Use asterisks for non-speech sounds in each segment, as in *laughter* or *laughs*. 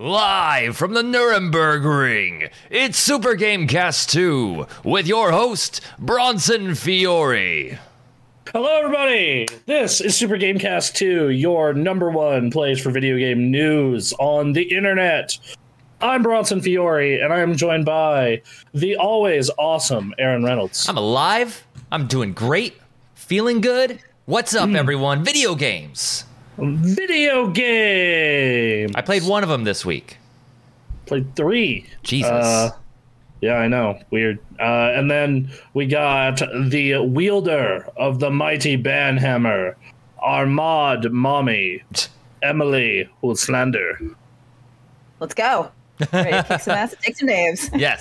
Live from the Nuremberg Ring, it's Super Gamecast 2 with your host, Bronson Fiore. Hello, everybody. This is Super Gamecast 2, your number one place for video game news on the internet. I'm Bronson Fiore, and I am joined by the always awesome Aaron Reynolds. I'm alive. I'm doing great. Feeling good. What's up, hmm. everyone? Video games. Video game. I played one of them this week. played three. Jesus. Uh, yeah, I know. Weird. Uh, and then we got the wielder of the mighty banhammer, our mod mommy, Emily Hoodslander. Let's go. Ready to kick some ass and take some names. yes.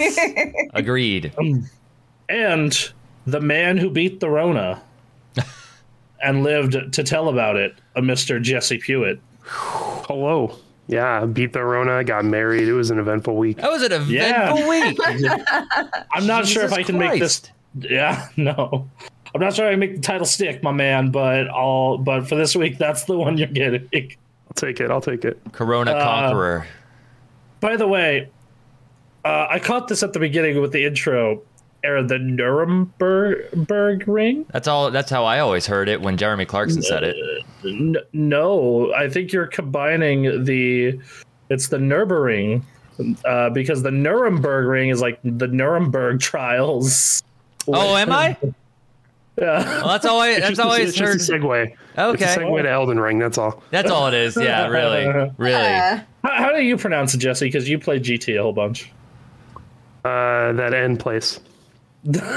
*laughs* Agreed. and the man who beat the Rona and lived to tell about it, a Mr. Jesse Pewitt. Hello. Yeah, beat the Rona, got married. It was an eventful week. That was an eventful Yeah. *laughs* week. I'm not sure if I can make this. Yeah, *laughs* no. I'm not sure I can make the title stick, my man, but I'll. But for this week, that's the one you're getting. I'll take it. I'll take it. Corona Uh, Conqueror. By the way, uh, I caught this at the beginning with the intro. Era the Nuremberg ring. That's all. That's how I always heard it when Jeremy Clarkson said it. N- no, I think you're combining the. It's the Nuremberg, uh, because the Nuremberg ring is like the Nuremberg trials. Oh, am I? *laughs* Yeah. Well, that's all I. That's just, all I a, it's heard. just a segue. It's a Okay, segue to Elden Ring. That's all. that's all it is. Yeah, really, *laughs* really. Uh, How, how do you pronounce it, Jesse? Because you played GT a whole bunch. Uh, that end place. *laughs* the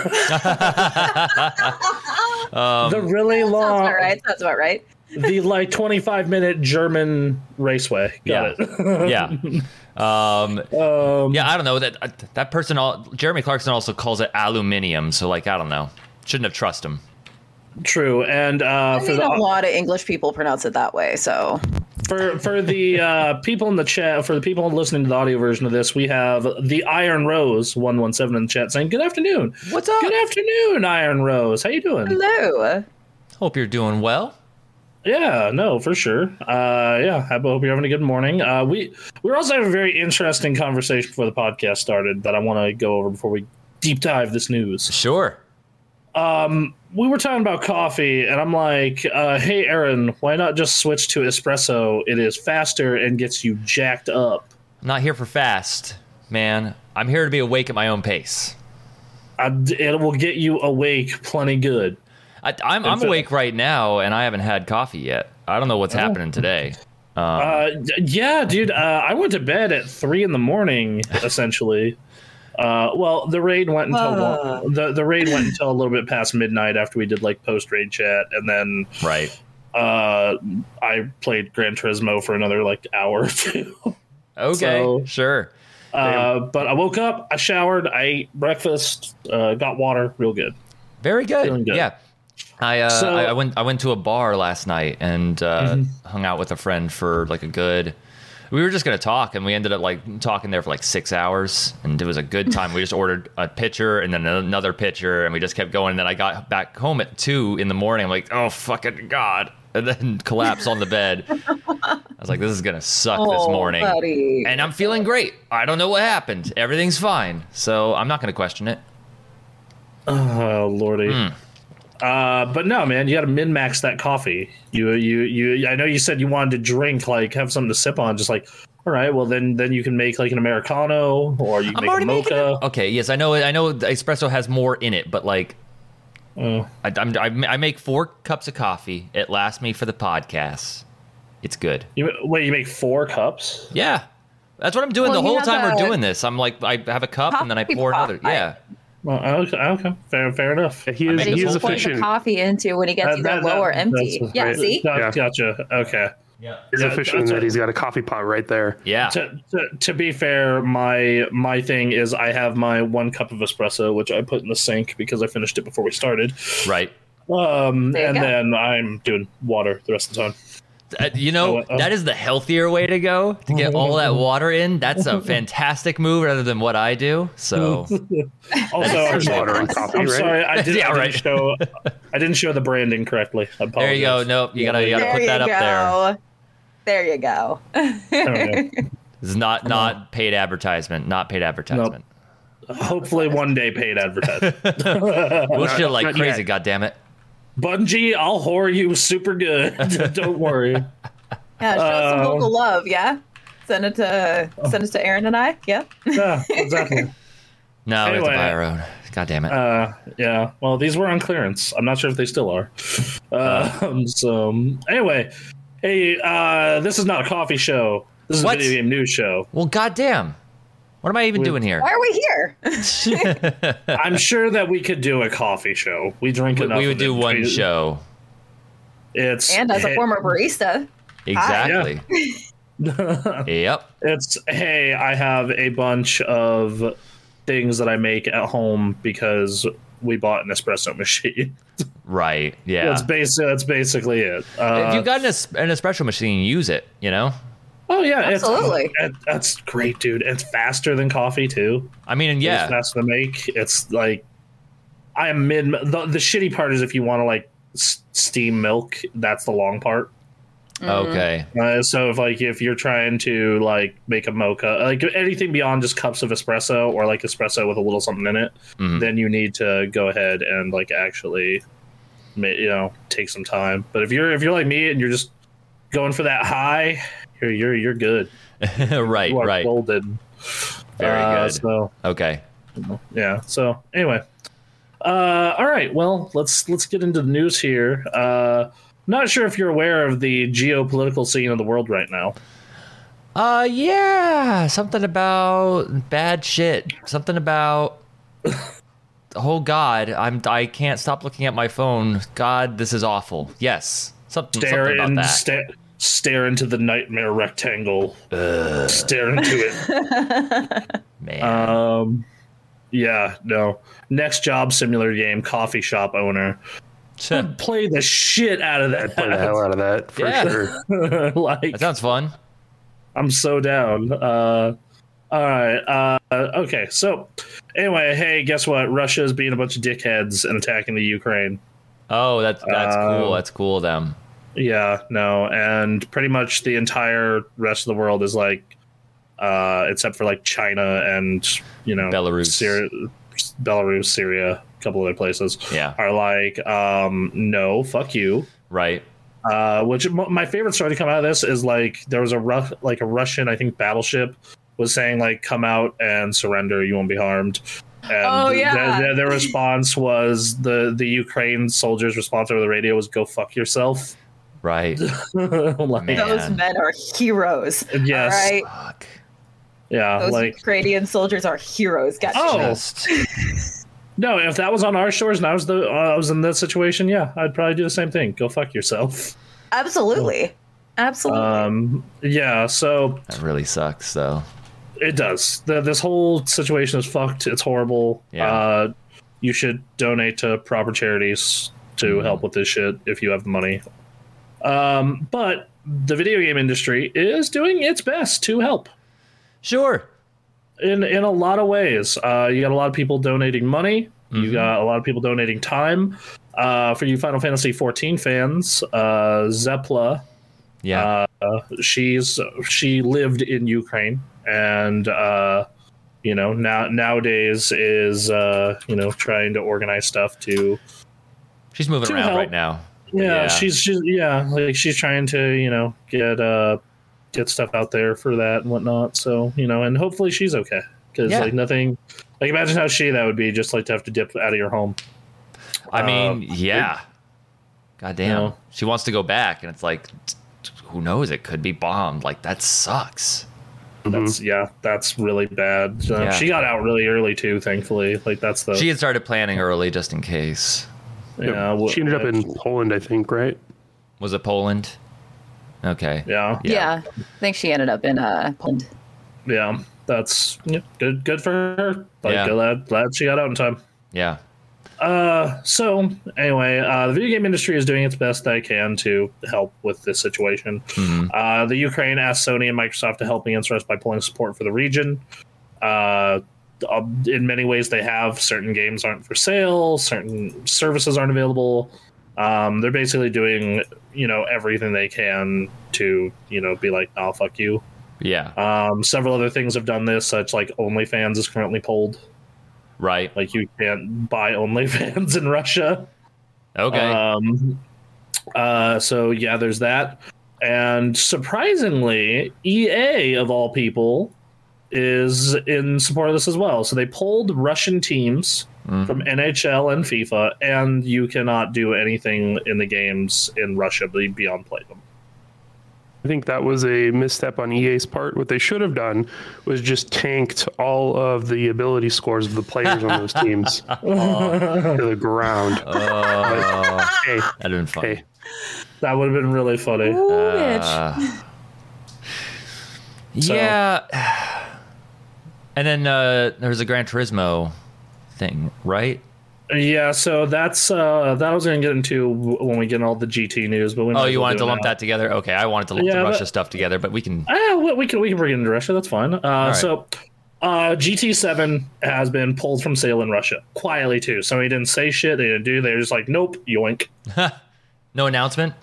really sounds long, about right. Sounds about right. the like 25 minute German raceway. Got it. yeah. *laughs* Um, um, yeah, I don't know that that person. All, Jeremy Clarkson also calls it aluminium. So like, I don't know. Shouldn't have trust him. True. And uh, I for mean, the a lot of English people pronounce it that way. So for for the uh, people in the chat, for the people listening to the audio version of this, we have the Iron Rose one one seven in the chat saying, "Good afternoon." What's up? Good afternoon, Iron Rose. How you doing? hello. Hope you're doing well. Yeah, no, for sure. Uh, yeah, I hope you're having a good morning. Uh, we we also have a very interesting conversation before the podcast started that I want to go over before we deep dive this news. Sure. We were talking about coffee, and I'm like, uh, "Hey, Aaron, why not just switch to espresso? It is faster and gets you jacked up." I'm not here for fast, man. I'm here to be awake at my own pace. I, it will get you awake plenty good. I, I'm, I'm awake right now, and I haven't had coffee yet. I don't know what's happening today. Uh, yeah, dude. Uh, I went to bed at three in the morning, essentially. Uh, well, the raid went until Ah. the the raid went until a little bit past midnight after we did like post raid chat, and then Right. uh, I played Gran Turismo for another like hour or two. *laughs* Okay. So- sure. Uh, but I woke up, I showered, I ate breakfast, uh, got water, real good. Very good. Good. Yeah. I, uh, So- I I went I went to a bar last night and uh, Mm-hmm. hung out with a friend for like a good. We were just gonna talk, and we ended up like talking there for like six hours, and it was a good time. we just ordered a pitcher and then another pitcher, and we just kept going. And then I got back home at two in the morning. I'm like, oh fucking god, and then *laughs* collapse on the bed. I was like, this is gonna suck this Oh, morning. buddy. And I'm feeling great. I don't know what happened. Everything's fine, so I'm not gonna question it. Oh lordy. Hmm. Uh, but no, man, you got to min max that coffee. You, you, you. I know you said you wanted to drink, like have something to sip on. Just like, all right, well then, then you can make like an americano, or you can I'm make a mocha. it. Okay, yes, I know. I know the espresso has more in it, but like, Oh. I, I'm, I, I make four cups of coffee. It lasts me for the podcast. It's good. You, wait, you make four cups? Yeah, that's what I'm doing Well, the whole time we're doing this. I'm like, I have a cup and then I pour pot. another. Yeah, Well, okay, okay, fair, fair enough. He I is, make he this is whole the coffee into when he gets Uh, either that- low or empty. Yeah, right. see? Got- Yeah. Gotcha. Okay. yeah, He's Yeah, efficient that he's got a coffee pot right there. yeah. To, to, to be fair, my my thing is I have my one cup of espresso, which I put in the sink because I finished it before we started. Right. Um, and go. then I'm doing water the rest of the time. Uh, you know, Oh, that is the healthier way to go to get all that *laughs* water in. That's a fantastic move rather than what I do. So, *laughs* Also, I'm, sorry- water in coffee, I'm right? sorry, I, did, Yeah, I right. didn't show I didn't show the branding correctly. I apologize. there you go. Nope, you gotta, you gotta There put you that up there. There you go. There we go. This is not not paid advertisement. Not paid advertisement. Hopefully, one day paid advertisement. *laughs* We'll shit like crazy. yet. God damn it. Bungie, I'll whore you super good. *laughs* Don't worry. Yeah, show some Uh, local love. Yeah, send it to send it to Aaron and I. Yeah. Yeah, exactly. *laughs* No, we have to buy our own. God damn it. Uh, yeah. Well, these were on clearance. I'm not sure if they still are. *laughs* Um, so anyway, hey, uh, this is not a coffee show. This is What? a video game news show. well, goddamn. What am I even we- doing here? Why are we here? *laughs* I'm sure that we could do a coffee show. We drink We, enough. we would of do it. one show. It's and as a hey, former barista, Exactly. *laughs* yep. It's hey, I have a bunch of things that I make at home because we bought an espresso machine. Right. Yeah. That's basic. That's basically it. Uh, if you've got an, es- an espresso machine, use it. You know. Oh yeah, Absolutely. It's, it, that's great, dude. It's faster than coffee too. I mean, and It's yeah. faster to make. It's like I am mid. The, the shitty part is if you want to like s- steam milk, that's the long part. Okay. Uh, so if like if you're trying to like make a mocha, like anything beyond just cups of espresso or like espresso with a little something in it, Mhm. then you need to go ahead and like actually, ma- you know, take some time. But if you're if you're like me and you're just going for that high, you're you're you're good. *laughs* right. You Right. golden. Very Uh, good. So Okay. yeah. So anyway, uh, all right. Well, let's let's get into the news here. Uh, not sure if you're aware of the geopolitical scene of the world right now. Uh, yeah. Something about bad shit. Something about. Oh God, I'm. I can't stop looking at my phone. God, this is awful. Yes. Something. Something about that. stare, stare into the nightmare rectangle. Stare into it. *laughs* Man. Um, yeah, no. Next job simulator game, coffee shop owner. Play the shit out of that. Play the hell out of that for Yeah. sure. *laughs* like that sounds fun. I'm so down. Uh, all right. Uh, okay. So, anyway, hey, guess what? Russia's being a bunch of dickheads and attacking the Ukraine. Oh, that's that's Um, cool. That's cool. of Them. Yeah, no, and pretty much the entire rest of the world is like, uh, except for like China and you know Belarus. Syria, Belarus, Syria, a couple other places Yeah. are like, um, no, fuck you. Right. Uh, which m- my favorite story to come out of this is like there was a rough, like a Russian I think battleship was saying like come out and surrender you won't be harmed. And Oh, yeah. their, their, their response was the the Ukraine soldiers' response over the radio was go fuck yourself. Right. *laughs* like, those men are heroes. Yes. All right, Fuck. yeah, those like Ukrainian soldiers are heroes. Got Oh. No, if that was on our shores and I was the uh, I was in that situation, yeah, I'd probably do the same thing. Go fuck yourself. absolutely, absolutely. Um, yeah, so That really sucks, though. It does. The, this whole situation is fucked. It's horrible. Yeah. Uh, you should donate to proper charities to Mhm. help with this shit if you have the money. Um, but the video game industry is doing its best to help Sure. in in a lot of ways. Uh, you got a lot of people donating money. You Mhm. got a lot of people donating time. Uh, for you Final Fantasy 14 fans, uh, Zepla Yeah. uh, she's she lived in Ukraine and uh, you know now nowadays is uh, you know trying to organize stuff to She's moving to around help. right now. Yeah, Yeah. she's she's yeah like she's trying to you know get uh get stuff out there for that and whatnot so you know and hopefully she's okay because Yeah. like nothing like imagine how shitty that would be just like to have to dip out of your home I mean, Um, yeah. God damn. No. She wants to go back, and it's like, t- t- who knows? It could be bombed. Like, that sucks. that's yeah that's really bad Uh, Yeah. she got out really early too thankfully like that's the She had started planning early just in case. Yeah, wh- she ended up in Poland, I think, right? Was it Poland? Okay. yeah yeah. I think she ended up in uh, Poland. yeah, that's yeah, good. Good for her. Like Yeah. glad glad she got out in time. Yeah. Uh, so anyway, uh, the video game industry is doing its best that it can to help with this situation. Mhm. Uh, the Ukraine asked Sony and Microsoft to help against Russia by pulling support for the region. Uh, in many ways, they have certain games aren't for sale, certain services aren't available. Um, they're basically doing, you know, everything they can to, you know, be like, "Oh, fuck you." Yeah. Um, several other things have done this, such like OnlyFans is currently pulled. right. Like you can't buy OnlyFans *laughs* in Russia. Okay. Um, uh, so yeah, there's that. And surprisingly, EA of all people is in support of this as well. So they pulled Russian teams Mhm. from NHL and FIFA, and you cannot do anything in the games in Russia beyond play them. I think that was a misstep on EA's part. What they should have done was just tanked all of the ability scores of the players on those teams *laughs* to the ground. oh, Hey, that'd have been fun. hey, That would have been really funny. Ooh, bitch. Uh, So- *sighs* *sighs* *sighs* Yeah. And then uh, there's a Gran Turismo thing, right? Yeah, so that's uh, that I was going to get into when we get all the GT news. But Oh, you wanted to lump now. that together? Okay, I wanted to lump Yeah, the but- Russia stuff together, but we can. Ah, we, we can we can bring it into Russia. That's fine. Uh, right. So, uh, GT7 has been pulled from sale in Russia quietly too. So he didn't say shit. They didn't do. They're just like, nope, yoink. *laughs* No announcement?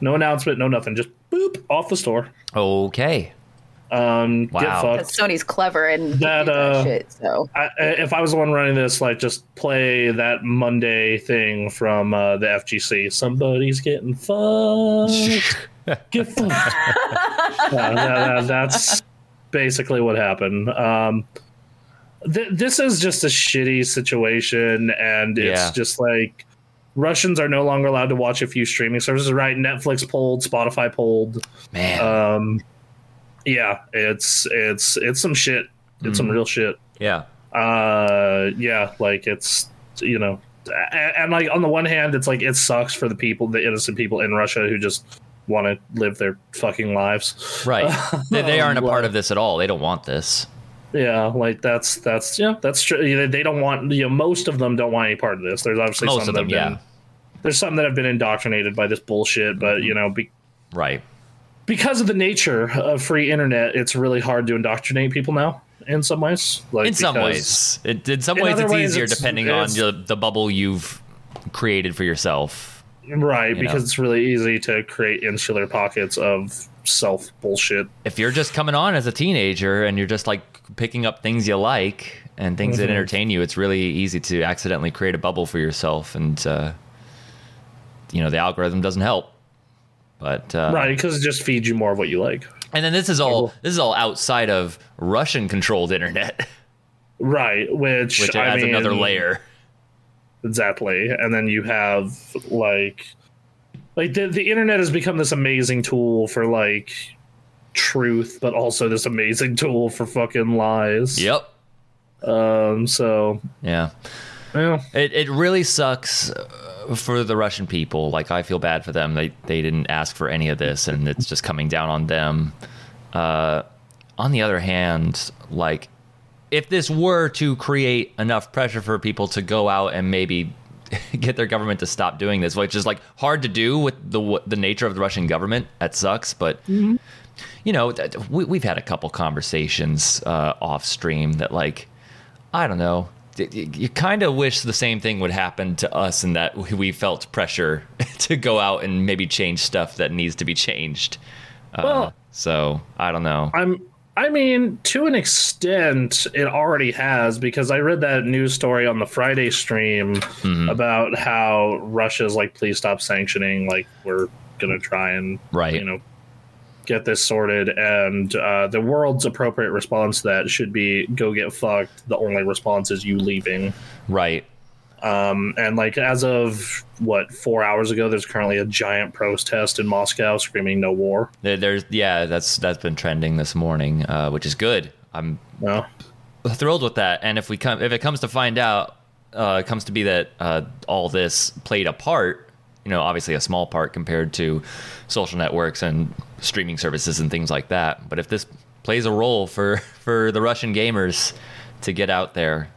No announcement. No nothing. Just boop off the store. Okay. Um, get Wow. fucked. Because Sony's clever and That, that, that uh, shit. So I, if I was the one running this, like, just play that Monday thing from uh, the FGC. Somebody's getting fucked. *laughs* Get fucked. Yeah, that- that- that's basically what happened. Um, th- this is just a shitty situation, and it's Yeah. just like Russians are no longer allowed to watch a few streaming services. Right? Netflix pulled, Spotify pulled. Man. Um, yeah, it's it's it's some shit. It's some real shit yeah. uh yeah like it's you know and, and like on the one hand it's like it sucks for the people the innocent people in russia who just want to live their fucking lives Right. *laughs* they, they aren't a part of this at all. They don't want this. yeah like that's that's yeah that's true You know, they don't want you know most of them don't want any part of this there's obviously Most some of that them, have been, yeah. there's some that have been indoctrinated by this bullshit but you know be, Right. Because of the nature of free internet it's really hard to indoctrinate people now in some ways like In some ways. It, in some In ways, it's ways, easier it's- depending it's- on the, the bubble you've created for yourself. right you because know. it's really easy to create insular pockets of self bullshit If you're just coming on as a teenager and you're just like picking up things you like and things that Mhm. entertain you, it's really easy to accidentally create a bubble for yourself. And, uh, you know, the algorithm doesn't help. But, uh, right because it just feeds you more of what you like And then this is all this is all outside of Russian controlled internet, *laughs* right which, which adds mean, another layer. exactly and then you have like like the, the internet has become this amazing tool for like truth but also this amazing tool for fucking lies Yep. um so Yeah. yeah It it really sucks uh, for the Russian people. Like I feel bad for them. They they didn't ask for any of this, and it's just coming down on them. Uh, on the other hand, like if this were to create enough pressure for people to go out and maybe *laughs* get their government to stop doing this, which is like hard to do with the the nature of the Russian government. That sucks, but you know, we, we've had a couple conversations uh, off stream that, like, I don't know, you kind of wish the same thing would happen to us and that we- felt pressure *laughs* to go out and maybe change stuff that needs to be changed. Uh, Well- so I don't know. I'm I mean, to an extent, it already has because I read that news story on the Friday stream Mm-hmm. about how Russia's like, please stop sanctioning. Like, we're gonna try and Right. you know get this sorted. And uh, the world's appropriate response to that should be go get fucked. The only response is you leaving. Right. Um, and like as of what four hours ago, there's currently a giant protest in Moscow screaming "No war." There, there's yeah, that's that's been trending this morning, uh, which is good. I'm No, thrilled with that. And if we come, if it comes to find out, uh, it comes to be that uh, all this played a part. You know, obviously a small part compared to social networks and streaming services and things like that. But if this plays a role for *laughs* for the Russian gamers to get out there,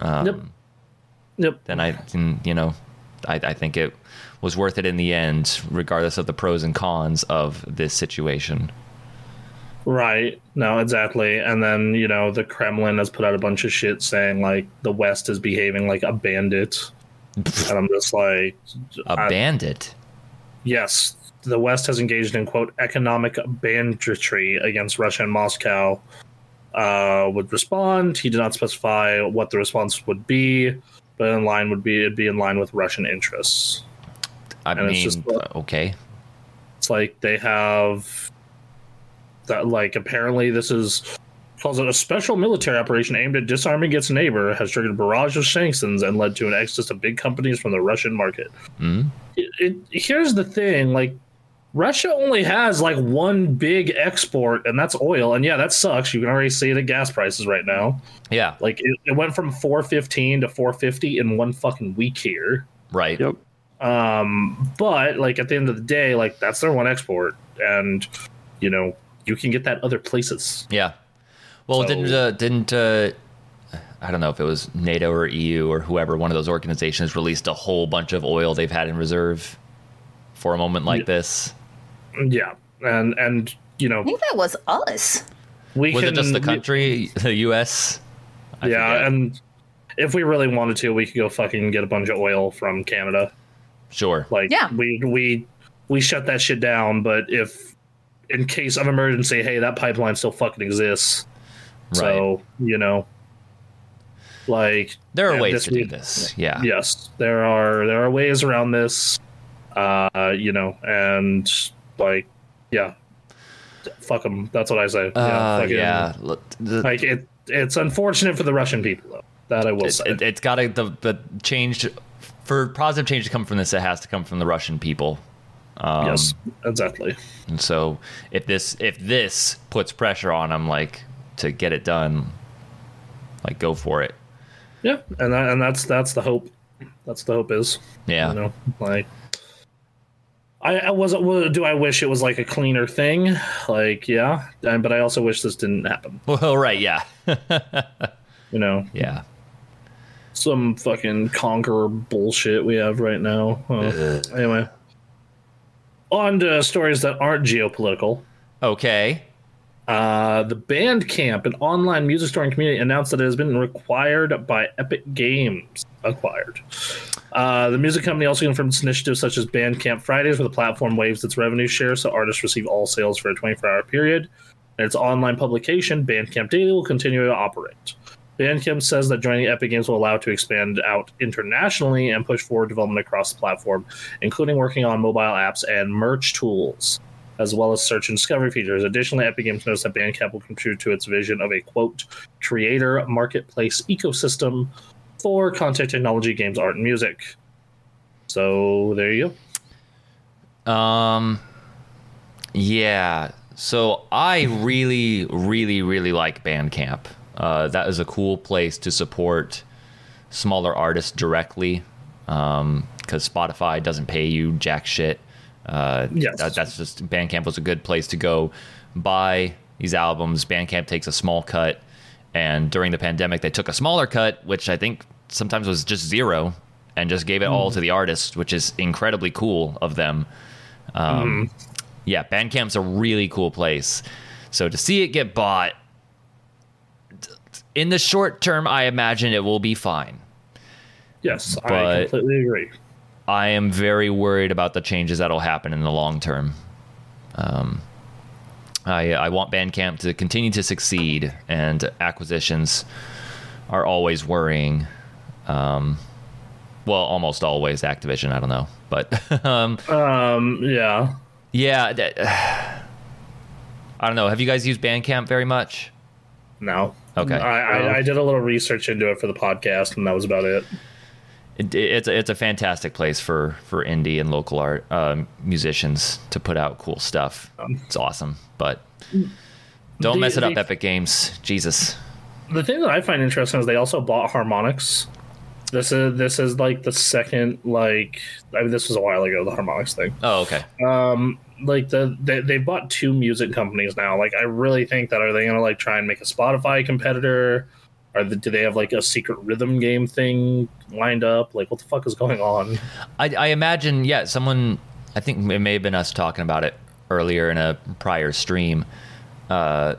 um, Yep. Yep. then I can, you know, I, I think it was worth it in the end, regardless of the pros and cons of this situation. Right. No, exactly. And then, you know, the Kremlin has put out a bunch of shit saying like the West is behaving like a bandit. And I'm just like A I- bandit. yes. the West has engaged in quote economic banditry against Russia and Moscow. Uh, would respond. He did not specify what the response would be, but in line would be it'd be in line with Russian interests. I And it's mean, just what- okay. It's like they have that like apparently this is calls it a special military operation aimed at disarming its neighbor has triggered a barrage of sanctions and led to an exodus of big companies from the Russian market. Hmm? It, it, here's the thing, like Russia only has like one big export, and that's oil. And yeah, that sucks. You can already see it at gas prices right now. Yeah, Like it, it went from 415 to 450 in one fucking week here. right. Yep. Um, but like at the end of the day, like that's their one export, and you know you can get that other places. Yeah. Well, So- didn't uh, didn't uh, I don't know if it was NATO or EU or whoever one of those organizations released a whole bunch of oil they've had in reserve for a moment like Yeah. this. Yeah, and and you know I think that was us. we Was can it just the country, the U.S.? I yeah, forget. and if we really wanted to, we could go fucking get a bunch of oil from Canada. sure. Like Yeah. we we we shut that shit down. But if in case of emergency, hey, that pipeline still fucking exists. So you know, like There are ways to do this. Yeah. yes, there are there are ways around this. Uh, you know, and like, yeah, fuck them. That's what I say. Uh, yeah. Look, the- Like it, it's unfortunate for the Russian people, though. That I will it, say. it, has got to the the change for positive change to come from this. It has to come from the Russian people. Um, yes, exactly. And so if this if this puts pressure on them, like to get it done, like go for it. Yeah, and that, and that's that's the hope. That's the hope is. Yeah. You know, like. I, I wasn't. Do I wish it was like a cleaner thing? Like, yeah, but I also wish this didn't happen. Well, right. Yeah. You know, Yeah. some fucking conqueror bullshit we have right now. Uh, well, anyway, on to stories that aren't geopolitical. Okay. Uh, the Bandcamp, an online music store and community, announced that it has been required by Epic Games. Acquired. Uh, the music company also confirmed initiatives such as Bandcamp Fridays, where the platform waives its revenue share so artists receive all sales for a 24 hour period. And its online publication, Bandcamp Daily, will continue to operate. Bandcamp says that joining Epic Games will allow it to expand out internationally and push forward development across the platform, including working on mobile apps and merch tools as well as search and discovery features. Additionally, Epic Games knows that Bandcamp will contribute to its vision of a quote creator marketplace ecosystem for content technology, games, art, and music. So there you go. Um. Yeah. So I really, really, really like Bandcamp. Uh, that is a cool place to support smaller artists directly, because Spotify doesn't pay you jack shit. Uh, Yes. that, that's just Bandcamp was a good place to go buy these albums. Bandcamp takes a small cut, and during the pandemic, they took a smaller cut, which I think sometimes was just zero, and just gave it all to the artist, which is incredibly cool of them. Um, Yeah, Bandcamp's a really cool place. So to see it get bought, in the short term, I imagine it will be fine. Yes, I completely agree. I am very worried about the changes that'll happen in the long term. Um, I, I want Bandcamp to continue to succeed, and acquisitions are always worrying. Um, well, almost always Activision. I don't know, but *laughs* um, Um, yeah. yeah, that, *sighs* I don't know. Have you guys used Bandcamp very much? No. Okay. I, I, I did a little research into it for the podcast, and that was about it. It, it's a, it's a fantastic place for for indie and local art um, musicians to put out cool stuff. It's awesome, but don't The- mess it up, the- Epic Games. Jesus. The thing that I find interesting is they also bought Harmonix. This is this is like the second like I mean this was a while ago the Harmonix thing. Oh, okay. um like the they, they bought two music companies now like i really think that are they gonna like try and make a spotify competitor or the, do they have like a secret rhythm game thing lined up like what the fuck is going on I, I imagine, yeah, someone. I think it may have been us talking about it earlier in a prior stream. Uh,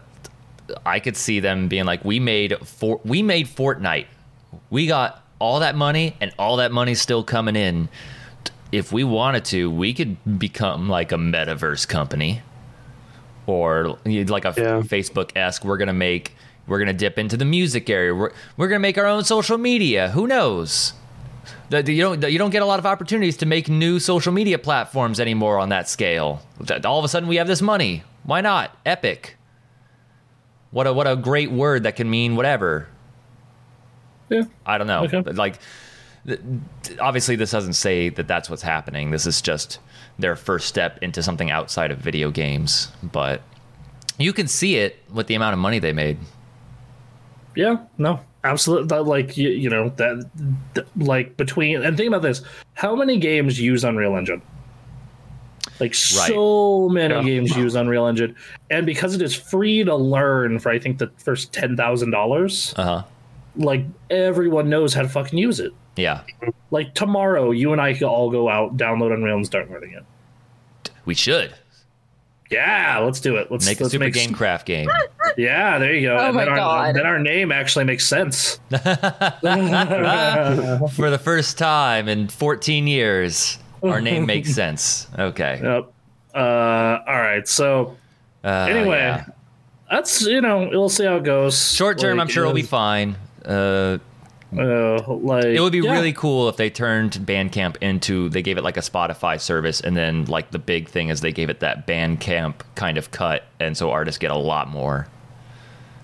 I could see them being like, "We made for we made Fortnite. We got all that money, and all that money's still coming in. if we wanted to, we could become like a metaverse company or like a Yeah. Facebook esque. We're gonna make. We're gonna dip into the music area. We're we're gonna make our own social media. Who knows? The- the- You don't you don't get a lot of opportunities to make new social media platforms anymore on that scale. All of a sudden, we have this money. Why not? Epic. What a what a great word that can mean whatever. Yeah. I don't know. Okay. But like, th- obviously, this doesn't say that that's what's happening. This is just their first step into something outside of video games. But you can see it with the amount of money they made. Yeah, no, absolutely. That, like you, you know that, th- like between and think about this: how many games use Unreal Engine? Like so many Yeah. games use Unreal Engine, and because it is free to learn for I think the first ten thousand dollars, Uh huh. like everyone knows how to fucking use it. Yeah, Like tomorrow, you and I could all go out, download Unreal, and start learning it. we should Yeah, let's do it. Let's make a let's super make game craft game. *laughs* Yeah, there you go. Oh and my then our, God. Then our name actually makes sense. *laughs* *laughs* For the first time in 14 years, our name makes sense. Okay. Yep. Uh, all right. So Uh, anyway, yeah. that's you know we'll see how it goes. short term, Like, I'm sure it'll be fine. Uh, Uh, like It would be yeah. really cool if they turned Bandcamp into they gave it like a Spotify service, and then like the big thing is they gave it that Bandcamp kind of cut, and so artists get a lot more.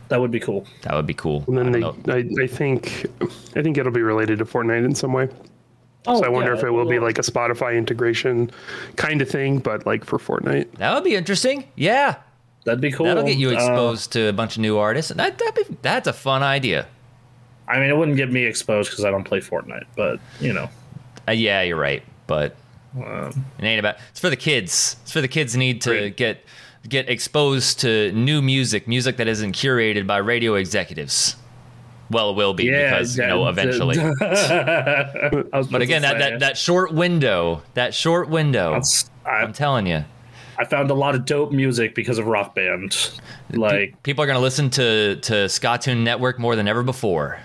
That would be cool. That would be cool. And then I they. I, I think, I think it'll be related to Fortnite in some way. Oh, So I wonder yeah, if it will be like a Spotify integration kind of thing, but like for Fortnite. that would be interesting. Yeah, that'd be cool. that'll get you Uh, exposed to a bunch of new artists, and that that'd be, that's a fun idea. I mean, it wouldn't get me exposed because I don't play Fortnite, but you know, Uh, yeah, you're right, but um, it ain't about. It's for the kids. It's for the kids need to Right. get get exposed to new music, music that isn't curated by radio executives. Well, it will be yeah. because you know eventually. *laughs* Was But again, that, that that short window, that short window, I, I'm telling you, I found a lot of dope music because of Rock Band. Like people are gonna listen to to Ska Tune Network more than ever before.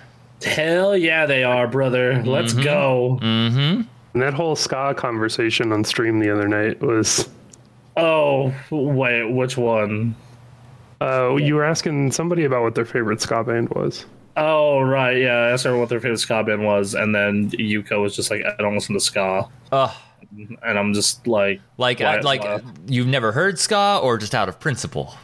Hell yeah, they are, brother. Let's Mm-hmm. go. Mm. And that whole ska conversation on stream the other night was, Oh wait, which one? uh, you were asking somebody about what their favorite ska band was. Oh right, yeah. I asked her what their favorite ska band was, and then Yuko was just like, "I don't listen to ska," Ugh, and I'm just like, like Why- uh, like why? you've never heard ska or just out of principle.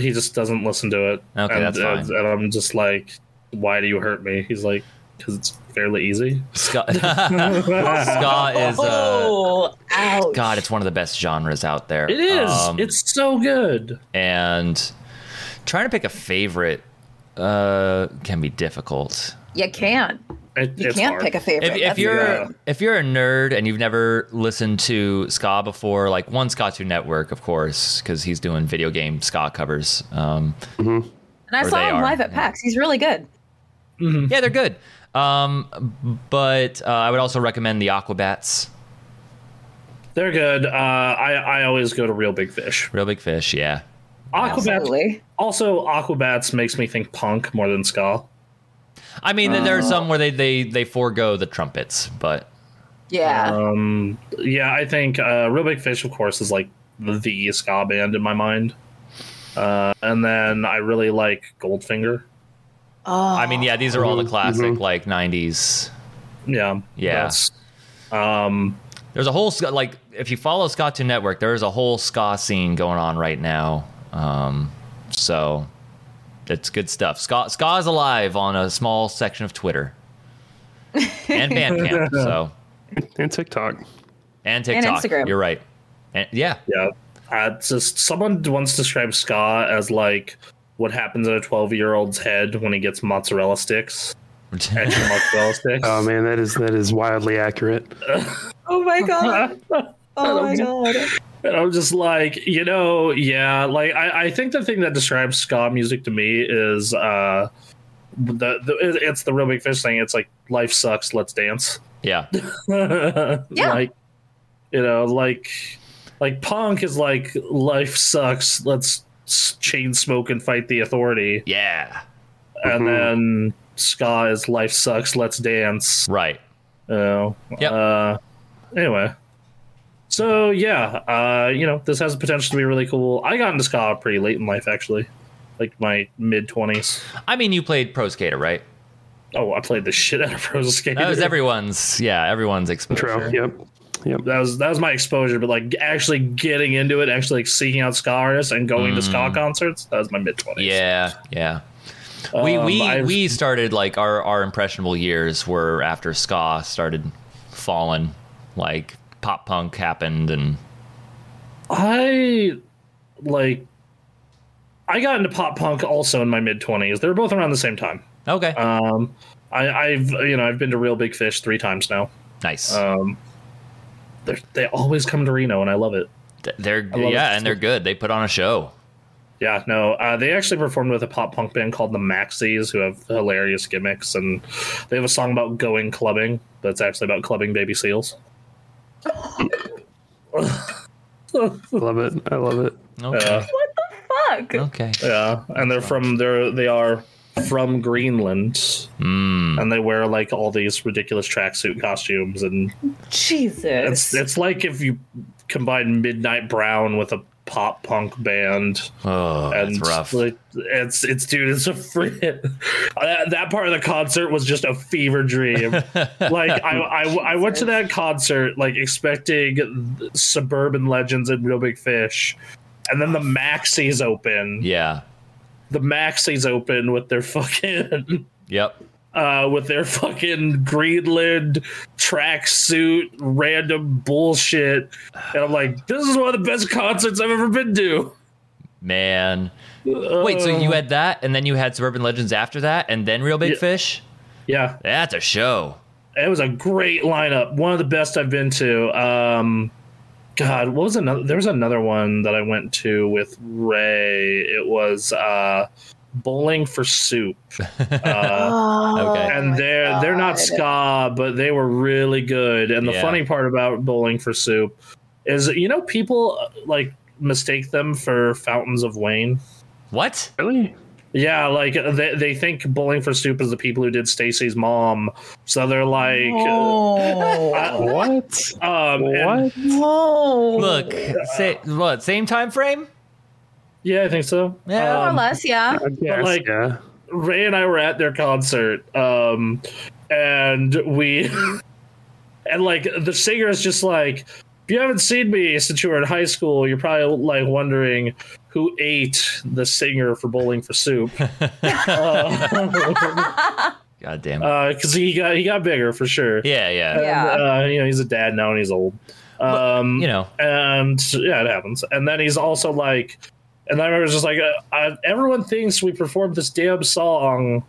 he just doesn't listen to it. Okay, and, that's fine. and, and I'm just like, "Why do you hurt me?" He's like, "Because it's fairly easy." Ska, ska *laughs* is uh, oh. God. It's one of the best genres out there. It is. Um, it's so good. and trying to pick a favorite uh, can be difficult. You can't. It, You can't hard. pick a favorite. if, if you're Yeah. if you're a nerd and you've never listened to ska before, like one Ska Tune Network, of course, because he's doing video game ska covers. Um, and I saw him are, live at. PAX. He's really good. Yeah, they're good. Um, but uh, I would also recommend the Aquabats. They're good. Uh, I I always go to Real Big Fish. Real Big Fish, yeah. Aquabats. Absolutely. Also, Aquabats makes me think punk more than ska. I mean, there are some where they they they forego the trumpets, but Yeah. Um, yeah, I think uh, Real Big Fish, of course, is like the, the ska band in my mind. Uh, and then I really like Goldfinger. Oh. I mean, yeah, these are all the Mhm, classic mhm. like '90s. Yeah, Yeah. Um, There's a whole like if you follow Ska Tune Network, there is a whole ska scene going on right now. Um, so it's good stuff. Ska ska is alive on a small section of Twitter and Bandcamp. *laughs* so And TikTok. and TikTok. Instagram. You're right. And, yeah, yeah, uh, just someone once described ska as like what happens in a twelve-year-old's head when he gets mozzarella sticks, extra *laughs* mozzarella sticks. Oh man, that is that is wildly accurate. *laughs* oh my god. *laughs* Oh my god. And I'm just like, you know, yeah, like I, I think the thing that describes ska music to me is uh the, the it's the real big fish thing. It's like life sucks, let's dance. yeah, Yeah. Like you know, like like punk is like life sucks, let's s- chain smoke and fight the authority. yeah. And Mhm. then ska is life sucks, let's dance. Right. You know. Yep. Uh anyway. So yeah, uh, you know, this has the potential to be really cool. I got into ska pretty late in life, actually, like my mid twenties. I mean, you played Pro Skater, right? Oh, I played the shit out of Pro Skater. That was everyone's. Yeah, everyone's exposure. Intro. Yep. Yep. that was that was my exposure, but like actually getting into it, actually like seeking out ska artists and going to ska concerts, that was my mid twenties. Mm. Yeah, yeah. we Um, we I've- we started like our our impressionable years were after ska started falling, like pop punk happened, and I like I got into pop punk also in my mid twenties. They were both around the same time. okay, Um, I, I've you know I've been to Real Big Fish three times now. nice. Um, they they always come to Reno, and I love it. They're love yeah, it. and they're good. They put on a show. Yeah, no, uh, they actually performed with a pop punk band called the Maxies, who have hilarious gimmicks, and they have a song about going clubbing that's actually about clubbing baby seals. *laughs* Love it. I love it. Okay, Yeah, Fuck. okay. yeah, and they're from they're they are from Greenland, Mm. and they wear like all these ridiculous tracksuit costumes, and Jesus. it's it's like if you combine Midnight Brown with a pop punk band. Oh, and that's rough. Like, it's it's dude, it's a free. *laughs* that, that part of the concert was just a fever dream. *laughs* like I, I I went to that concert like expecting suburban legends and Real Big Fish, and then the Maxies open. Yeah. The Maxies open with their fucking. Yep. Uh, with their fucking Greenland tracksuit, random bullshit, and I'm like, this is one of the best concerts I've ever been to. Man. Wait, so Uh. you had that, and then you had Suburban Legends after that, and then Real Big Yeah. Fish? Yeah, That's a show. it was a great lineup. One of the best I've been to. Um, God, what was another? There was another one that I went to with Ray. It was uh, Bowling for Soup, *laughs* uh, Oh, Okay. and they're they're not God. ska, but they were really good. And the Yeah. funny part about Bowling for Soup is, you know, people uh, like mistake them for Fountains of Wayne. What? Really? Yeah, like they, they think Bowling for Soup is the people who did Stacy's mom, so they're like, Oh. What? um, and- What? no. Look, say, what? Same time frame? Yeah, I think so. Yeah. More or Um, less, yeah. Guess, like- yeah. Ray and I were at their concert, um, and we, *laughs* and like the singer is just like, if you haven't seen me since you were in high school, you're probably like wondering who ate the singer for Bowling for Soup, because *laughs* *laughs* God damn it. he got he got bigger for sure. yeah, yeah. And, Yeah. uh, you know, he's a dad now and he's old. Um, you know, and yeah, it happens. And then he's also like, and then I was just like, uh, uh, everyone thinks we performed this damn song,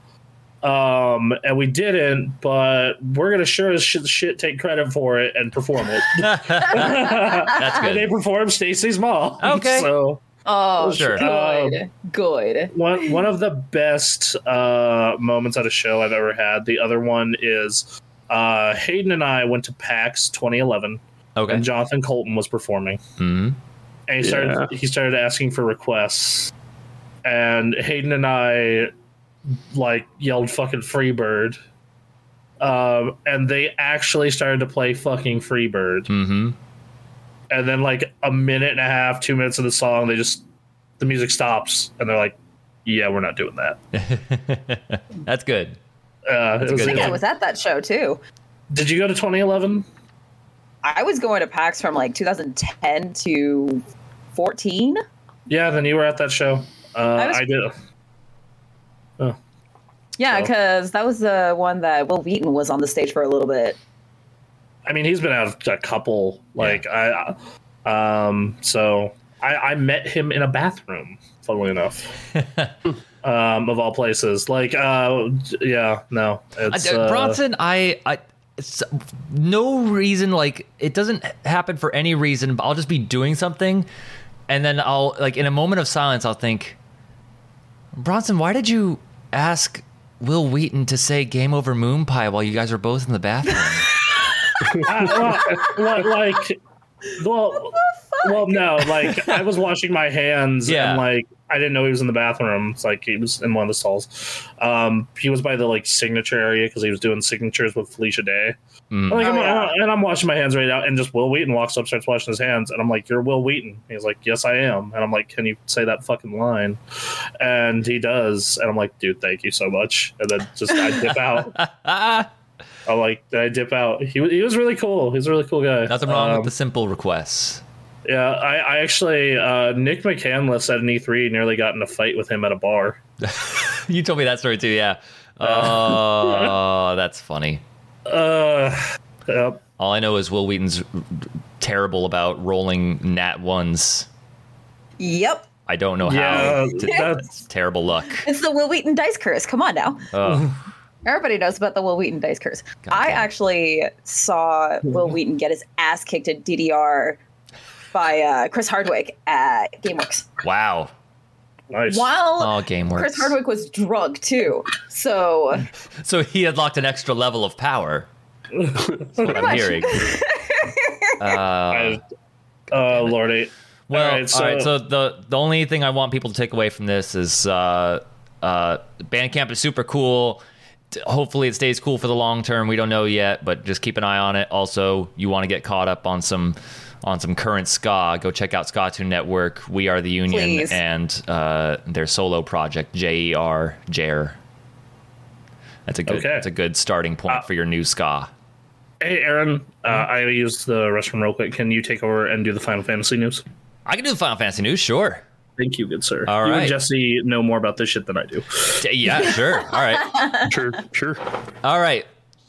um, and we didn't, but we're gonna sure as shit, shit take credit for it and perform it. *laughs* that's and they good. performed Stacy's mom. Okay. so Oh, Sure. good. good. one one of the best uh, moments at a show I've ever had. The other one is uh, Hayden and I went to PAX 2011, Okay. and Jonathan Coulton was performing. hmm and he started he started asking for requests and hayden and i like yelled fucking freebird um, and they actually started to play fucking freebird hmm and then like a minute and a half two minutes of the song they just the music stops and they're like yeah we're not doing that *laughs* that's good. uh, it was- good I think I was at that show too. did you go to 2011 I was going to PAX from like 2010 to 14. yeah then you were at that show uh, I was- I did Yeah, So- because that was the one that Wil Wheaton was on the stage for a little bit. I mean, he's been out a couple. Like I, um, so I, I met him in a bathroom. Funnily enough, *laughs* um, of all places. Like, uh, yeah, no, it's Uh, uh, Bronson, I, I, it's no reason. Like it doesn't happen for any reason. But I'll just be doing something, and then I'll like in a moment of silence, I'll think, Bronson, why did you ask Wil Wheaton to say "Game Over Moon Pie" while you guys are both in the bathroom? Uh, *laughs* well, li- like, well, well, no, like I was washing my hands Yeah. and like I didn't know he was in the bathroom. It's like he was in one of the stalls. Um, he was by the like signature area because he was doing signatures with Felicia Day. Mm. Like, Oh, I'm- yeah. and I'm washing my hands right now, and just Wil Wheaton walks up, starts washing his hands, and I'm like, "You're Wil Wheaton." He's like, "Yes, I am," and I'm like, "Can you say that fucking line?" And he does, and I'm like, "Dude, thank you so much." And then just I dip out. *laughs* I'm like, I dip out. He wa- he was really cool. He's a really cool guy. nothing wrong Um, with the simple requests. Yeah, I, I actually uh, Nick McCandless at an E3 nearly got in a fight with him at a bar. *laughs* You told me that story too. Yeah. Oh, *laughs* that's funny. Uh, yep. All I know is Wil Wheaton's terrible about rolling nat ones. Yep. I don't know Yeah, how. *laughs* T- that's terrible luck. It's the Wil Wheaton dice curse. Come on now. Ugh. Everybody knows about the Wil Wheaton dice curse. God I damn. actually saw Wil Wheaton get his ass kicked at DDR by uh, Chris Hardwick at GameWorks. wow. nice. While Oh, game works. Chris Hardwick was drunk too. So *laughs* So he had locked an extra level of power. That's what I'm much. hearing. *laughs* Uh, I, uh, Lord eight. well, All all right, right. so- So, the the only thing I want people to take away from this is uh, uh, Bandcamp is super cool. T- Hopefully, it stays cool for the long term. We don't know yet, but just keep an eye on it. Also, you want to get caught up on some on some current ska? Go check out Ska Tune Network. We are the Union Please. and uh, their solo project J E R Jer. That's a good. Okay. That's a good starting point Uh, for your new ska. Hey, Aaron. Uh, I used the restroom real quick. Can you take over and do the Final Fantasy news? I can do the Final Fantasy news, sure. Thank you, good sir. All you right. and Jesse know more about this shit than I do. Yeah, *laughs* sure. All right. Sure, sure. All right.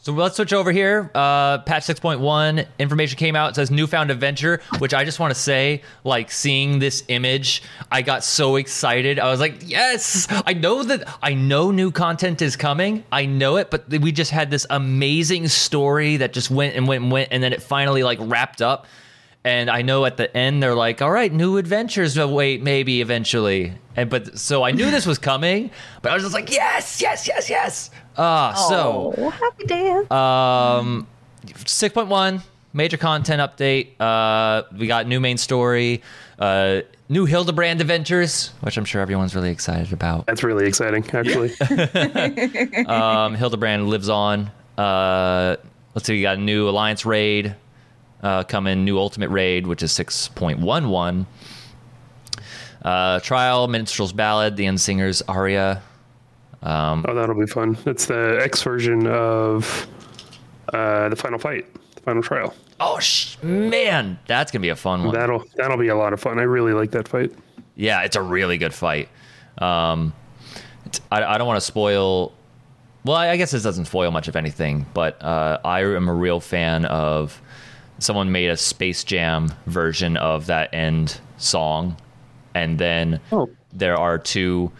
So let's switch over here. Uh, patch 6.1 information came out. It says newfound adventure, which I just want to say, like seeing this image, I got so excited. I was like, yes, I know that I know new content is coming. I know it, but we just had this amazing story that just went and went and went, and then it finally like wrapped up. And I know at the end they're like, "All right, new adventures await, maybe eventually." And but so I knew this was coming, but I was just like, "Yes, yes, yes, yes!" Ah, so oh, happy dance. um, 6.1 major content update. Uh, we got new main story, uh, new Hildebrand adventures, which I'm sure everyone's really excited about. That's really exciting, actually. *laughs* Um, Hildebrand lives on. Uh, let's see, we got a new Alliance raid uh, coming, new Ultimate raid, which is 6.11. Uh, Trial, Minstrel's Ballad, The Endsinger's Aria. oh, that'll be fun. That's the X version of uh, the final fight, the final trial. Oh, sh- man, that's going to be a fun one. That'll that'll be a lot of fun. I really like that fight. Yeah, it's a really good fight. Um, it's, I, I don't want to spoil. Well, I, I guess this doesn't spoil much of anything, but uh, I am a real fan of. Someone made a Space Jam version of that end song, and then Oh. there are two.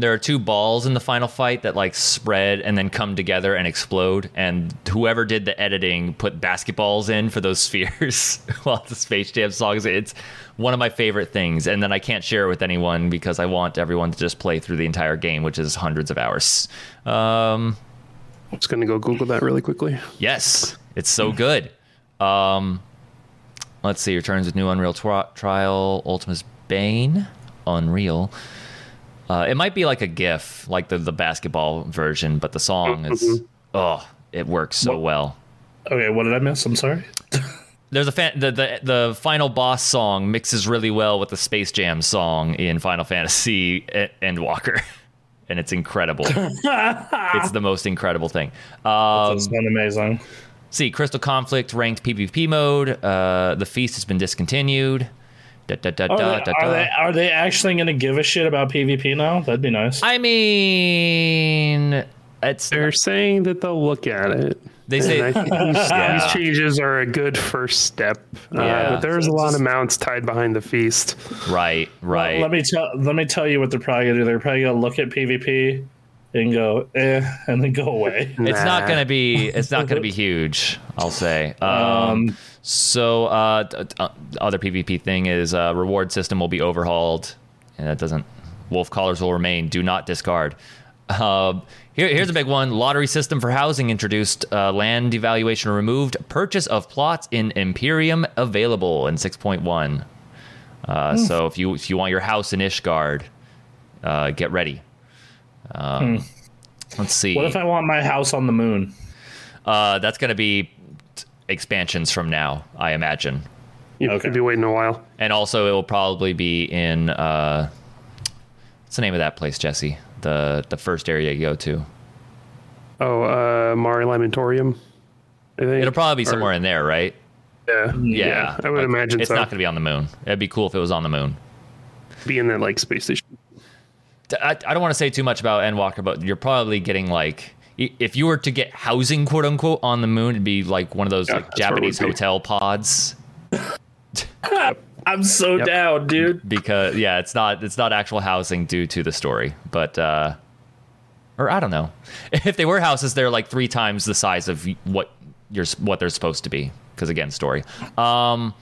There are two balls in the final fight that like spread and then come together and explode. And whoever did the editing put basketballs in for those *laughs* spheres *laughs* while the Space Jam songs. It's one of my favorite things. And then I can't share it with anyone because I want everyone to just play through the entire game, which is hundreds of hours. Um, Just gonna go Google that really quickly. Yes, it's so good. Um, let's see. Returns with new Unreal tri- Trial, Ultima's Bane, Unreal. Uh, it might be like a GIF, like the the basketball version, but the song is oh, it works so What- well. Okay, what did I miss? I'm sorry. *laughs* There's a fan, the, the the final boss song mixes really well with the Space Jam song in Final Fantasy Endwalker, *laughs* and it's incredible. *laughs* it's the most incredible thing. Um, That's been amazing. See, Crystal Conflict ranked PvP mode. Uh, the feast has been discontinued. Da, da, da, Are, da, they, da, are they are they actually going to give a shit about PvP now? That'd be nice. I mean, it's They're saying that they'll look at it. they say And I think *laughs* these, Yeah. these changes are a good first step. Uh, but there's a lot of mounts tied behind the feast. right, right. Let me tell let me tell you what they're probably gonna do. They're probably gonna look at PvP and go eh, and then go away. *laughs* it's not gonna be it's not gonna be *laughs* huge. I'll say. Um, Um, so uh, d- d- uh, other PvP thing is uh, reward system will be overhauled, and that doesn't. Wolf collars will remain. Do not discard. Um, here, here's a big one. Lottery system for housing introduced. Uh, land devaluation removed. Purchase of plots in Empyreum available in 6.1. Uh, So if you if you want your house in Ishgard, uh, get ready. Um, Let's see. What if I want my house on the moon? uh, that's going to be t- expansions from now, I imagine. You Okay. could be waiting a while. And also, it will probably be in uh, what's the name of that place, Jesse? The the first area you go to. Oh, uh, Mare Lamentorum. I think. It'll probably be Or- somewhere in there, right? Yeah. Yeah, I would Like, imagine it's so. not going to be on the moon. It'd be cool if it was on the moon. be in that like space station. I, I don't want to say too much about Endwalker, but you're probably getting like if you were to get housing, quote unquote, on the moon, it'd be like one of those Yeah, like that's where Japanese be. hotel pods. *laughs* I'm so Yep. down, dude. because yeah, it's not it's not actual housing due to the story, but uh, or I don't know. *laughs* If they were houses, they're like three times the size of what you're what they're supposed to be. Because again, story. Um,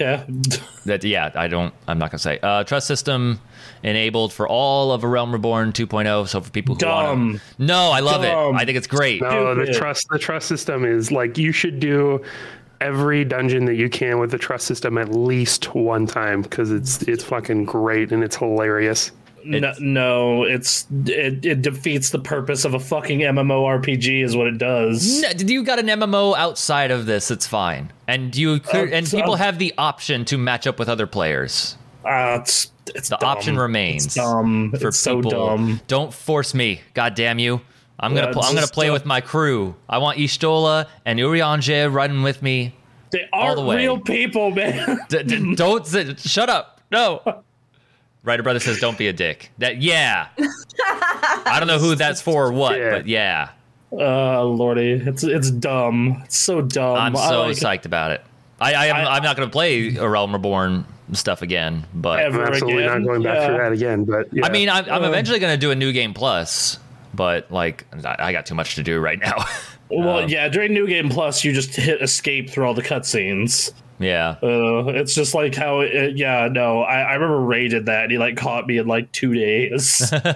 Okay. *laughs* that yeah, I don't. I'm not gonna say uh, trust system enabled for all of A Realm Reborn 2.0. So for people who Dumb. want no, I love Dumb. it. I think it's great. No, the trust the trust system is like you should do every dungeon that you can with the trust system at least one time because it's it's fucking great and it's hilarious. No, It's- no, it's it, it defeats the purpose of a fucking MMORPG, is what it does. No, you got an MMO outside of this, it's fine. And you clear, Uh, and so- people have the option to match up with other players. Uh, it's it's The dumb. option remains It's dumb. for it's so people. dumb. Don't force me. God damn you. I'm gonna Yeah, pl- I'm gonna play dumb. with my crew. I want Y'shtola and Urianger running with me. They aren't the real people, man. D- d- don't shut up. No. *laughs* Writer brother says don't be a dick. That yeah. I don't know who that's for or what, Yeah. but yeah. Uh, lordy, it's it's dumb. It's so dumb. I'm so like it psyched about it. I, I am I- I'm not gonna play A Realm Reborn stuff again, but Ever. I'm absolutely again, not going back yeah. through that again. But yeah. I mean, I'm, I'm Uh. eventually going to do a new game plus, but like, I I got too much to do right now. *laughs* Well, Um, yeah, during New Game Plus, you just hit escape through all the cutscenes. Yeah. Uh, it's just like how, it, yeah, no, I, I remember Ray did that, and he like caught me in like two days. *laughs* and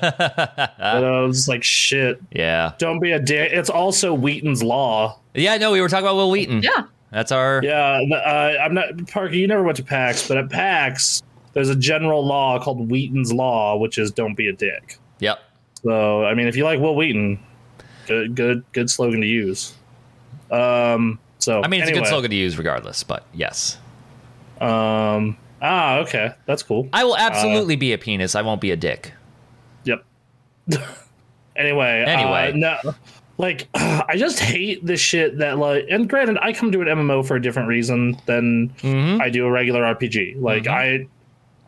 I was like, shit, yeah. don't be a dick. It's also Wheaton's Law. Yeah, no, we were talking about Wil Wheaton. Yeah. That's our. Yeah, uh, I'm not, Parker, you never went to PAX, but at PAX, there's a general law called Wheaton's Law, which is don't be a dick. Yep. So, I mean, if you like Wil Wheaton, good, good, good slogan to use. Um, so I mean, it's a good slogan to use regardless, but yes. Um, ah, okay, that's cool. I will absolutely be a penis. I won't be a dick. Yep. anyway, *laughs* Anyway. uh, no, like *clears throat* I just hate the shit that like. And granted, I come to an MMO for a different reason than Mhm. I do a regular RPG. Like I,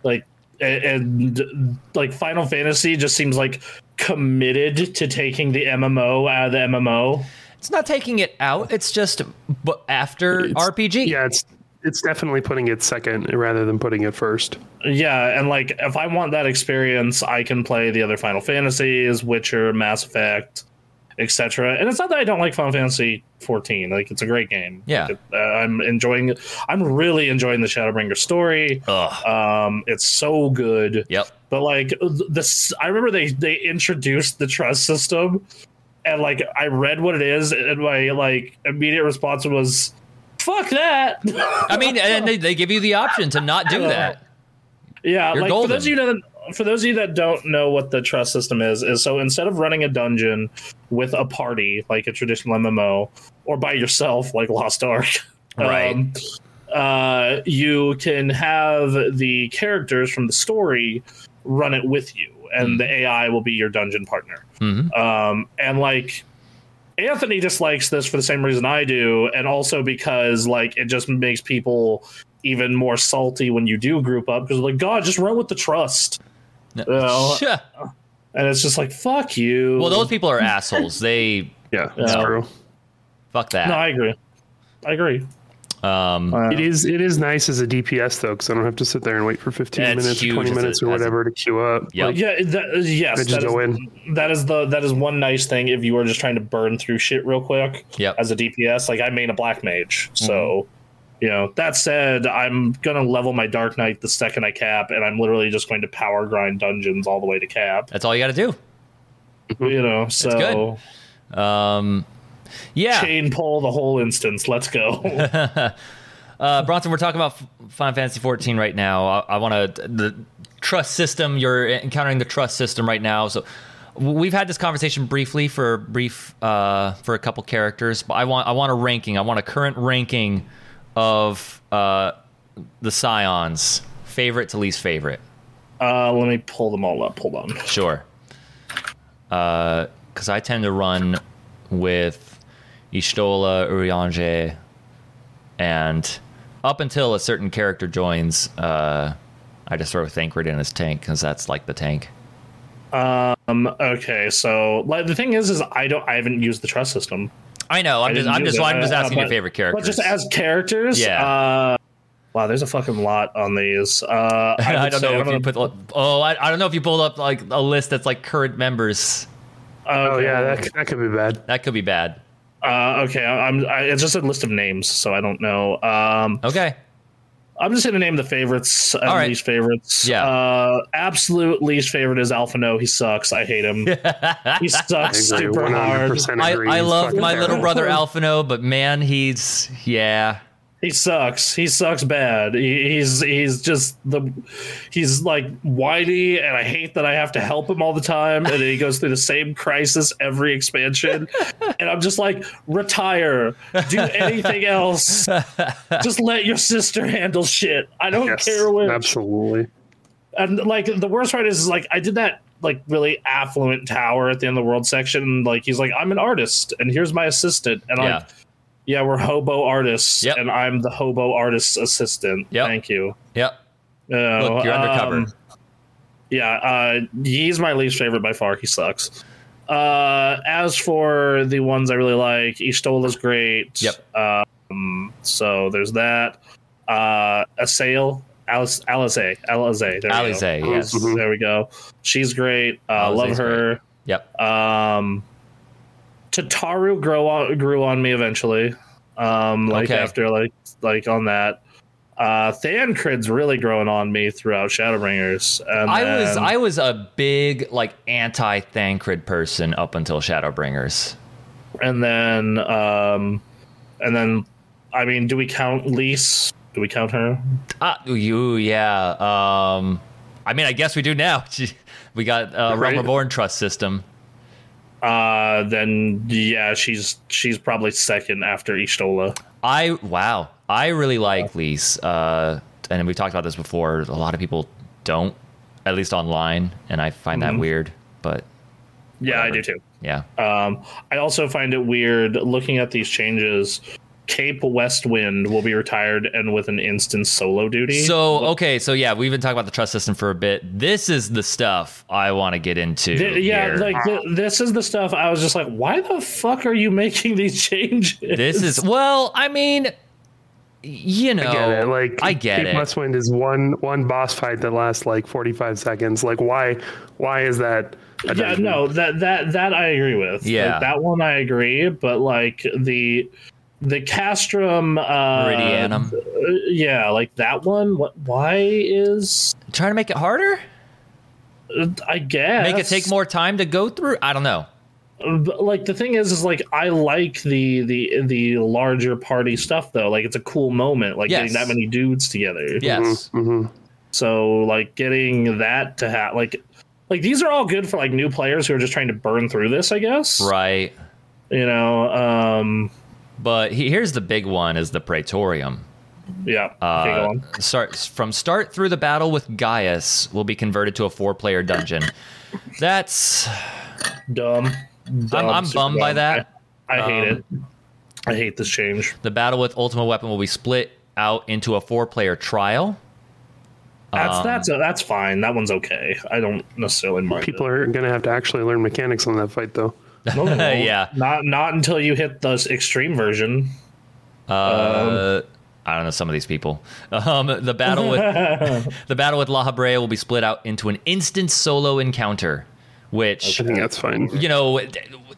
like a- and, like Final Fantasy just seems like committed to taking the MMO out of the MMO. It's not taking it out. It's just but after It's- RPG. yeah, it's it's definitely putting it second rather than putting it first. Yeah, and like if I want that experience, I can play the other Final Fantasies, Witcher, Mass Effect, etc. And it's not that I don't like Final Fantasy 14; like it's a great game. Yeah. Like, uh, I'm enjoying it. I'm really enjoying the Shadowbringer story. Ugh. Um, it's so good. Yep. But like this, I remember they they introduced the trust system, and like I read what it is, and my like immediate response was, "Fuck that." I mean, and they, they give you the option to not do that. Yeah, You're like for those of you that for those of you that don't know what the trust system is, is so instead of running a dungeon with a party like a traditional MMO or by yourself like Lost Ark, *laughs* Right. um, uh, you can have the characters from the story run it with you, and the AI will be your dungeon partner. Mhm. Um, and like Anthony dislikes this for the same reason I do, and also because like it just makes people even more salty when you do group up because like God, just run with the trust, No. Well, Sure. and it's just like fuck you. Well, those people are assholes. They *laughs* Yeah, that's Yeah. true. fuck that. No. I agree. I agree. Um, Uh, It is it is nice as a DPS though, because I don't have to sit there and wait for 15 Yeah, it's minutes or 20 as a- minutes or as a- whatever to queue up. Yep. Like, yeah, that, yes, I just that is, go in. that is the that is one nice thing if you are just trying to burn through shit real quick. Yep. As a DPS, like I main a black mage, so you know. That said, I'm gonna level my Dark Knight the second I cap, and I'm literally just going to power grind dungeons all the way to cap. that's all you got to do. You know, so good. do. Um, yeah. chain pull the whole instance. Let's go. *laughs* Uh, Bronson, we're talking about Final Fantasy 14 right now. I, I want to. The trust system. You're encountering the trust system right now. So we've had this conversation briefly for a brief uh, for a couple characters, but I want I want a ranking. I want a current ranking of uh, the Scions, favorite to least favorite. Uh, let me pull them all up. Hold on. Sure. Because I tend to run with Y'shtola, Urianger, and up until a certain character joins, uh, I just throw Thancred in his tank because that's like the tank. Um. Okay. So, like, the thing is, is I don't. I haven't used the trust system. I know. I'm I just. I'm just. it, I'm just uh, asking your favorite characters. But just as characters, Yeah. Uh, wow, there's a fucking lot on these. Uh, *laughs* I, would don't know if you gonna- put. Oh, I, I don't know if you pulled up like a list that's like current members. Oh yeah, that, that could be bad. That could be bad. Uh, okay, I- I'm. I, it's just a list of names, so I don't know. Um, Okay. I'm just gonna name the favorites and All right. least favorites. Yeah. Uh, absolute least favorite is Alphinaud. He sucks. I hate him. *laughs* he I sucks super One hundred hard. percent I, agree. I He's love fucking my terrible. little brother *laughs* Alphinaud, but man, he's yeah. He sucks. He sucks bad. He, he's he's just the he's like whiny, and I hate that I have to help him all the time. And he goes through the same crisis every expansion, and I'm just like, retire, do anything else, just let your sister handle shit. I don't Yes, care which. absolutely. And like the worst part is, is like I did that like really affluent tower at the end of the world section. And, like he's like, I'm an artist, and here's my assistant, and I'm Yeah. like, yeah, we're hobo artists, Yep. and I'm the hobo artist's assistant. Yep. Thank you. Yep. You know, Look, you're undercover. um, yeah, uh, he's my least favorite by far. He sucks. Uh, as for the ones I really like, Y'shtola's great. Yep. Um, so there's that. Uh, Assail, Alice, Alice, Alice. There we go. Alisaie, yes. There we go. She's great. Uh, love her. Yep. Um, Tataru grew on grew on me eventually. Um, like Okay. after like like on that. Uh, Thancred's really growing on me throughout Shadowbringers. And I was I was a big like anti Thancred person up until Shadowbringers. and then um, and then I mean, do we count Lyse? Do we count her? Ah, you yeah. Um, I mean, I guess we do now. *laughs* we got uh, Realm Right. Reborn trust system. Uh, then yeah, she's she's probably second after Y'shtola. I wow. I really like Lyse. Uh, and we've talked about this before. A lot of people don't, at least online, and I find that weird. But Yeah, I do too. yeah, Um, I also find it weird looking at these changes. Cape Westwind will be retired and with an instant solo duty. So okay, so yeah, we've been talking about the trust system for a bit. This is the stuff I want to get into. Th- yeah, here. like th- this is the stuff I was just like, why the fuck are you making these *laughs* changes? this is well, I mean, you know, I get it. Like I get Cape it. Westwind is one one boss fight that lasts like forty five seconds. Like why why is that? yeah, no, that that that I agree with. Like, Yeah. that one I agree, but like the the Castrum uh Meridianum. uh, yeah, like that one. What? Why is? Trying to make it harder, uh, I guess make it take more time to go through. I don't know. But, like the thing is is like i like the the the larger party stuff though like it's a cool moment like Yes. getting that many dudes together Yes, Mhm. so like getting that to have like like these are all good for like new players who are just trying to burn through this i guess right. you know um But he, here's the big one: is the Praetorium. yeah Uh, start from start through the battle with Gaius will be converted to a four-player dungeon. That's dumb, Dumb, I'm super bummed by that. i, I hate Um, it i hate this change the battle with Ultimate Weapon will be split out into a four-player trial. that's um, that's that's fine that one's okay i don't necessarily mind it. People are gonna have to actually learn mechanics on that fight though. No, they *laughs* won't. Yeah. not not until you hit the extreme version Uh, I don't know some of these people. Um, the battle with *laughs* the battle with Lahabrea will be split out into an instant solo encounter, which I think that's fine. you know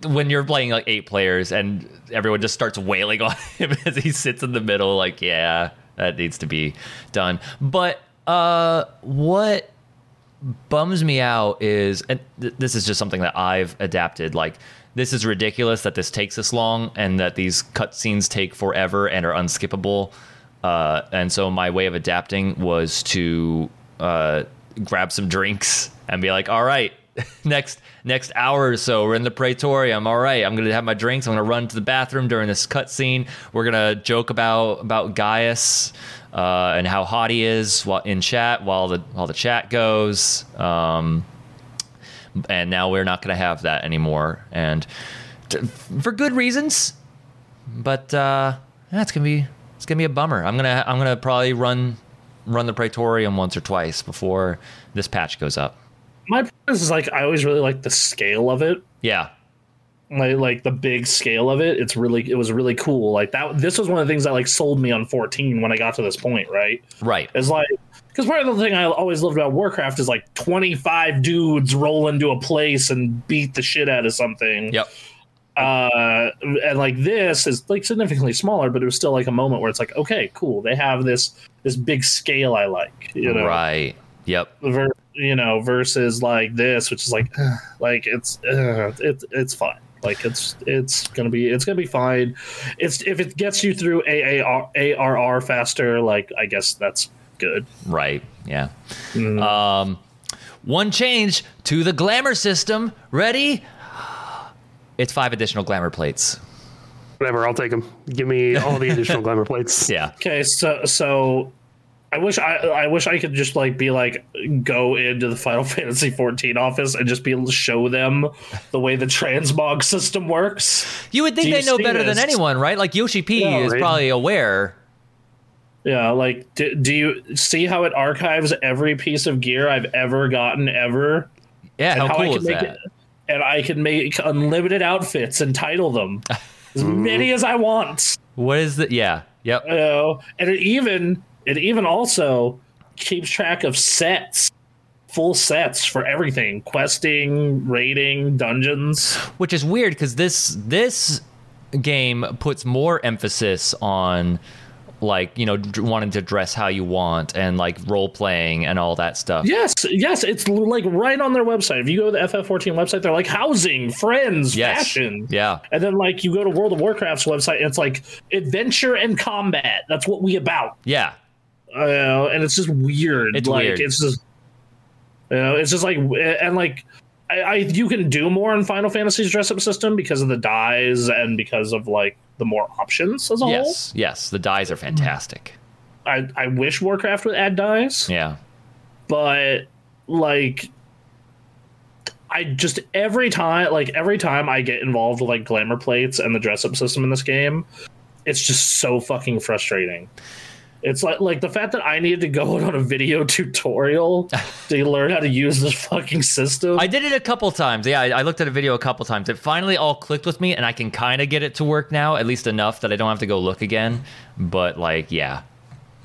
when you're playing like eight players and everyone just starts wailing on *laughs* him as he sits in the middle. Like, yeah, that needs to be done. But uh, what bums me out is, and th- this is just something that I've adapted. Like, this is ridiculous that this takes this long and that these cutscenes take forever and are unskippable. Uh, and so my way of adapting was to uh, grab some drinks and be like, all right, *laughs* next next hour or so, we're in the Praetorium. All right, I'm gonna have my drinks. I'm gonna run to the bathroom during this cutscene. We're gonna joke about about Gaius uh, and how hot he is in chat while the while the chat goes. Um, and now we're not gonna have that anymore, and t- for good reasons. But uh, yeah, it's gonna be it's gonna be a bummer. I'm gonna I'm gonna probably run run the Praetorium once or twice before this patch goes up. My point is like I always really like the scale of it. Yeah, Like like the big scale of it. It's really it was really cool. Like that this was one of the things that like sold me on 14 when I got to this point, right? right. It's like because part of the thing I always loved about Warcraft is like 25 dudes roll into a place and beat the shit out of something. Yep. Uh, and like this is like significantly smaller, but it was still like a moment where it's like, okay, cool. They have this this big scale I like, you know, Right. Yep. ver- you know, versus like this, which is like, *sighs* like it's uh, it's it's fine. Like it's it's gonna be it's gonna be fine. It's if it gets you through AAR, ARR faster, like I guess that's good. Right. Yeah. Mm. Um, one change to the glamour system. Ready? It's five additional glamour plates. Whatever, I'll take them. Give me all the additional *laughs* glamour plates. Yeah. Okay, so so I wish I I wish I could just like be like go into the Final *laughs* Fantasy 14 office and just be able to show them the way the transmog system works. You would think Do they know better than anyone, right? Like Yoshi P Yeah, is right. probably aware. Yeah, like do, do you see how it archives every piece of gear I've ever gotten ever? Yeah. And How, I cool can is make that? it and I can make unlimited outfits and title them *laughs* as many as I want. What is the? Yeah. Yep. You know, and it even it even also keeps track of sets, full sets for everything: questing, raiding, dungeons. which is weird because this this game puts more emphasis on like you know d- wanting to dress how you want and like role playing and all that stuff Yes, yes, it's like right on their website. If you go to the FF14 website, they're like housing, friends, yes fashion. yeah And then like you go to World of Warcraft's website, and it's like adventure and combat. That's what we about. yeah Uh, and it's just weird. It's like weird. it's just you know, it's just like and like I, I you can do more in Final Fantasy's dress up system because of the dyes and because of like the more options as a yes yes the dyes are fantastic. I I wish Warcraft would add dyes, yeah but like I just every time like every time I get involved with like glamour plates and the dress up system in this game, it's just so fucking frustrating. It's like like the fact that I needed to go on a video *laughs* tutorial to learn how to use this fucking system. i did it a couple times yeah I, I looked at a video a couple times it finally all clicked with me and i can kind of get it to work now at least enough that i don't have to go look again but like yeah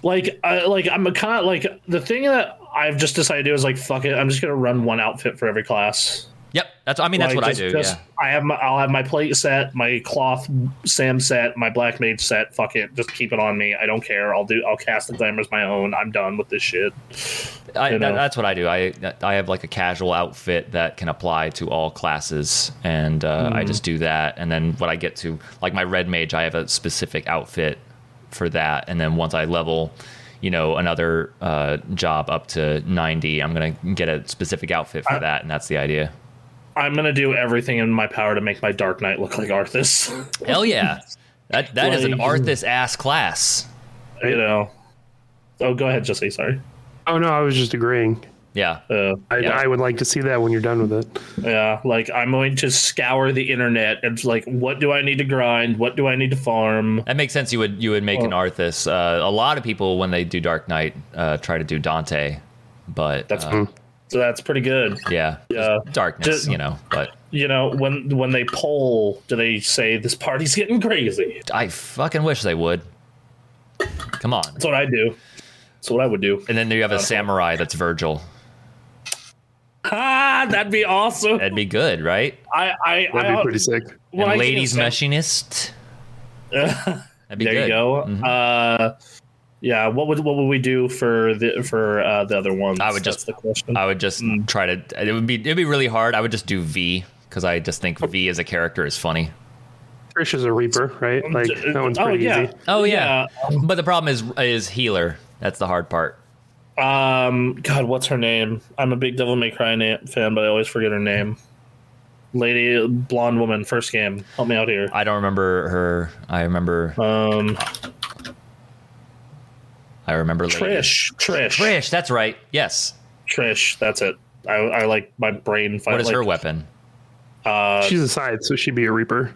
like I, like I'm a kind of like the thing that I've just decided to do is like fuck it. I'm just gonna run one outfit for every class. Yep that's i mean that's Like, what just- i do just- yeah I have my I'll have my plate set, my cloth Sam set, my black mage set. Fuck it, just keep it on me. I don't care. I'll do. I'll cast the glamour as my own. I'm done with this shit. I, you know. that- that's what I do. I I have like a casual outfit that can apply to all classes, and uh, Mm. I just do that. And then when I get to like my red mage, I have a specific outfit for that. And then once I level, you know, another uh, job up to ninety, I'm gonna get a specific outfit for I- that, and that's the idea. I'm gonna do everything in my power to make my Dark Knight look like Arthas. *laughs* Hell yeah, that that is an Arthas ass class. you know. Oh, go ahead, Jesse. Sorry. Oh no, I was just agreeing. Yeah, Uh, I, Yeah. I would like to see that when you're done with it. yeah, like I'm going to scour the internet and like, what do I need to grind? What do I need to farm? that makes sense. You would you would make an Arthas. Uh, a lot of people when they do Dark Knight uh, try to do Dante, but That's uh, so that's pretty good. Yeah. Yeah. Just darkness, Just- you know. But You know, when when they poll, do they say this party's *laughs* getting crazy? I fucking wish they would. Come on. That's what I do. That's what I would do. And then you have a samurai that's Vergil. Ah, that'd be awesome. That'd be good, right? I I, That'd I be pretty sick. when and get ladies sam- machinist. *laughs* That'd be there good. you go. Mhm. Uh, yeah. What would what would we do for the for uh, the other ones? I would That's just- the question. I would just Mm. try to. It would be. It'd be really hard. I would just do V because I just think V as a character is funny. Trish is a Reaper, right? Like that one's oh pretty yeah. easy. Oh yeah. But the problem is is healer. That's the hard part. Um, God, what's her name? I'm a big Devil May Cry na- fan, but I always forget her name. Lady, blonde woman, first game. Help me out here. I don't remember her. I remember. Um, I remember. lady. Trish, Trish, Trish. That's right. Yes. Trish. That's it. I, I like my brain. What is like, her weapon? Uh, She's a side, so she'd be a Reaper.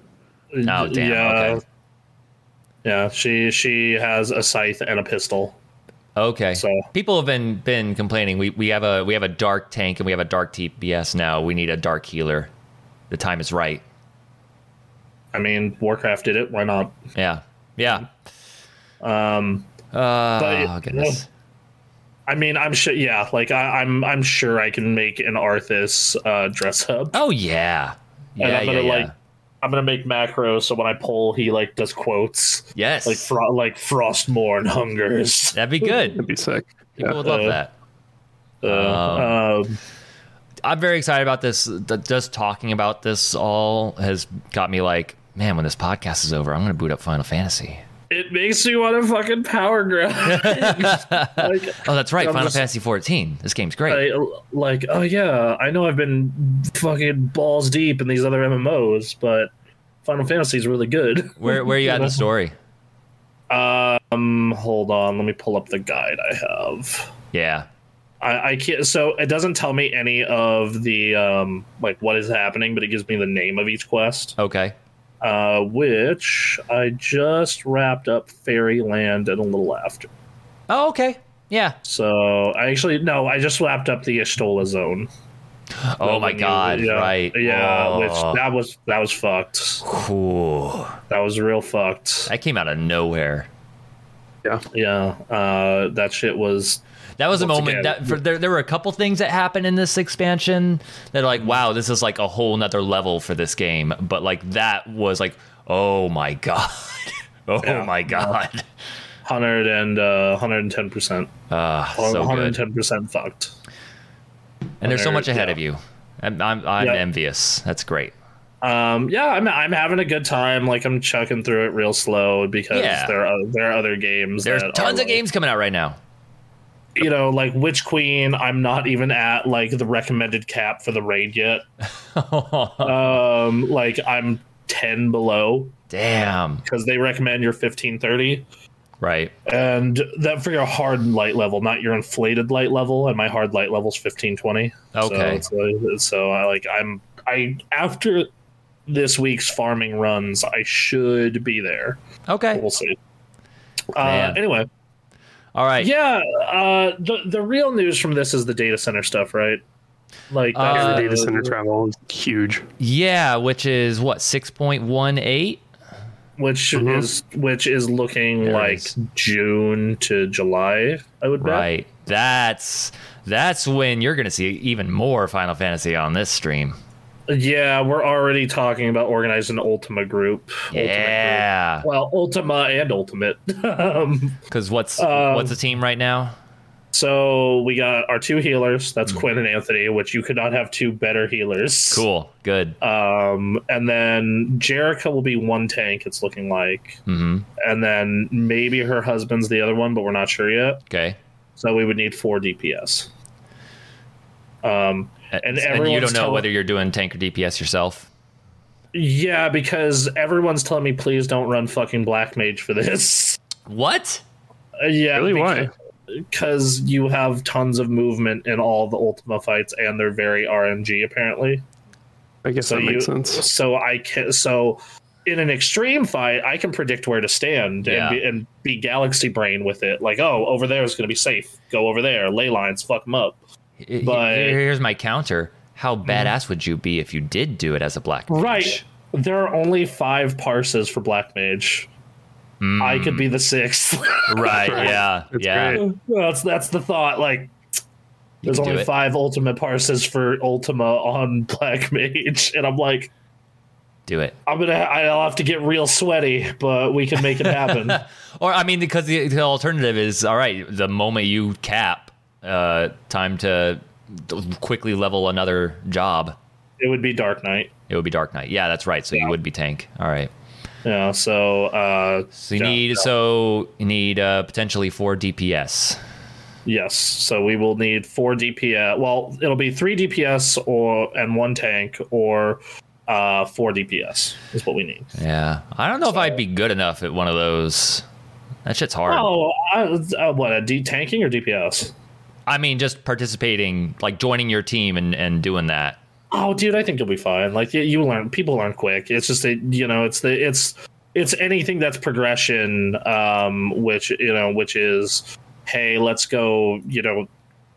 Oh, damn, Yeah, okay. yeah. She she has a scythe and a pistol. Okay. So- people have been been complaining. We we have a we have a dark tank and we have a dark TPS now. We need a dark healer. The time is right. I mean, Warcraft did it. Why not? Yeah. Yeah. Um, Uh, But- oh goodness. I mean, I'm sure. Yeah, like I, I'm I'm sure I can make an Arthas uh, dress up. Oh yeah. and I'm gonna yeah. like I'm gonna make macros so when I pull, he like does quotes yes. like fro- like Frostmourne hungers. That'd be good. That'd be sick. People Yeah. would love Uh, that. Uh, um, I'm very excited about this. Just talking about this all has got me like, man, when this podcast is over, I'm going to boot up Final Fantasy. It makes me want to fucking power grab. *laughs* like, Oh, that's right, I'm Final just- Fantasy 14. This game's great. I, like, oh yeah, I know I've been fucking balls deep in these other MMOs, but Final Fantasy is really good. *laughs* where where are you at in the story? Um, hold on, let me pull up the guide I have. Yeah. I, I can't. So it doesn't tell me any of the um like what is happening, but it gives me the name of each quest. Okay. Uh, which I just wrapped up Fairyland and a little after. Oh, okay. Yeah. So I actually no, I just wrapped up the Estola zone. Oh my when you- god. yeah, Right. Yeah, Oh. which that was that was fucked. Ooh. That was real fucked. That came out of nowhere. Yeah. Yeah, uh, that shit was. That was a moment again- that for, there, there were a couple things that happened in this expansion that are like, wow, this is like a whole nother level for this game. But like that was like, oh my *laughs* god. oh Yeah. my god. Hundred and uh, hundred and ten percent, Ah, so hundred and good. ten percent fucked. And there's so much ahead yeah. of you. I'm, I'm, I'm Yeah. envious. That's great. Um, yeah, I'm I'm having a good time. Like I'm chucking through it real slow because Yeah. there are there are other games. There's tons are, of games coming out right now. You know, like Witch Queen. I'm not even at like the recommended cap for the raid yet. *laughs* um, like I'm ten below Damn. because they recommend your 1530, Right. and that for your hard light level, not your inflated light level. And my hard light level's 1520. Okay. So, it's like- so I like I'm I after this week's farming runs, I should be there. Okay. We'll see. Uh, anyway, All right. yeah. Uh, the the real news from this is the data center stuff, right? Like Uh, that's the the- data center travel is huge. Yeah, which is what, 6.18? which Mhm. is which is looking There like is. June to July. I would bet. Right. That's that's when you're going to see even more Final Fantasy on this stream. Yeah, we're already talking about organizing an Ultima group. Ultimate Yeah. group. Well, Ultima and Ultimate. *laughs* um, Cuz what's Um, what's the team right now? so we got our two healers. That's Hmm. Quinn and Anthony, which you could not have two better healers. Cool. Good. Um, and then Jerica will be one tank. It's looking like, Mhm. and then maybe her husband's the other one, but we're not sure yet. Okay. So we would need four DPS. Um, And and you don't know tell- whether you're doing tank or DPS yourself. yeah, because everyone's telling me please don't run fucking Black Mage for this. What? Uh, yeah, Really? because, Why? Because you have tons of movement in all the Ultima fights, and they're very RNG apparently. I guess So that you, makes sense. so I can so in an extreme fight, I can predict where to stand Yeah. and, be, and be galaxy brain with it. Like, oh, over there is going to be safe. Go over there. Ley lines, fuck them up. H- But- Here's my counter. How badass would you be if you did do it as a black mage? Right. There are only five parses for Black Mage. Mm, I could be the sixth. *laughs* right. *laughs* Yeah. That's yeah. great. that's that's the thought. Like, there's only five ultimate parses for Ultima on *laughs* Black Mage, and I'm like, Do it. I'm gonna, I'll have to get real sweaty, but we can make it happen. Or I mean, because the, the alternative is all right. The moment you cap, uh, time to quickly level another job. it would be Dark Knight. It would be Dark Knight. Yeah, that's right. So you would be tank. All right. Yeah. So, uh, So you Yeah, need yeah. so you need uh, potentially four DPS. Yes. So we will need four DPS. Well, it'll be three DPS or and one tank, or uh, four DPS is what we need. Yeah, I don't know if I'd be good enough at one of those. That shit's hard. Oh, I, uh, what a D tanking or DPS? I mean, just participating, like joining your team and and doing that. Oh, dude, I think you'll be fine. Like you, you learn, people learn quick. It's just that you know, it's the it's it's anything that's progression, um, which you know, which is, hey, let's go, you know,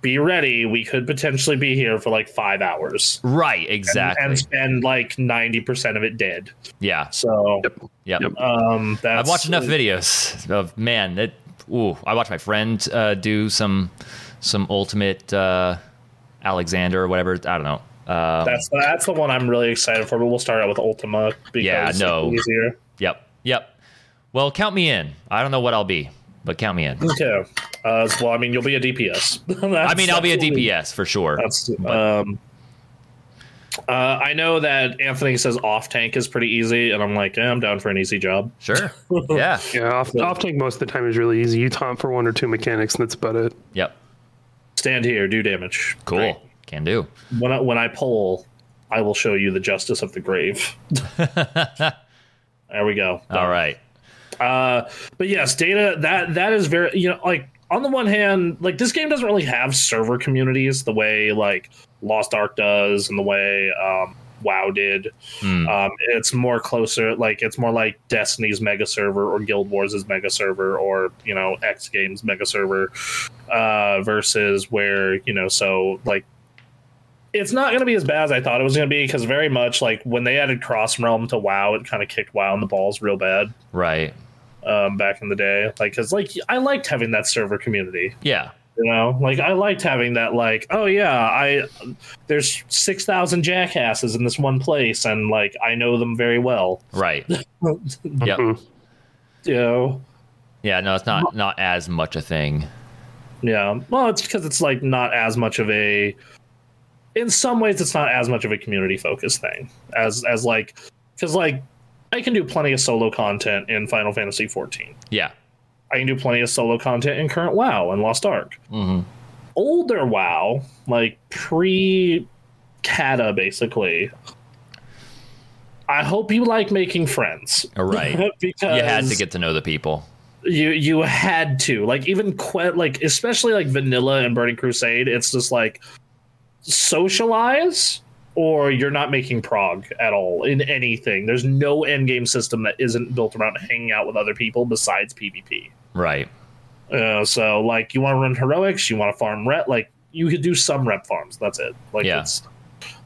be ready. We could potentially be here for like five hours, Right, and, exactly. and spend like ninety percent of it dead. yeah, So, yep. Yep. um, that's I've watched enough videos of man. That ooh, I watched my friend uh, do some some ultimate uh, Alexander or whatever. I don't know. Um, That's that's the one I'm really excited for. But we'll start out with Ultima because Yeah, no. it's easier. yep, yep. Well, count me in. I don't know what I'll be, but count me in. Okay. Uh, well, I mean, you'll be a DPS. *laughs* I mean, I'll be a DPS for sure. That's But- um. Uh, I know that Anthony says off tank is pretty easy, and I'm like, yeah, I'm down for an easy job. Sure. *laughs* Yeah. Yeah, off, off tank most of the time is really easy. You taunt for one or two mechanics, and that's about it. Yep. Stand here, do damage. Cool. Great. Can do. When I, when I pull, I will show you the justice of the grave. *laughs* there we go. All right. Uh, but yes, data that that is very you know like on the one hand, like this game doesn't really have server communities the way like Lost Ark does and the way um, WoW did. Hmm. Um, it's more closer, like it's more like Destiny's mega server or Guild Wars' mega server or you know X Games mega server uh, versus where you know so like it's not going to be as bad as I thought it was going to be because very much like when they added Cross Realm to WoW, it kind of kicked WoW in the balls real bad Right. um, back in the day. Like, because like I liked having that server community. Yeah. You know, like I liked having that. Like, oh yeah, I there's six thousand jackasses in this one place, and like I know them very well. Right. *laughs* Yep. Mhm. You know, Yeah. No, it's not not as much a thing. yeah. Well, it's because it's like not as much of a. In some ways, it's not as much of a community focused thing as as like because like I can do plenty of solo content in Final Fantasy fourteen. Yeah. I can do plenty of solo content in current WoW and Lost Ark. hmm older WoW, like pre Kata, basically. I hope you like making friends. Right. *laughs* because You had to get to know the people. you you had to like even que- like especially like vanilla and Burning Crusade. It's just like socialize or you're not making prog at all in anything. There's no end game system that isn't built around hanging out with other people besides PvP. Right. Uh, so like you want to run heroics, you want to farm rep, like you could do some rep farms. That's it. Like Yeah. it's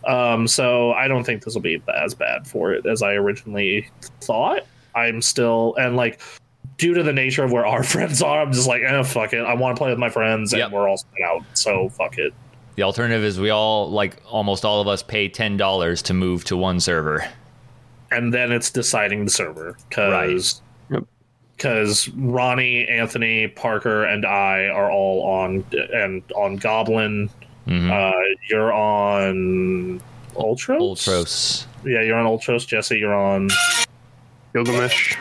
um so I don't think this will be as bad for it as I originally thought. I'm still and like due to the nature of where our *laughs* friends are, I'm just like, eh, fuck it. I want to play with my friends and Yep. we're all spread out. So fuck it. The alternative is we all like almost all of us pay ten dollars to move to one server. And then it's deciding the server because. Because Ronnie, Anthony, Parker, and I are all on and on Goblin. Mhm. Uh, you're on Ultros. Ultros. Yeah, you're on Ultros. Jesse, you're on Gilgamesh.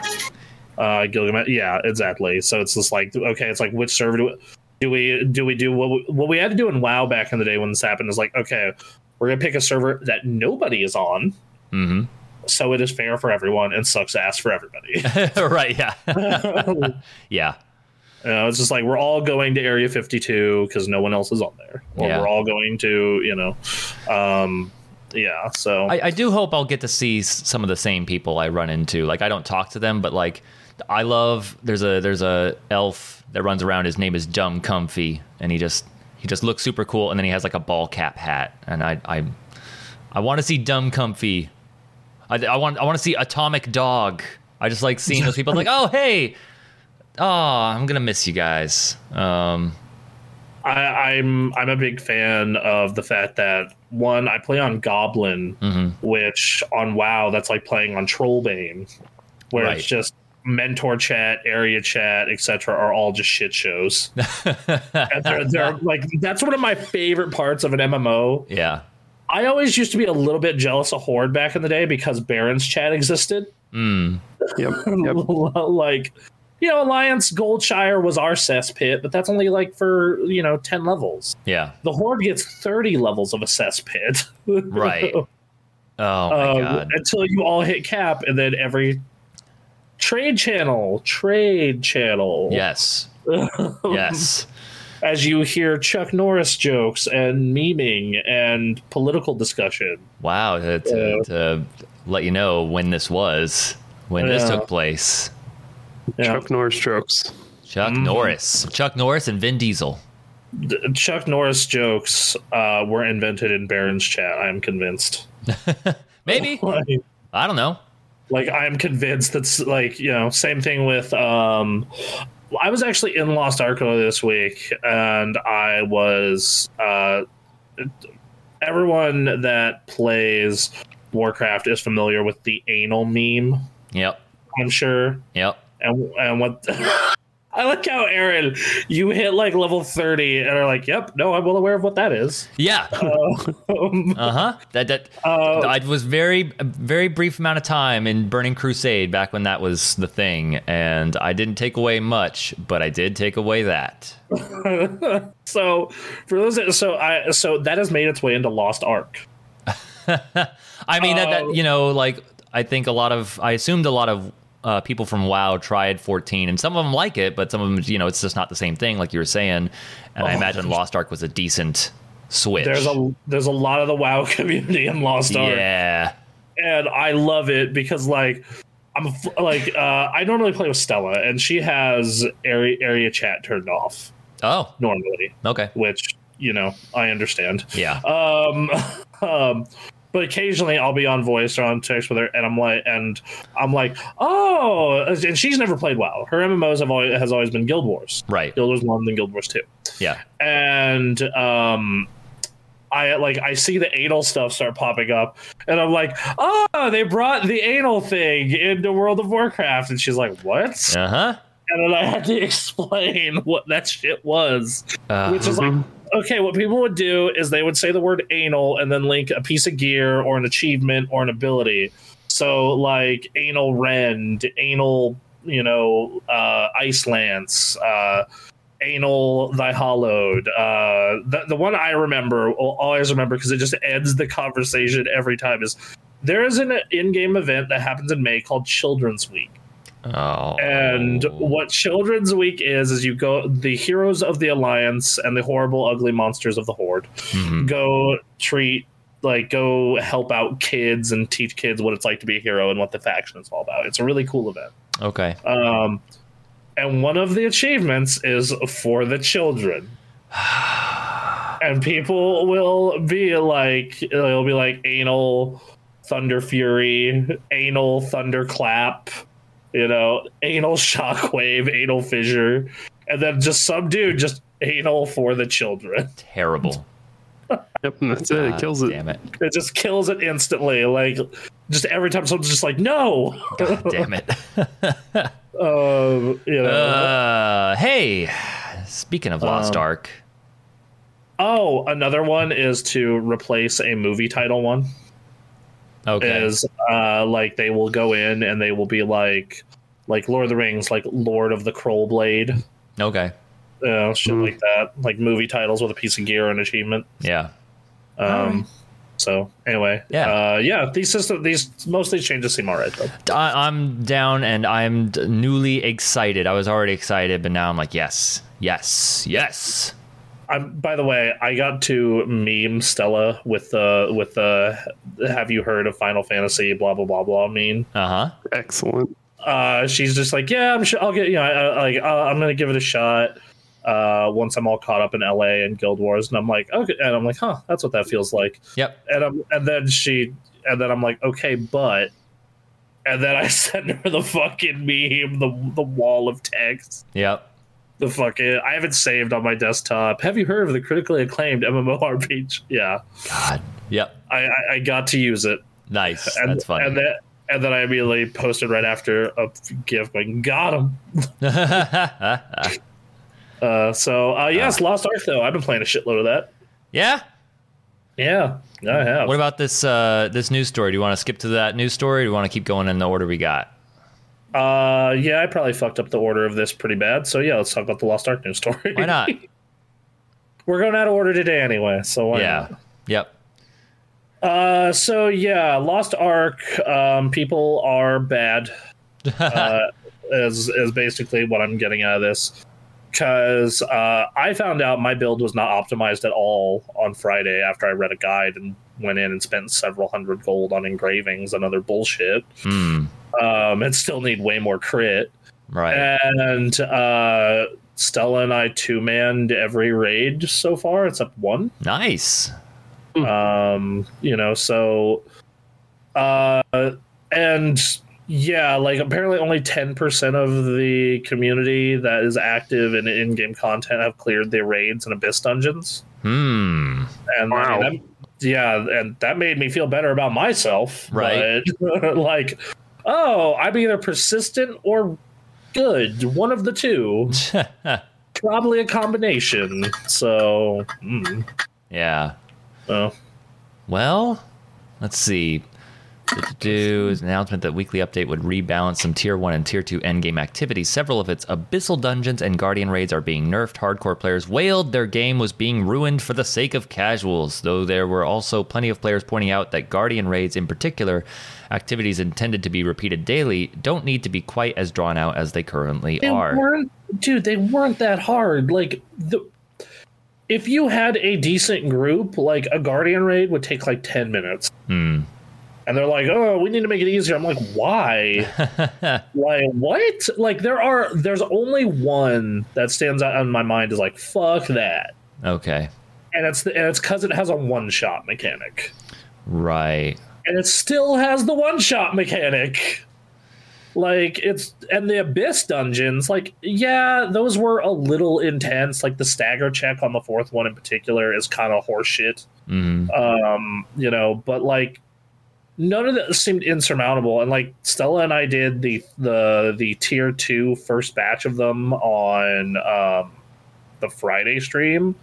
uh, Gilgamesh. Yeah, exactly. So it's just like okay, it's like which server do we do we do we do what we, what we had to do in WoW back in the day when this happened is like okay, we're gonna pick a server that nobody is on, hmm so it is fair for everyone and sucks ass for everybody. *laughs* right. Yeah. *laughs* yeah. You know, it's just like we're all going to Area 52 because no one else is on there, or Yeah. we're all going to, you know, um, yeah. So I, I do hope I'll get to see some of the same people I run into. Like I don't talk to them, but like I love there's a there's a elf that runs around. His name is Dumb Comfy, and he just he just looks super cool. And then he has like a ball cap hat, and I I I want to see Dumb Comfy. I, I want I want to see Atomic Dog. I just like seeing those people. like oh hey, oh I'm gonna miss you guys. Um, I, I'm I'm a big fan of the fact that one I play on Goblin, mhm. which on WoW that's like playing on Trollbane, where Right. it's just mentor chat, area chat, etc. are all just shit shows. *laughs* And they're, they're like that's one of my favorite parts of an MMO. yeah. I always used to be a little bit jealous of Horde back in the day because Barrens chat existed. Mm. Yep. *laughs* Yep. like you know, Alliance Goldshire was our cesspit, but that's only like for you know ten levels. Yeah. The Horde gets thirty levels of a cesspit. *laughs* Right. Oh my um, god. until you all hit cap, and then every trade channel, trade channel. Yes. *laughs* Yes. As you hear Chuck Norris jokes and memeing and political discussion. Wow. To, to, Yeah. to let you know when this was, when this Yeah. took place. Yeah. Chuck Norris jokes. Chuck Mm-hmm. Norris. Chuck Norris and Vin Diesel. D- Chuck Norris jokes uh, were invented in Barrens chat. I am convinced. *laughs* Maybe. *laughs* like, I don't know. like, I'm convinced that's like you know same thing with. Um, I was actually in Lost Ark this week, and I was uh, everyone that plays Warcraft is familiar with the anal meme. Yep. I'm sure. Yep. And and what *laughs* I like how Aaron, you hit like level thirty and are like, "Yep, no, I'm well aware of what that is." Yeah. Um, *laughs* Uh huh. That that uh, I was very very brief amount of time in Burning Crusade back when that was the thing, and I didn't take away much, but I did take away that. *laughs* so for those, that, so I so that has made its way into Lost Ark. *laughs* I mean that, Oh. that you know like I think a lot of I assumed a lot of uh, people from WoW tried 14, and some of them like it, but some of them you know it's just not the same thing, like you were saying. And I Oh. imagine Lost Ark was a decent switch. There's a there's a lot of the WoW *laughs* community in Lost Ark, yeah. and I love it because like. I'm like uh, I normally play with Stella, and she has area area chat turned off Oh, normally, okay. which you know I understand. Yeah. Um, *laughs* um, but occasionally I'll be on voice or on text with her, and I'm like, and I'm like, oh, and she's never played WoW. Her MMOs have always has always been Guild Wars, right. Guild Wars One, then Guild Wars Two, Yeah. and um. I like I see the anal stuff start popping up, and I'm like, "Oh, they brought the anal thing into World of Warcraft," and she's like, "What?" Uh huh. And then I had to *laughs* explain what that shit was, Uh, which is like, okay, what people would do is they would say the word anal and then link a piece of gear or an achievement or an ability. So like anal rend, anal, you know, uh, ice lance, uh, anal thy hollowed. Uh, the the one I remember, will always remember because it just ends the conversation every time is. There is an in-game event that happens in May called Children's Week. Oh. And what Children's Week is is you go the heroes of the Alliance and the horrible, ugly monsters of the Horde Mhm. go treat like go help out kids and teach kids what it's like to be a hero and what the faction is all about. It's a really cool event. Okay. Um, and one of the achievements is for the children. *sighs* and people will be like, they'll be like anal thunder fury, anal thunderclap, you know, anal shockwave, anal fissure, and then just some dude just anal for the children. Terrible. *laughs* Yep, and that's it. It kills it. Damn it. It just kills it instantly. Like, just every time someone's just like, no. God damn it. *laughs* Um, you know. Uh, hey, speaking of Lost Um, Ark, Oh, another one is to replace a movie title one. Okay, Is uh like they will go in and they will be like like Lord of the Rings, like Lord of the Kroll Blade, okay, you know, shit Mhm. like that. Like movie titles with a piece of gear and achievement. yeah, Um Alright. so anyway. Yeah. Uh yeah, these system these most of these changes seem alright though. I, I'm down and I'm d- newly excited. I was already excited, but now I'm like, yes, yes, yes. I'm by the way, I got to meme Stella with the with the have you heard of Final Fantasy blah blah blah blah meme. Uh huh. Excellent. uh, she's just like, yeah, I'm sure I'll get, you know, I, I, like uh, I'm gonna give it a shot uh, once I'm all caught up in LA and Guild Wars, and I'm like, okay, and I'm like, huh, that's what that feels like, Yep. and I'm, and then she, and then I'm like, okay, but, and then I *laughs* send her the fucking meme, the the wall of text, Yep. The fucking, I have it saved on my desktop. Have you heard of the critically acclaimed MMORPG? Yeah, God. Yep. I, I, I got to use it. Nice. And, That's funny. And then, and then I immediately posted right after a GIF going, got him. *laughs* Uh, so uh, yes, Lost Ark though. I've been playing a shitload of that. yeah. Yeah, I have. What about this uh, this news story? Do you want to skip to that news story? Or do you want to keep going in the order we got? Uh, yeah, I probably fucked up the order of this pretty bad. So yeah, let's talk about the Lost Ark news story. Why not? *laughs* We're going out of order today anyway, so why yeah. not? Yep. Uh, so yeah, Lost Ark. Um, people are bad. *laughs* Uh, is is basically what I'm getting out of this. Because uh, I found out my build was not optimized at all on Friday after I read a guide and went in and spent several hundred gold on engravings and other bullshit. Hmm. Um, and still need way more crit. Right. And uh, Stella and I two manned every raid so far, except one. nice. Um, you know, so uh and yeah, like apparently only 10% of the community that is active in in-game content have cleared their raids and abyss dungeons. Hmm. And I Wow. mean, that- yeah, and that made me feel better about myself. Right. but, *laughs* like, oh, I'm either persistent or good. One of the two. *laughs* Probably a combination. So, mm, yeah. well. Well, let's see. Do an announcement that weekly update would rebalance some tier one and tier two endgame activities. Several of its abyssal dungeons and guardian raids are being nerfed. Hardcore players wailed their game was being ruined for the sake of casuals. Though there were also plenty of players pointing out that guardian raids, in particular, activities intended to be repeated daily, don't need to be quite as drawn out as they currently they are. weren't dude they weren't that hard like the if you had a decent group like a guardian raid would take like 10 minutes Hmm. And they're like oh we need to make it easier i'm like why *laughs* like what like there are there's only one that stands out in my mind is like fuck that Okay. and it's the, and it's because it has a one shot mechanic Right. and it still has the one shot mechanic. Like it's and the abyss dungeons, like yeah, those were a little intense. Like the stagger check on the fourth one in particular is kind of horseshit. hmm Um, you know, but like none of that seemed insurmountable. And like Stella and I did the the the tier two first batch of them on um the Friday stream.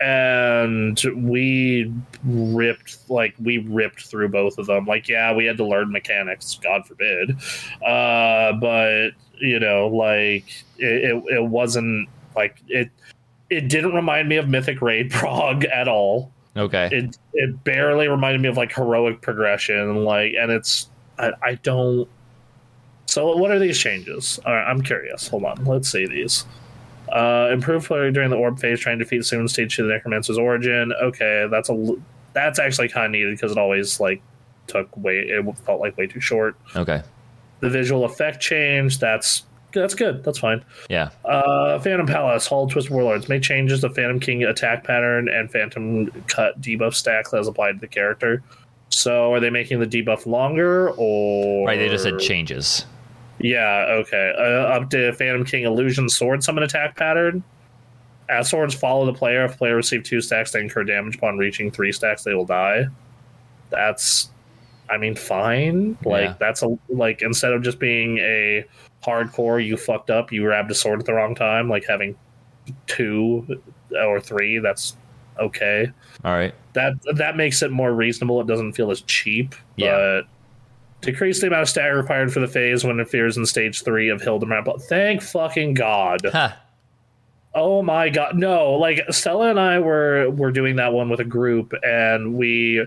And we ripped like we ripped through both of them. Like, yeah, we had to learn mechanics, God forbid. Uh, but you know, like it, it, it wasn't like it it didn't remind me of Mythic Raid *laughs* Prog at all Okay. it it barely reminded me of like heroic progression like and it's i, I don't so what are these changes? All right i'm curious. Hold on. Let's see these. Uh improved player during the orb phase trying to defeat soon stage to the necromancer's origin. Okay that's a that's actually kind of needed because it always like took way it felt like way too short. Okay. the visual effect change that's that's good that's fine Yeah. uh, Phantom Palace, Hall of Twist Warlords make changes to Phantom King attack pattern and Phantom Cut debuff stack that is applied to the character. So, are they making the debuff longer or Right. They just said changes. Yeah, okay. Uh, up to Phantom King Illusion Sword Summon attack pattern. As swords follow the player, if player receive two stacks, they incur damage upon reaching three stacks, they will die. That's, I mean, fine. Like Yeah. that's a like instead of just being a hardcore, you fucked up, you grabbed a sword at the wrong time. Like having two or three, that's okay. All right. That that makes it more reasonable. It doesn't feel as cheap. Yeah. But decrease the amount of stagger required for the phase when it appears in stage three of Hildebrand. But thank fucking god. Ha. Oh my god. No, like Stella and I were were doing that one with a group and we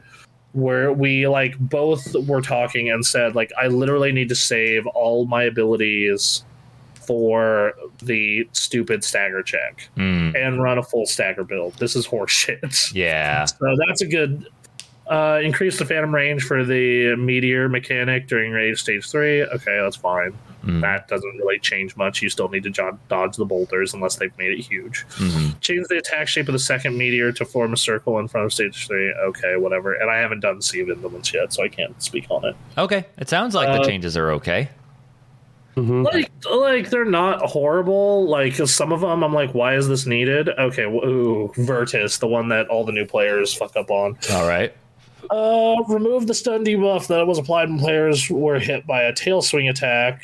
were we like both were talking and said like I literally need to save all my abilities for the stupid stagger check Hmm. and run a full stagger build. This is horseshit. *laughs* Yeah. So that's a good uh increase the phantom range for the meteor mechanic during raid stage three. Okay, that's fine. Mm. That doesn't really change much. You still need to jo- dodge the boulders unless they've made it huge. Mhm. Change the attack shape of the second meteor to form a circle in front of stage three. Okay, whatever. And I haven't done Sea of Indolence yet, so I can't speak on it. Okay. It sounds like the Uh, changes are okay. Mhm. Like, like they're not horrible. Like some of them, I'm like, why is this needed? Okay, w- ooh, Vertus, the one that all the new players fuck up on. All right. Uh, remove the stun debuff that was applied when players were hit by a tail swing attack.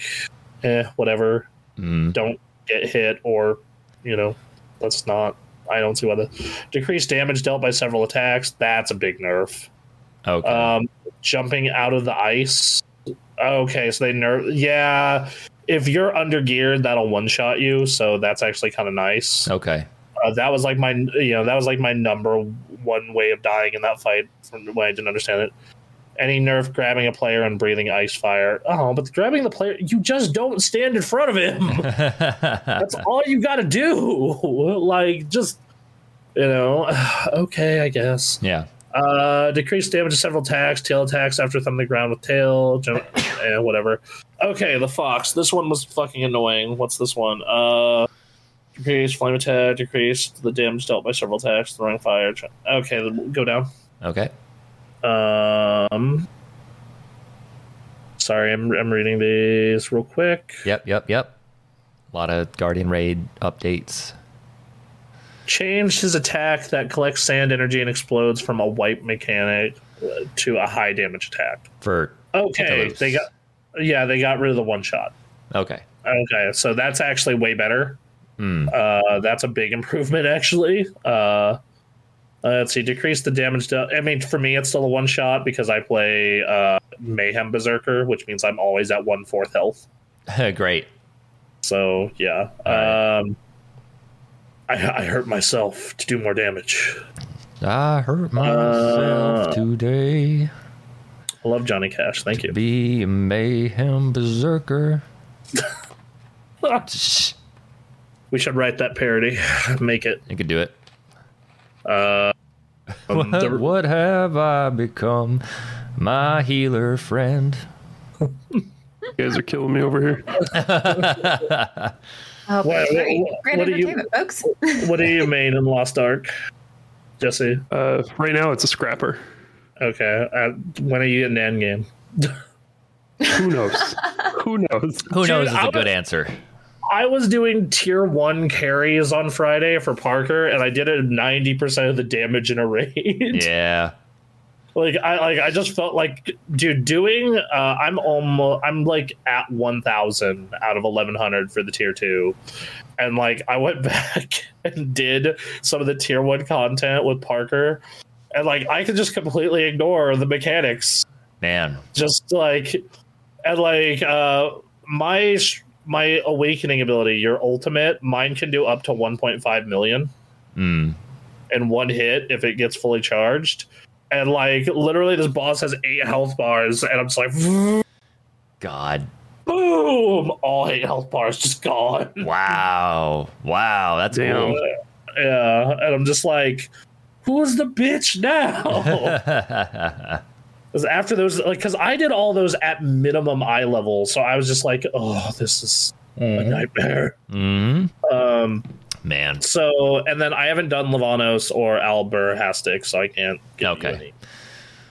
Eh, whatever. Mm. Don't get hit, or you know, let's not. I don't see why the decreased damage dealt by several attacks. That's a big nerf. Okay. Um, jumping out of the ice Okay, so they nerf. Yeah, if you're under geared, that'll one shot you. So that's actually kind of nice. Okay. Uh, that was like my, you know, that was like my number one way of dying in that fight from when I didn't understand it. Any nerf grabbing a player and breathing ice fire. Oh, but grabbing the player, you just don't stand in front of him. *laughs* That's all you got to do. *laughs* like, just, you know, *sighs* okay, I guess. yeah. Uh, decrease damage to several attacks, tail attacks after thumbing the ground with tail, jump, *coughs* eh, whatever. Okay, the fox. This one was fucking annoying. What's this one? Uh, decrease flame attack, decrease the damage dealt by several attacks, throwing fire. ch- Okay, then go down. Okay. Um, sorry, I'm I'm reading these real quick. Yep. Yep. Yep. A lot of Guardian Raid updates. Changed his attack that collects sand energy and explodes from a wipe mechanic uh, to a high damage attack. For Okay, they got yeah, they got rid of the one shot. okay. Okay, so that's actually way better. Hmm. Uh, that's a big improvement, actually. Uh, let's see, decrease the damage. To, I mean, for me, it's still a one shot because I play uh, Mayhem Berserker, which means I'm always at one fourth health. *laughs* Great. So yeah, Alright. um, I, I hurt myself to do more damage. I hurt myself Uh, today. I love Johnny Cash. Thank you. Be a mayhem berserker. *laughs* Shh, We should write that parody. *laughs* Make it. you could do it. Uh, um, What, the- what have I become? My healer friend. You guys are killing me over here. *laughs* Oh, What- great, what- what do you- entertainment, folks. *laughs* what do you main in Lost Ark, Jesse? Uh, right now, it's a scrapper. Okay. Uh, when are you getting end game? Who knows? Who knows? Who knows is I a would- good answer. I was doing tier one carries on Friday for Parker, and I did it ninety percent of the damage in a *laughs* raid. Yeah. like I like I just felt like, dude, doing. Uh, I'm almost. I'm like at one thousand out of eleven hundred for the tier two, and like I went *laughs* back and did some of the tier one content with Parker, and like I could just completely ignore the mechanics Man. just like and like uh my my awakening ability your ultimate mine can do up to 1.5 million Mm. in one hit if it gets fully charged and like literally this boss has eight health bars and i'm just like God. boom all eight health bars just gone *laughs* Wow. Wow. That's Damn. cool. yeah and i'm just like who's the bitch now *laughs* Because after those, like, because I did all those at minimum eye level, so I was just like, oh, this is a nightmare. mm. Um, Man. so, and then I haven't done Levanos or Alberhastic, so I can't get Okay. any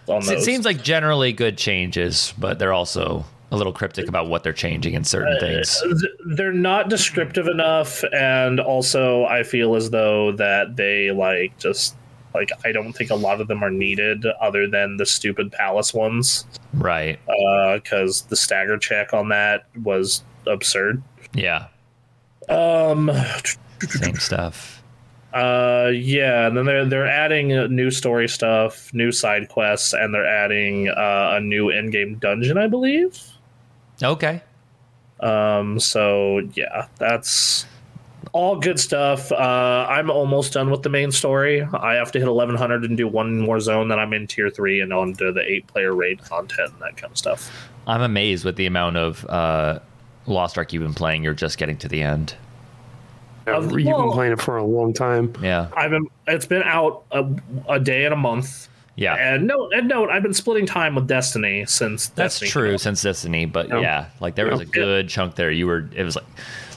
on It seems like generally good changes, but they're also a little cryptic about what they're changing in certain things. They're not descriptive enough, and also I feel as though that they like just like I don't think a lot of them are needed, other than the stupid palace ones, Right. because the stagger check on that was absurd. Yeah. Um, Same stuff. Uh, yeah, and then they're they're adding uh, new story stuff, new side quests, and they're adding uh, a new end game dungeon, I believe. Okay. Um, so yeah, that's all good stuff. Uh, I'm almost done with the main story. I have to hit 1100 and do one more zone, then I'm in tier three and on to the eight player raid content and that kind of stuff. I'm amazed with the amount of uh, Lost Ark you've been playing. You're just getting to the end. Yeah, Um, You've well- been playing it for a long time. Yeah. I've been it's been out a, a day and a month. Yeah. And note, and note, I've been splitting time with Destiny since That's Destiny true since Destiny, but Yeah. yeah, like there was a Yeah. good chunk there. You were, it was like,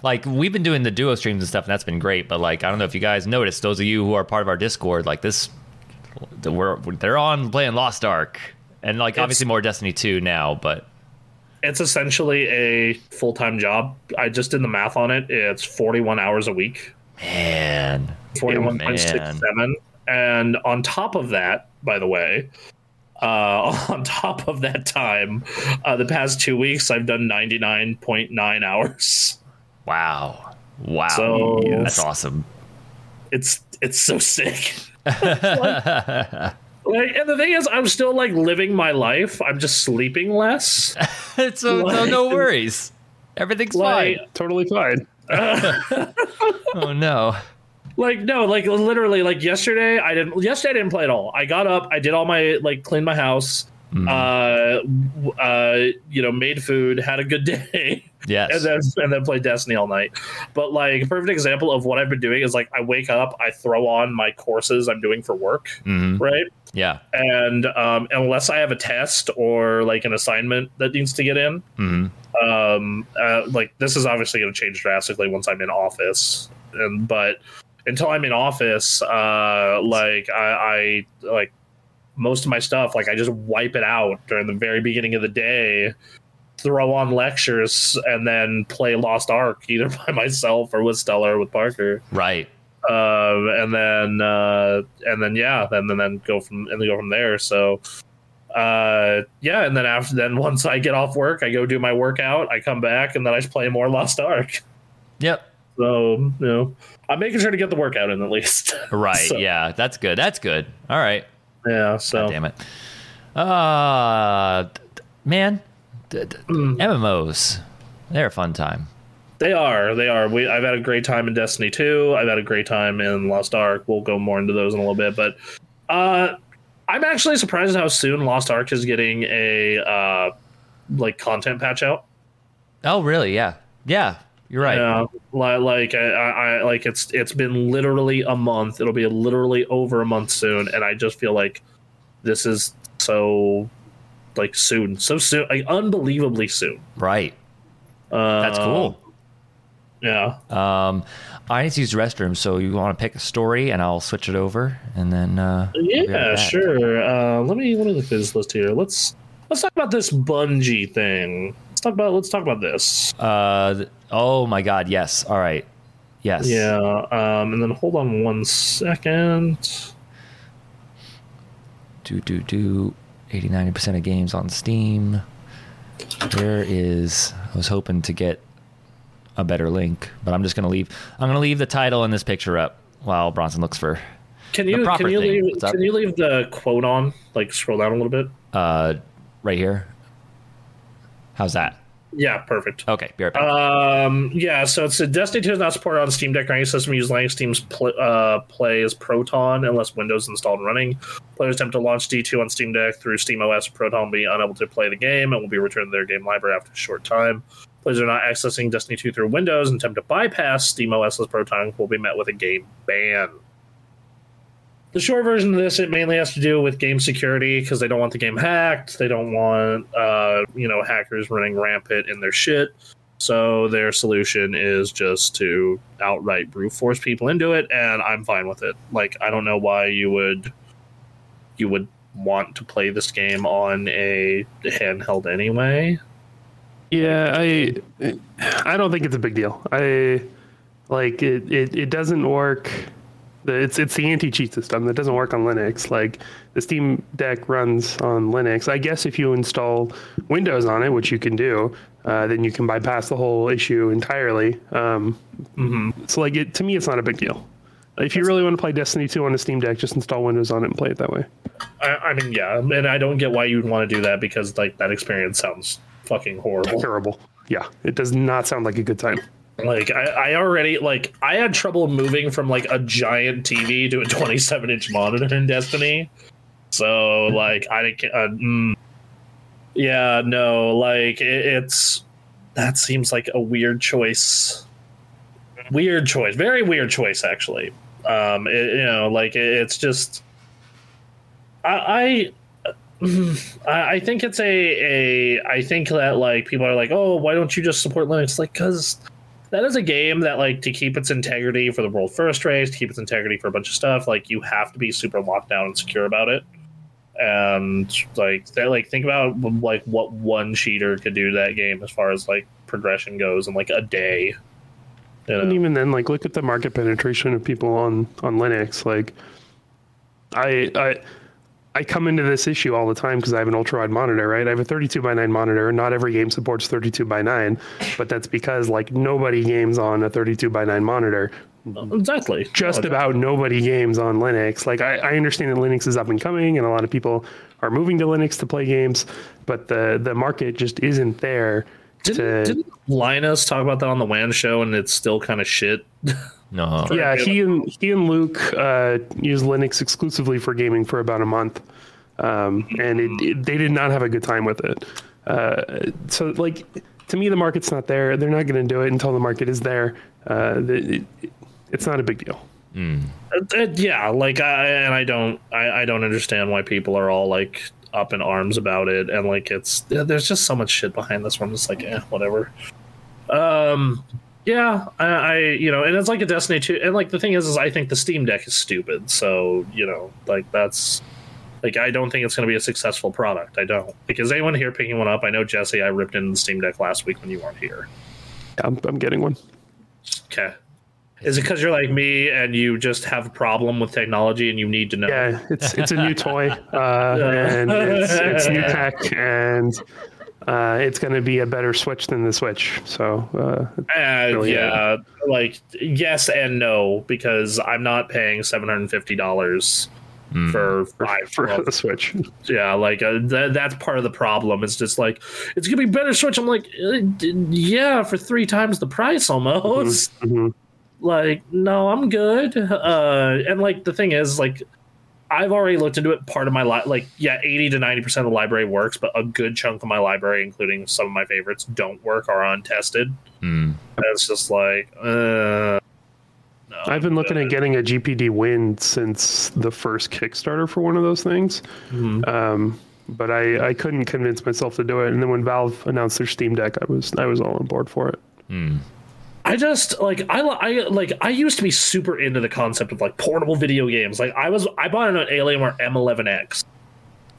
like we've been doing the duo streams and stuff, and that's been great. But like, I don't know if you guys noticed, those of you who are part of our Discord, like this, we're they're on playing Lost Ark, and like It's- obviously more Destiny two now, but it's essentially a full time job. I just did the math on it. It's 41 hours a week, man, 41.67. And on top of that, by the way, uh, *laughs* on top of that time, uh, the past two weeks, I've done 99.9 hours. Wow, wow, So- that's awesome. It's it's so sick. *laughs* Like, and the thing is, I'm still like living my life. I'm just sleeping less. *laughs* so, so no worries. Everything's Like, fine. Totally fine. *laughs* Oh no. like no, like literally, like yesterday, I didn't. Yesterday, I didn't play at all. I got up, I did all my like cleaned my house, Mm-hmm. uh, uh, you know, made food, had a good *laughs* day. Yes. and then and then play Destiny all night. But like a perfect example of what I've been doing is like I wake up, I throw on my courses I'm doing for work, Mhm. right? Yeah. And um, unless I have a test or like an assignment that needs to get in, hmm um, uh, like this is obviously going to change drastically once I'm in office. And but until I'm in office, uh, like I, I like most of my stuff, like I just wipe it out during the very beginning of the day, throw on lectures, and then play Lost Ark *laughs* either by myself or with Stella or with Parker. Right. Um, and then uh, and then yeah, then and then go from and then go from there. So uh yeah and then after then once i get off work i go do my workout i come back and then i just play more lost ark Yep. so you know i'm making sure to get the workout in at least *laughs* Right. So- Yeah. That's good. That's good. All right. Yeah so Damn it. Uh, man, d- d- Mm. MMOs, they're a fun time. they are they are we i've had a great time in destiny 2 i've had a great time in lost ark we'll go more into those in a little bit but uh i'm actually surprised how soon lost ark is getting a uh like content patch out Oh, really? Yeah. Yeah. You're right. Yeah, li- like I, I, like it's it's been literally a month. It'll be literally over a month soon, and I just feel like this is so like soon, so soon, like unbelievably soon. Right. Uh, That's cool. Yeah, Um, I need to use the restroom, so you want to pick a story, and I'll switch it over, and then uh, yeah, sure. Uh, let me let me look at this list here. Let's let's talk about this Bungie thing. Let's talk about let's talk about this. Uh, oh my God, yes. All right, yes. Yeah, um, and then hold on one second. Do do do. 80 90 percent of games on Steam. There is. I was hoping to get a better link, but I'm just gonna leave. I'm gonna leave the title and this picture up while Bronson looks for Can you can you thing. leave can you leave the quote on? Like scroll down a little bit. uh right here. How's that? Yeah, perfect. Okay, be right back. Um, yeah, so it's a Destiny 2 is not supported on Steam Deck or any system use Linux Team's pl- uh, play as Proton unless Windows installed and running. Players attempt to launch D2 on Steam Deck through Steam OS Proton will be unable to play the game and will be returned to their game library after a short time. Players are not accessing Destiny 2 through Windows and attempt to bypass Steam OS as Proton will be met with a game ban. The short version of this, it mainly has to do with game security because they don't want the game hacked. They don't want, uh, you know, hackers running rampant in their shit. So their solution is just to outright brute force people into it, and I'm fine with it. Like I don't know why you would you would want to play this game on a handheld anyway. Yeah, I I don't think it's a big deal. I like it. It, it doesn't work. It's it's the anti cheat system that doesn't work on Linux. Like the Steam Deck runs on Linux. I guess if you install Windows on it, which you can do, uh, then you can bypass the whole issue entirely. Um, So like it to me, it's not a big deal. If you really want to play Destiny 2 on a Steam Deck, just install Windows on it and play it that way. I, I mean, yeah, and I don't get why you'd want to do that because like that experience sounds fucking horrible. Terrible. Yeah, it does not sound like a good time. Like I, I already like I had trouble moving from like a giant TV to a *laughs* 27 inch monitor in Destiny. So like I didn't. Uh, mm, yeah, no, like it, it's that seems like a weird choice. Weird choice, very weird choice actually. Um, it, you know, like it, it's just I. I *clears throat* I think it's a a. I think that like people are like, oh, why don't you just support Linux? Like, because that is a game that like to keep its integrity for the world first race, to keep its integrity for a bunch of stuff. Like, you have to be super locked down and secure about it. And like, they like think about like what one cheater could do to that game as far as like progression goes in like a day. You And even then, like, look at the market penetration of people on on Linux. Like, I I I come into this issue all the time because I have an ultra wide monitor, right? I have a 32 by 9 monitor. And not every game supports 32 by 9, but that's because like nobody games on a 32 by 9 monitor. exactly. just about nobody games on Linux. Like I, I understand that Linux is up and coming, and a lot of people are moving to Linux to play games, but the the market just isn't there. Didn't, to, didn't Linus talk about that on the WAN show, and it's still kind of shit? *laughs* No. yeah, he and he and Luke uh, used Linux exclusively for gaming for about a month, um, and it, it, they did not have a good time with it. Uh, so, like to me, the market's not there. They're not going to do it until the market is there. Uh, the, it, it's not a big deal. Uh, uh, yeah, like I and I don't I, I don't understand why people are all like up in arms about it and like it's there's just so much shit behind this one. It's like eh, whatever. Um, yeah, I, I you know, and it's like a Destiny two, and like the thing is, is I think the Steam Deck is stupid. So you know, like that's like I don't think it's going to be a successful product. I don't. Like, is anyone here picking one up? I know Jesse, I ripped in the Steam Deck last week when you weren't here. I'm, I'm getting one. Okay. Is it because you're like me and you just have a problem with technology and you need to know? Yeah, it's it's a new toy, uh, *laughs* and it's, it's new tech, and uh, it's going to be a better Switch than the Switch. So uh, Uh, Really, yeah, like yes and no because I'm not paying seven hundred and fifty dollars for *laughs* five. for well, the Switch, yeah, like uh, that, that's part of the problem. It's just like it's gonna be better Switch. I'm like, uh, yeah, for three times the price almost. Mhm. Like, no, I'm good. Uh, and like the thing is, like, I've already looked into it. Part of my li- like, yeah, eighty to ninety percent of the library works, but a good chunk of my library, including some of my favorites, don't work or are untested. Hmm. And it's just like, uh, no, I've been looking at getting a GPD win since the first Kickstarter for one of those things. Mhm. Um, but I, I couldn't convince myself to do it. And then when Valve announced their Steam Deck, I was I was all on board for it. I just like I, I like I used to be super into the concept of like portable video games. Like I was I bought an Alienware M11X,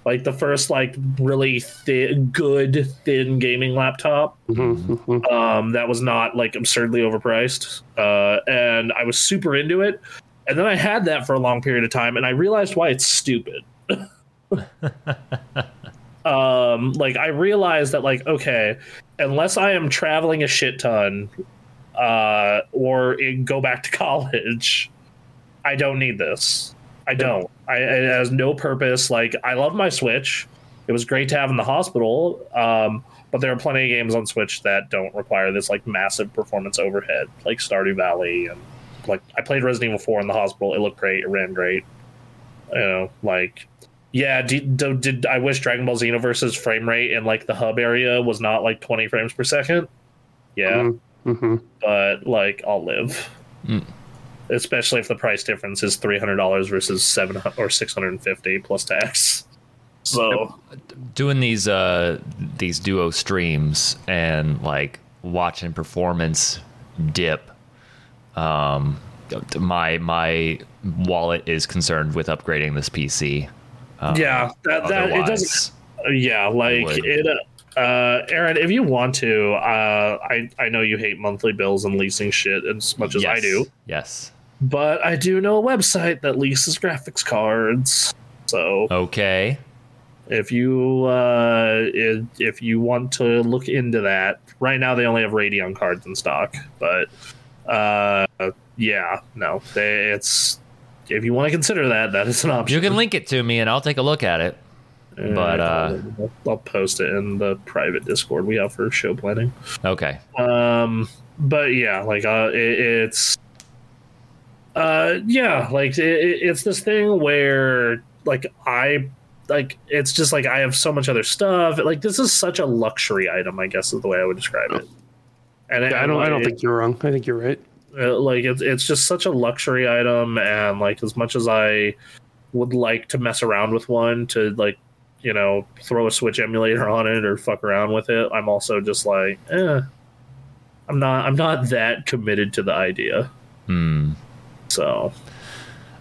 like the first like really thin, good thin gaming laptop. Mhm, mhm. Um, that was not like absurdly overpriced. Uh, and I was super into it. And then I had that for a long period of time, and I realized why it's stupid. *laughs* um, like I realized that like okay, unless I am traveling a shit ton, uh, or in, go back to *laughs* college, I don't need this. I don't. I it has no purpose. Like I love my Switch. It was great to have in the hospital. Um, but there are plenty of games on Switch that don't require this like massive performance overhead, like Stardew Valley and like I played Resident Evil 4 in the hospital. It looked great. It ran great. You know, like yeah. Did, did, did I wish Dragon Ball Xenoverse's frame rate in like the hub area was not like 20 frames per second? Yeah, Mhm, mhm. but like I'll live. Mm. Especially if the price difference is three hundred dollars versus seven hu- or six hundred and fifty plus tax. So doing these uh these duo streams and like watching performance dip um my my wallet is concerned with upgrading this pc uh, yeah, that that it doesn't. Yeah, like would. it. Uh, Aaron, if you want to, uh, I I know you hate monthly bills and leasing shit as much as I do, yes. But I do know a website that leases graphics cards. So okay. if you uh, if, if you want to look into that, right now they only have Radeon cards in stock, but uh, yeah, no, they, it's if you want to consider that, that is an option. you can link it to me and i'll take a look at it but, uh, I'll, I'll post it in the private Discord we have for show planning. okay Um, but yeah, like uh, it, it's uh, yeah, like it, it- it's this thing where like I like it's just like I have so much other stuff. Like this is such a luxury item, I guess is the way I would describe it. And Yeah, I don't I don't think you're wrong. I think you're right. uh, like it's it's just such a luxury item and like as much as i would like to mess around with one to like you know throw a switch emulator on it or fuck around with it i'm also just like eh i'm not i'm not that committed to the idea. Hmm. So.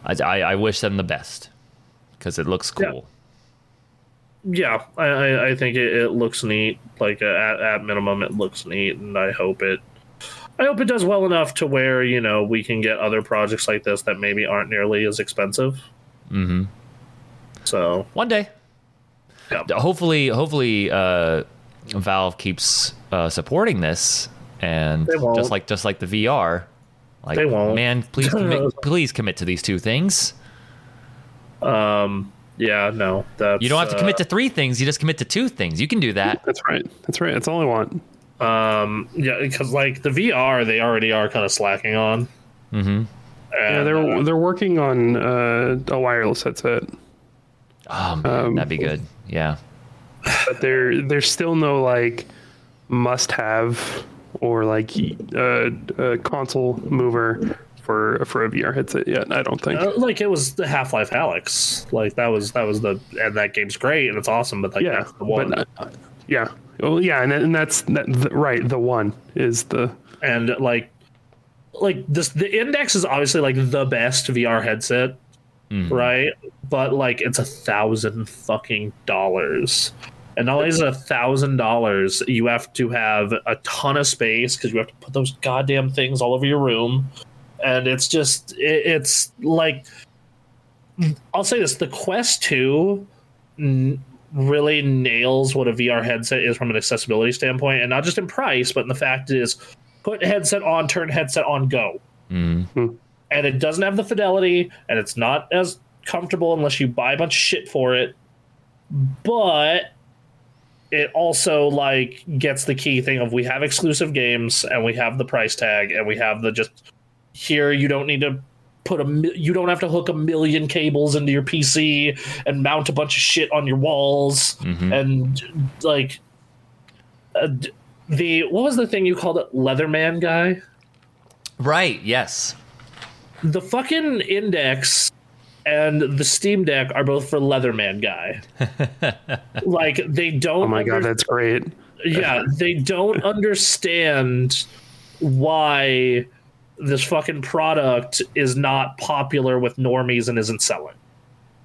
I i, I wish them the best because it looks Yeah. cool. Yeah i i, I think it, it looks neat. Like at, at minimum it looks neat and i hope it I hope it does well enough to where you know we can get other projects like this that maybe aren't nearly as expensive. Mm hmm So. One day Yeah. hopefully hopefully uh valve keeps uh supporting this and They won't. just like just like the vr Like, They won't. man, please *laughs* commit, please commit to these two things. Um, yeah, no, that's You don't have to uh, commit to three things. You just commit to two things. You can do that. That's right. That's right. That's all I want. Um, yeah, because like the VR, they already are kind of slacking on. Mm-hmm. Yeah, they're uh, they're working on uh, a wireless headset, Oh man, Um, that'd be good. Yeah. but there there's still no like must have or like uh, uh, console mover for for a VR headset yet. I don't think. uh, like it was the Half Life Alyx. Like that was that was the and that game's great and it's awesome. But like yeah, that's the one. but uh, yeah, well, yeah, and, and that's that, the, right. The one is the and like like this the index is obviously like the best VR headset, Mhm. right? But like it's a thousand fucking dollars. And not only is it a thousand dollars, you have to have a ton of space because you have to put those goddamn things all over your room. And it's just it, it's like I'll say this: the Quest Two n- really nails what a VR headset is from an accessibility standpoint, and not just in price, but in the fact is put headset on, turn headset on, go. Mm. And it doesn't have the fidelity, and it's not as comfortable unless you buy a bunch of shit for it. But it also like gets the key thing of we have exclusive games and we have the price tag and we have the just here you don't need to put a you don't have to hook a million cables into your PC and mount a bunch of shit on your walls Mhm. and like uh, the what was the thing you called it leatherman guy Right. Yes. The fucking index and the steam deck are both for leatherman guy. *laughs* Like they don't oh my god, that's great. yeah they don't understand why this fucking product is not popular with normies and isn't selling.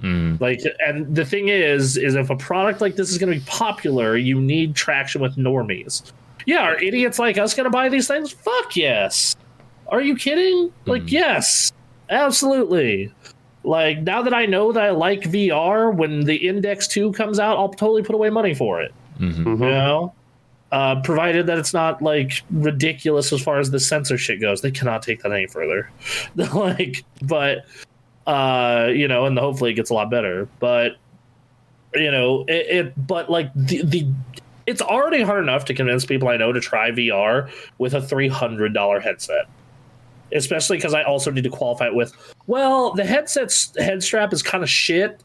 Mm. like and the thing is is if a product like this is going to be popular you need traction with normies. Yeah are idiots like us going to buy these things? Fuck yes are you kidding? Like Mhm. yes absolutely. Like now that i know that i like vr when the index 2 comes out i'll totally put away money for it. Hmm Mhm. you know? Uh, provided that it's not like ridiculous as far as the censorship goes. They cannot take that any further. *laughs* Like but uh you know and hopefully it gets a lot better. But you know it, it but like the the it's already hard enough to convince people i know to try vr with a $300 headset especially because i also need to qualify it with well the headset's head strap is kind of shit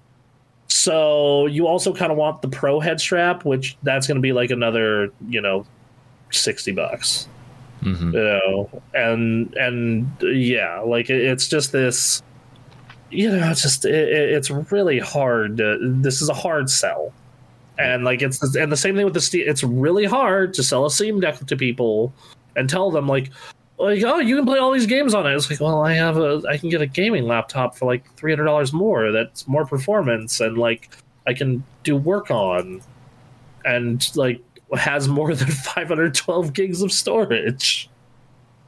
so you also kind of want the pro head strap, which that's going to be like another, you know, sixty bucks. hmm You know, and and yeah, like it, it's just this. You know, it's just it- it's really hard. To, this is a hard sell, and like it's and the same thing with the Steam. It's really hard to sell a Steam Deck to people and tell them like, like oh, you can play all these games on it. It's like, well, I have a, I can get a gaming laptop for like three hundred dollars more. That's more performance and like I can do work on, and like has more than *laughs* five hundred twelve gigs of storage.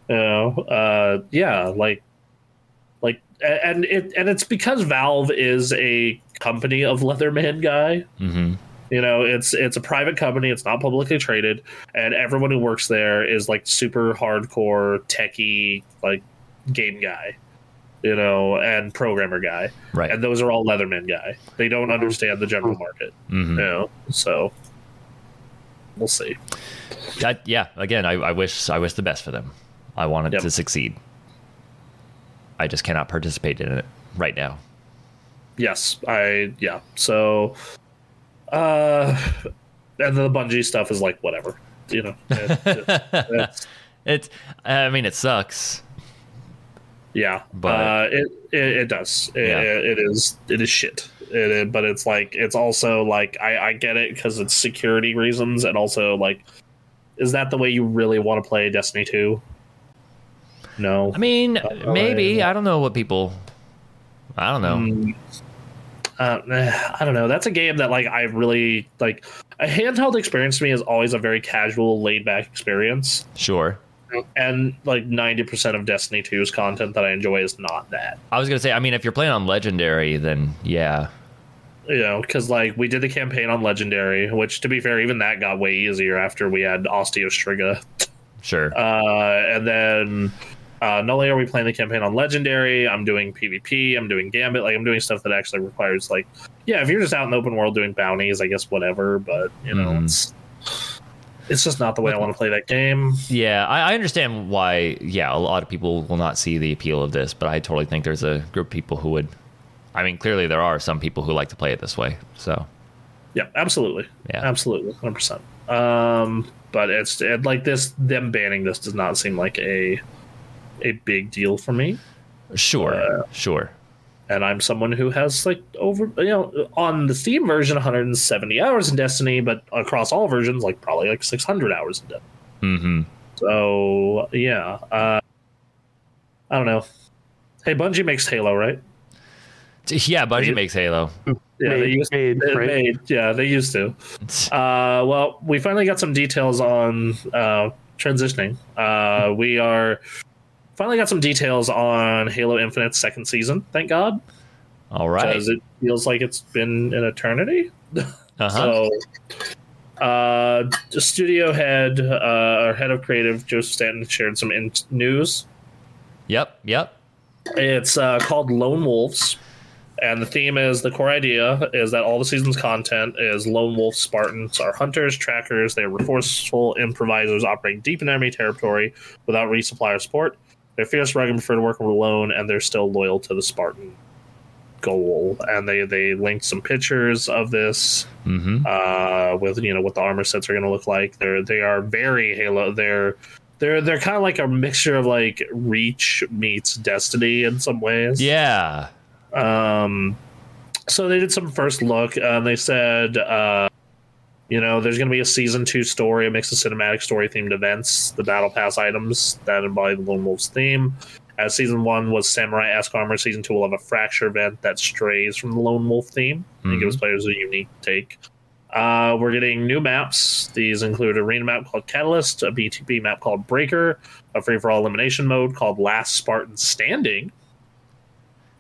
You know, uh, yeah, like, like, and it and it's because Valve is a company of Leatherman guy. hmm You know, it's it's a private company. It's not publicly traded, and everyone who works there is like super hardcore techie, like game guy, you know, and programmer guy, Right. and those are all Leatherman guy. They don't understand the general market, hmm you know. So we'll see. That, yeah. Again, I, I wish I wish the best for them. I wanted Yep. to succeed. I just cannot participate in it right now. Yes, I yeah. So, uh, and the Bungie stuff is like whatever, you know. *laughs* It- it- it's- It's. I mean, it sucks. Yeah, But- uh, it, it it does. It, Yeah. it is it is shit. It, but it's like it's also like I I get it because it's security reasons and also like, is that the way you really want to play Destiny two? No, I mean, Uh, maybe. uh, I don't know what people. I don't know. Mm, uh, eh, I don't know. That's a game that like I really like. A handheld experience to me is always a very casual, laid back experience, Sure. and like ninety percent of Destiny 2's content that I enjoy is not that. I was gonna say. I mean, if you're playing on Legendary, then yeah. you know, because like we did the campaign on Legendary, which to be fair, even that got way easier after we had Osteo Striga. Sure. Uh, and then Uh, not only are we playing the campaign on Legendary, I'm doing PvP, I'm doing Gambit, like I'm doing stuff that actually requires like, yeah, if you're just out in the open world doing bounties, I guess whatever. But you know, Mhm. it's it's just not the way I want to play that game. Yeah, I, I understand why. Yeah, a lot of people will not see the appeal of this, but I totally think there's a group of people who would. I mean, clearly there are some people who like to play it this way. So Yeah, absolutely, Yeah. absolutely, hundred percent. Um, but it's it, like this. Them banning this does not seem like a a big deal for me. sure, Uh, sure. and I'm someone who has like over you know on the Steam version 170 hours in Destiny, but across all versions like probably like 600 hours in Destiny. Mm-hmm. So yeah, uh, I don't know. Hey, Bungie makes Halo, right? Yeah, Bungie makes Halo. Yeah, they Made- used made, they right? made- yeah, they used to. *laughs* Uh, well, we finally got some details on uh, transitioning. Uh, we are finally got some details on Halo Infinite's second season. Thank God, All right. because it feels like it's been an eternity. *laughs* Uh-huh. So, uh, the studio head, uh, our head of creative, Joseph Staten, shared some in- news. Yep. Yep. It's uh, called Lone Wolves, and the theme is the core idea is that all the season's content is lone wolf Spartans are hunters, trackers. They're resourceful improvisers operating deep in enemy territory without resupply or support. They're fierce, rugged, and prefer to work alone, and they're still loyal to the Spartan goal. And they they linked some pictures of this Mm-hmm. uh, with you know what the armor sets are going to look like. They're they are very Halo. They're they're they're kind of like a mixture of like Reach meets Destiny in some ways. Yeah. Um, so they did some first look. and they said, uh, you know, there's going to be a season two story, a mix of cinematic story themed events, the battle pass items that embody the Lone Wolves theme. As season one was samurai esque armor, season two will have a fracture event that strays from the Lone Wolf theme and Mhm. gives players a unique take. Uh, we're getting new maps. These include arena map called Catalyst, a BTB map called Breaker, a free for all elimination mode called Last Spartan Standing,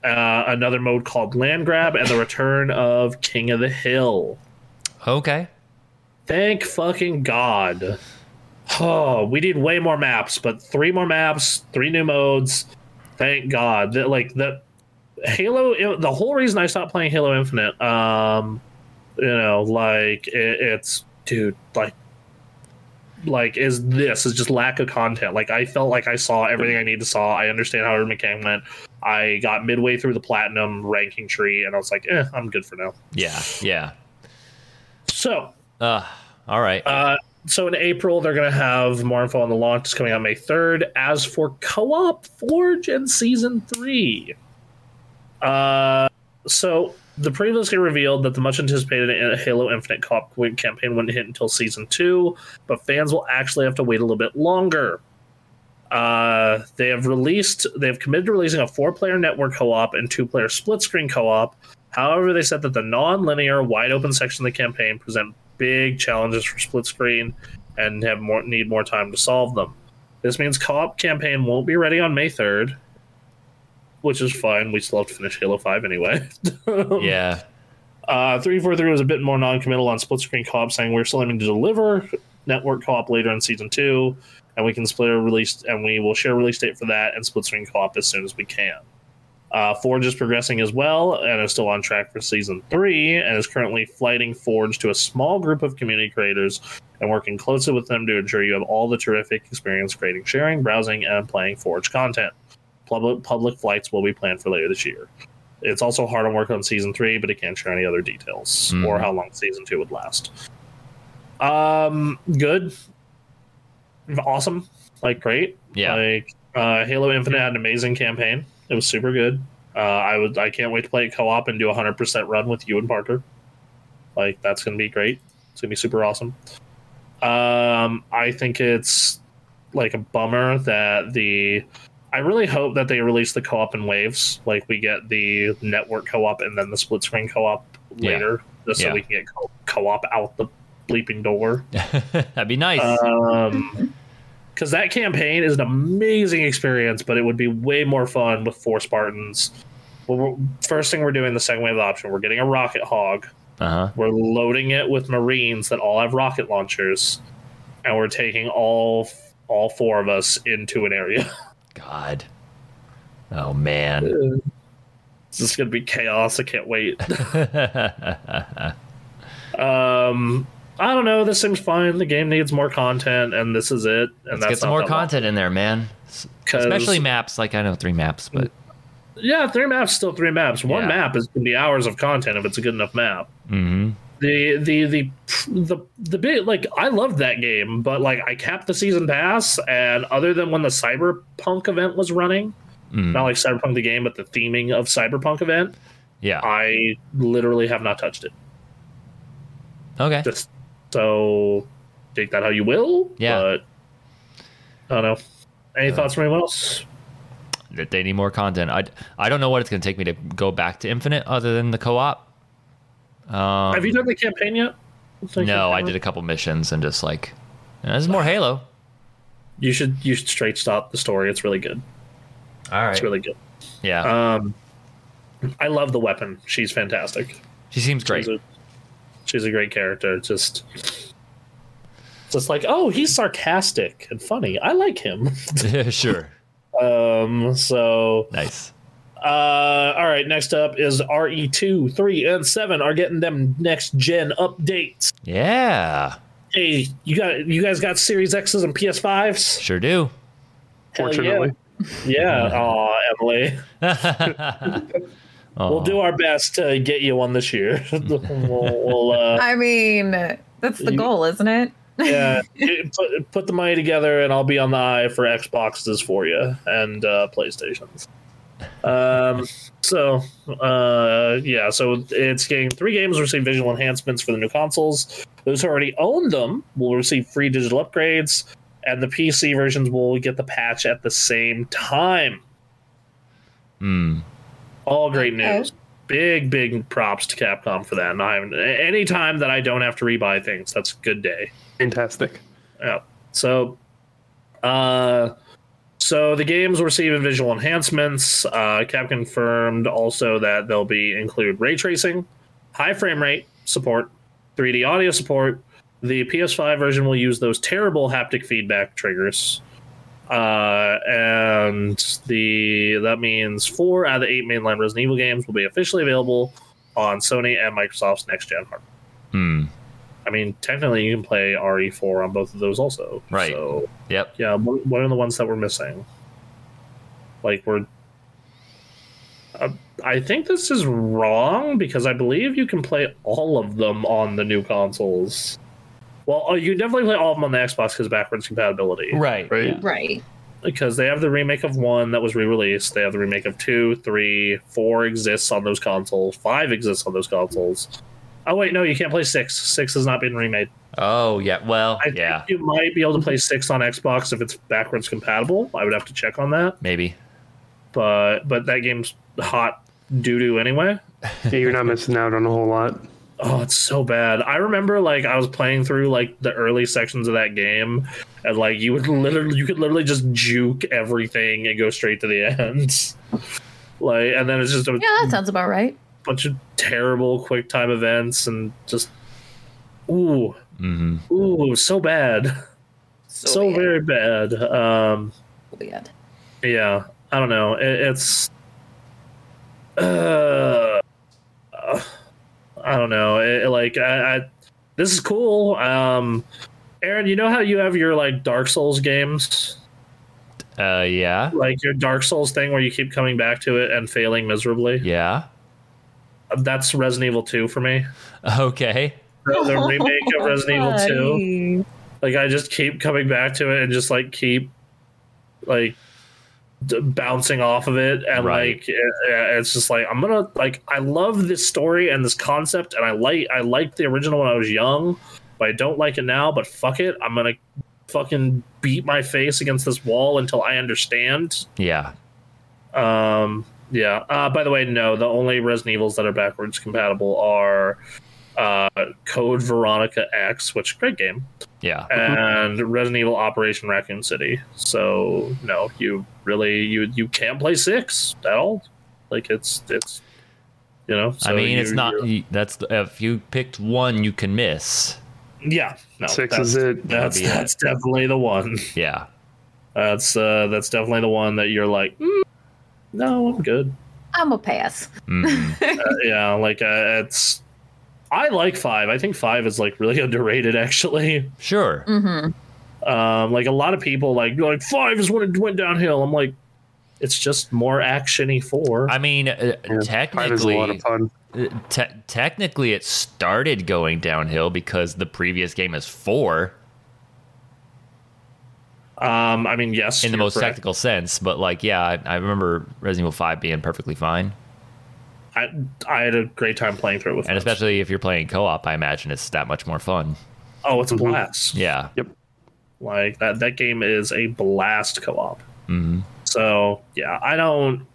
uh, another mode called Land Grab, and the return of King of the Hill. Okay. Thank fucking God. Oh, we need way more maps, but three more maps, three new modes. Thank God. That like the Halo. The whole reason I stopped playing Halo Infinite, um, you know, like it, it's dude, like, like is this is just lack of content. Like I felt like I saw everything I need to saw. I understand how every mechanic went. I got midway through the platinum ranking tree, and I was like, eh, I'm good for now. Yeah. Yeah. So Uh, all right. Uh, so in April, they're going to have more info on the launch. Coming out May 3rd. As for co op Forge and Season 3, uh, so the previously revealed that the much anticipated Halo Infinite co op campaign wouldn't hit until Season 2, but fans will actually have to wait a little bit longer. Uh, they have released, they have committed to releasing a four player network co op and two player split screen co op. However, they said that the non linear, wide open section of the campaign present big challenges for split screen and have more need more time to solve them. This means co-op campaign won't be ready on May 3rd, which is fine. We still have to finish Halo 5 anyway. *laughs* yeah. Uh, 343 was a bit more non-committal on split screen co-op, saying we're still aiming to deliver network co-op later in season two, and we can split a release and we will share a release date for that and split screen co-op as soon as we can. Uh, Forge is progressing as well and is still on track for season three and is currently flighting Forge to a small group of community creators and working closely with them to ensure you have all the terrific experience creating, sharing, browsing, and playing Forge content. Public, public flights will be planned for later this year. It's also hard on work on season three, but it can't share any other details or Mhm. how long season two would last. Um, good, awesome, like great. Yeah. Like uh, Halo Infinite had an amazing campaign. It was super good. Uh, I would I can't wait to play it co-op and do a hundred percent run with you and Parker. Like that's gonna be great. It's gonna be super awesome. Um, I think it's like a bummer that the. I really hope that they release the co-op in waves. Like we get the network co-op and then the split screen co-op Yeah. later, just so Yeah. we can get co- co-op out the bleeping door. *laughs* That'd be nice. Um, because that campaign is an amazing experience, but it would be way more fun with four Spartans. Well, first thing we're doing the second wave option, we're getting a rocket hog. Uh huh. We're loading it with Marines that all have rocket launchers, and we're taking all all four of us into an area. *laughs* God. Oh man. *laughs* this is gonna be chaos. I can't wait. *laughs* um, I don't know. This seems fine. The game needs more content, and this is it. And Let's get some more that long. content in there, man. Especially maps. Like I know three maps, but Yeah, three maps, still three maps. One Yeah. map is gonna be hours of content if it's a good enough map. Mhm. The the the the the bit like I loved that game, but like I capped the season pass, and other than when the Cyberpunk event was running, Mm. not like Cyberpunk the game, but the theming of Cyberpunk event, yeah. I literally have not touched it. Okay. Just so take that how you will. Yeah. But I don't know. Any thoughts from anyone else? That They need more content. I I don't know what it's gonna take me to go back to Infinite other than the co-op. Um, Have you done the campaign yet? No, I did a couple missions and just like, "Yeah, there's more *sighs* Halo. You should you should straight stop the story. It's really good. All right. It's really good. yeah. Um, I love the weapon. She's fantastic. she seems great. She's a, she's a great character. Just, just like, oh, he's sarcastic and funny. I like him. *laughs* yeah, sure. um, so, Nice. uh, all right. Next up is RE two, three, and seven are getting them next gen updates. Yeah. Hey, you got you guys got Series X's and PS fives? Sure do. Fortunately, Yeah. *laughs* Aw, Emily. *laughs* Oh, We'll do our best to get you one this year. *laughs* we'll, we'll uh, I mean, that's the You- goal, isn't it? yeah, *laughs* put, put the money together, and I'll be on the eye for Xboxes for you and uh, PlayStations. Um, so uh, yeah, so it's getting three games receive visual enhancements for the new consoles. Those who already own them will receive free digital upgrades, and the PC versions will get the patch at the same time. Hmm. All great Okay. news. Big, big props to Capcom for that. And I'm, anytime that I don't have to rebuy things, that's a good day. fantastic. Yeah. So, uh, so the games will receive visual enhancements. Uh, Cap confirmed also that they'll be include ray tracing, high frame rate support, 3D audio support. The PS5 version will use those terrible haptic feedback triggers. Uh, and the that means four out of the eight mainline Resident Evil games will be officially available on Sony and Microsoft's next gen hardware. Hmm. I mean, technically, you can play RE4 on both of those also. Right. So, Yep. yeah, what what are the ones that we're missing? Like, we're. Uh, I think this is wrong because I believe you can play all of them on the new consoles. Well, oh, you can definitely play all of them on the Xbox because backwards compatibility. Right. Right. Right. Because they have the remake of one that was re-released. They have the remake of two, three, four exists on those consoles. Five exists on those consoles. Oh wait, no, you can't play six. Six has not been remade. Oh yeah. Well, I yeah. think you might be able to play six on Xbox if it's backwards compatible. I would have to check on that, Maybe. but but that game's hot doo doo anyway. *laughs* Yeah, you're not missing out on a whole lot. Oh, it's so bad. I remember like I was playing through like the early sections of that game, and like you would literally you could literally just juke everything and go straight to the *laughs* end. Like, and then it's just a Yeah, that sounds about right. bunch of terrible quick time events and just ooh hmm ooh so bad, so bad. very bad. Um. Bad. yeah i don't know it, it's uh, uh, i don't know it, like I, I this is cool um aaron you know how you have your like dark souls games Uh. Yeah. like your dark souls thing where you keep coming back to it and failing miserably Yeah. that's resident evil 2 for me Okay. the, the *laughs* remake of resident evil 2 like i just keep coming back to it and just like keep like d- bouncing off of it and Right. like it, it's just like i'm gonna like i love this story and this concept and i like i liked the original when i was young but i don't like it now but fuck it i'm gonna fucking beat my face against this wall until i understand Yeah. um yeah uh by the way no the only resident evils that are backwards compatible are uh code veronica x which great game Yeah. and Resident Evil Operation Raccoon City. So no, you really you you can't play six at all. Like it's it's you know. So I mean, it's not. you're- That's if you picked one, you can miss. Yeah, no, Six that's, is it. That's That'd it. that's definitely the one. Yeah. That's uh, that's definitely the one that you're like, "Mm, no, I'm good. I'm a pass. Mhm. *laughs* Uh, yeah, like uh, it's. I like five. I think five is like really *laughs* underrated, actually. Sure. Mm-hmm. Um, like a lot of people like like five is when it went downhill. I'm like, it's just more actiony four. I mean, uh, Yeah, Five is a lot of technically, fun. uh, te- technically, it started going downhill because the previous game is four Um, I mean, yes, in the most correct. technical sense. But like, yeah, I, I remember Resident Evil Five being perfectly fine, I, I had a great time playing through it with and friends. especially if you're playing co-op, I imagine it's that much more fun. oh, it's a Mhm. blast. Yeah. Yep. Like that that game is a blast co-op. hmm So yeah, I don't.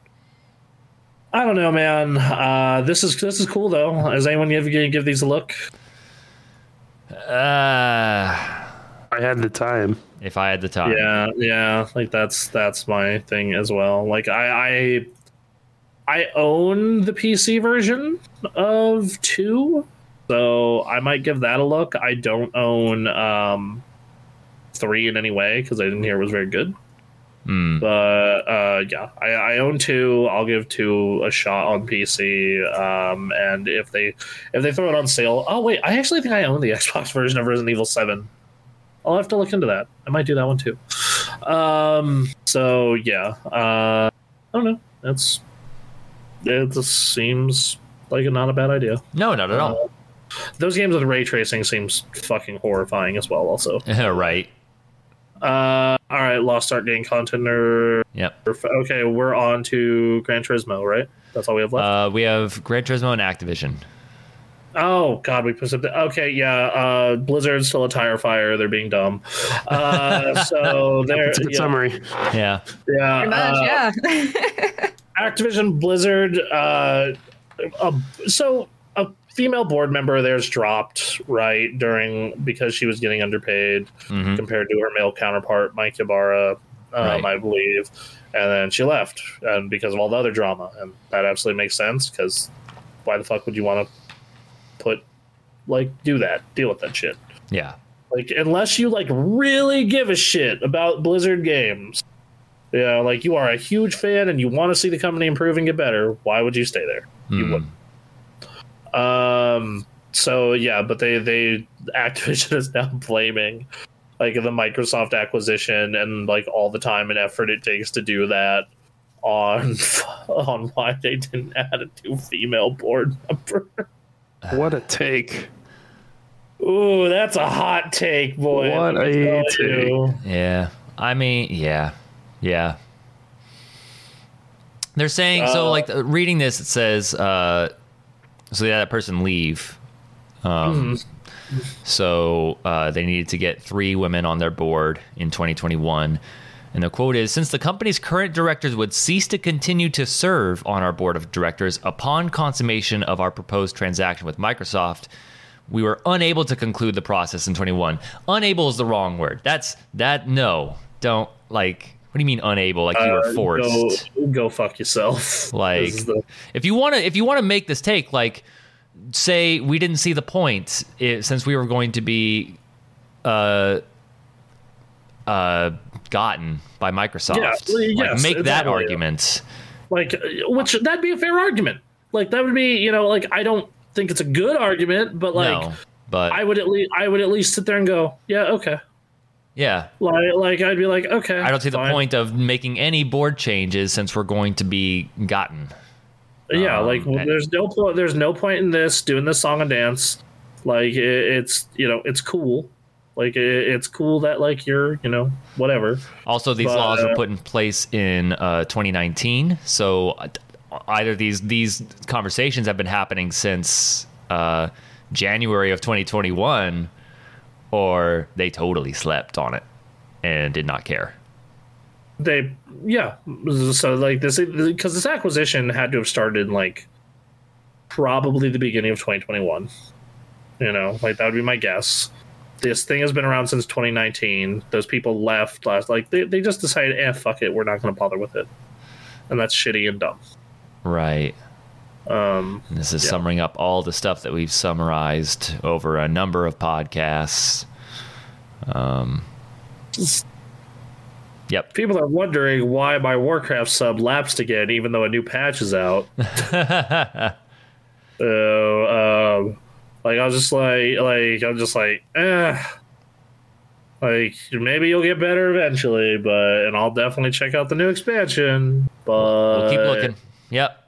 I don't know, man. Uh, this is this is cool though. Is anyone give give these a look? Uh, I had the time. if I had the time. Yeah, yeah. Like that's that's my thing as well. Like I I I own the PC version of two, so I might give that a look. I don't own um three in any way because I didn't hear it was very good. Mm. But uh, yeah, I, I own two. I'll give two a shot on PC. Um, and if they if they throw it on sale, oh wait, I actually think I own the *laughs* Xbox version of Resident Evil Seven. I'll have to look into that. I might do that one too. Um, so yeah, uh, I don't know. That's it. Just seems like not a bad idea. No, not at all. Those games with ray tracing seems fucking horrifying as well. Also, *laughs* right. uh, all right, Lost Ark game content or Yep. Okay, we're on to Gran Turismo, right? That's all we have left. Uh, we have Gran Turismo and Activision. oh God, we put the Okay, yeah. Uh, Blizzard's still a tire fire. They're being dumb. Uh, *laughs* so they're It's a good yeah, summary. Yeah. yeah, Pretty much, uh, yeah. *laughs* Activision Blizzard. Uh, uh, so a female board member of theirs dropped right during because she was getting underpaid hmm compared to her male counterpart, Mike Ybarra, um, Right. I believe. And then she left, and because of all the other drama, and that absolutely makes sense. Because why the fuck would you want to put like do that, deal with that shit? Yeah. Like unless you like really give a shit about Blizzard games, you know, like you are a huge fan and you want to see the company improve and get better. Why would you stay there? You Mm. wouldn't. Um. So yeah, but they they Activision *laughs* is now blaming like the Microsoft acquisition and like all the time and effort it takes to do that on *laughs* on why they didn't add a new female board member. *laughs* What a take. Ooh, that's a hot take, boy. What a tell you. Yeah. I mean, yeah. Yeah. They're saying so Uh, like uh, reading this it says uh so yeah, that person leave. Um so uh they needed to get 3 women on their board in 2021. And the quote is Since the company's current directors would cease to continue to serve on our board of directors upon consummation of our proposed transaction with Microsoft, we were unable to conclude the process in 21. Unable is the wrong word. That's that, no. Don't, like, what do you mean unable? Like you were Uh, forced. Go, go fuck yourself. *laughs* Like, the- if you want to if you want to make this take like say we didn't see the point i since we were going to be uh uh gotten by Microsoft Yeah, like yes, make that exactly. argument like, uh, which that'd be a fair argument. Like that would be, you know, like I don't think it's a good argument, but like no but I would at least I would at least sit there and go, yeah, okay. Yeah Like, like I'd be like, okay. I don't see the point of making any board changes since we're going to be gotten Yeah, Um, like and- there's no point. There's no point in this doing this song and dance. Like it, it's you know it's cool. Like it, it's cool that like you're you know whatever. Also, these But, laws were uh, put in place in uh, 2019. So uh, either these these conversations have been happening since uh, January of 2021, or they totally slept on it and did not care. They yeah. So like this because this acquisition had to have started in like probably the beginning of 2021. You know, like that would be my guess. This thing has been around since 2019. Those people left last like they, they just decided, eh, fuck it, we're not going to bother with it, and that's shitty and dumb. Right. Um, this is Yeah. summing up all the stuff that we've summarized over a number of podcasts. Um, Yep. People are wondering why my Warcraft sub lapsed again, even though a new patch is out. *laughs* So, um, like I was just like, like I'm just like, eh. Like maybe you'll get better eventually, but and I'll definitely check out the new expansion. But we'll keep looking. Yep.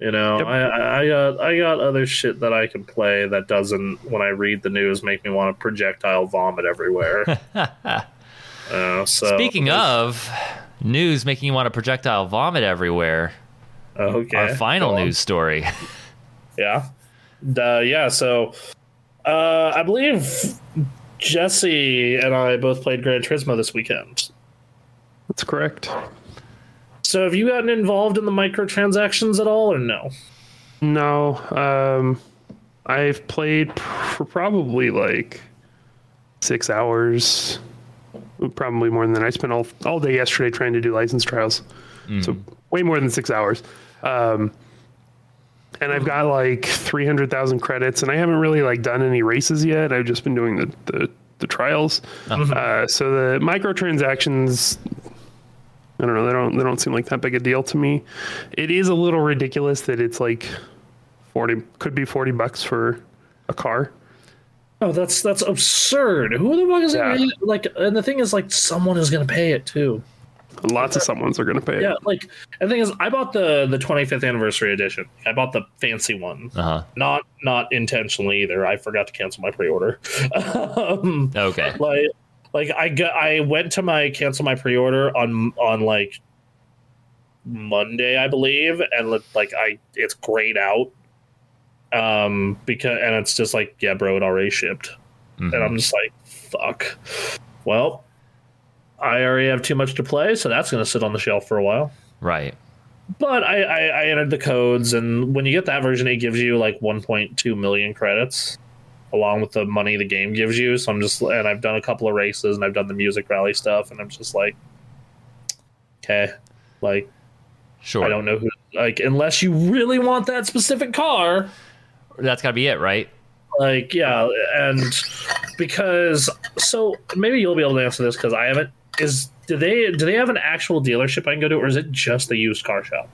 You know, Yep. I, I I got I got other shit that I can play that doesn't, when I read the news, make me want to projectile vomit everywhere. *laughs* uh, so Speaking of news making you want to projectile vomit everywhere, okay, our final news story. *laughs* Yeah. Uh, yeah, so uh, I believe Jesse and I both played Gran Turismo this weekend. That's correct. So have you gotten involved in the microtransactions at all or no? No, um, I've played for probably like six hours, probably more than that. I spent all all day yesterday trying to do license trials, so way more than six hours. Um, and I've got like three hundred thousand credits, and I haven't really like done any races yet. I've just been doing the the, the trials. Uh, so the microtransactions I don't know. They don't. They don't seem like that big a deal to me. It is a little ridiculous that it's like forty. Could be forty bucks for a car. Oh, that's that's absurd. Who the fuck is Yeah. it? Like, and the thing is, like, someone is gonna pay it too. Lots of someone's are going to pay. it. Yeah, like, and the thing is, I bought the the 25th anniversary edition. I bought the fancy one. Uh huh. Not not intentionally either. I forgot to cancel my pre-order. *laughs* um, Okay. like like I got I went to my cancel my pre-order on on like Monday I believe and like I it's grayed out. Um because and it's just like yeah bro it already shipped. And Mhm. I'm just like fuck. Well I already have too much to play so that's gonna sit on the shelf for a while. Right. but I, I, I entered the codes, and when you get that version, it gives you like 1.2 million credits, along with the money the game gives you. So I'm just, and I've done a couple of races, and I've done the music rally stuff, and I'm just like, okay, like Sure. I don't know who, like unless you really want that specific car, That's got to be it, right? like yeah, and because so maybe you'll be able to answer this because I haven't. Is do they do they have an actual dealership I can go to, or is it just the used car shop?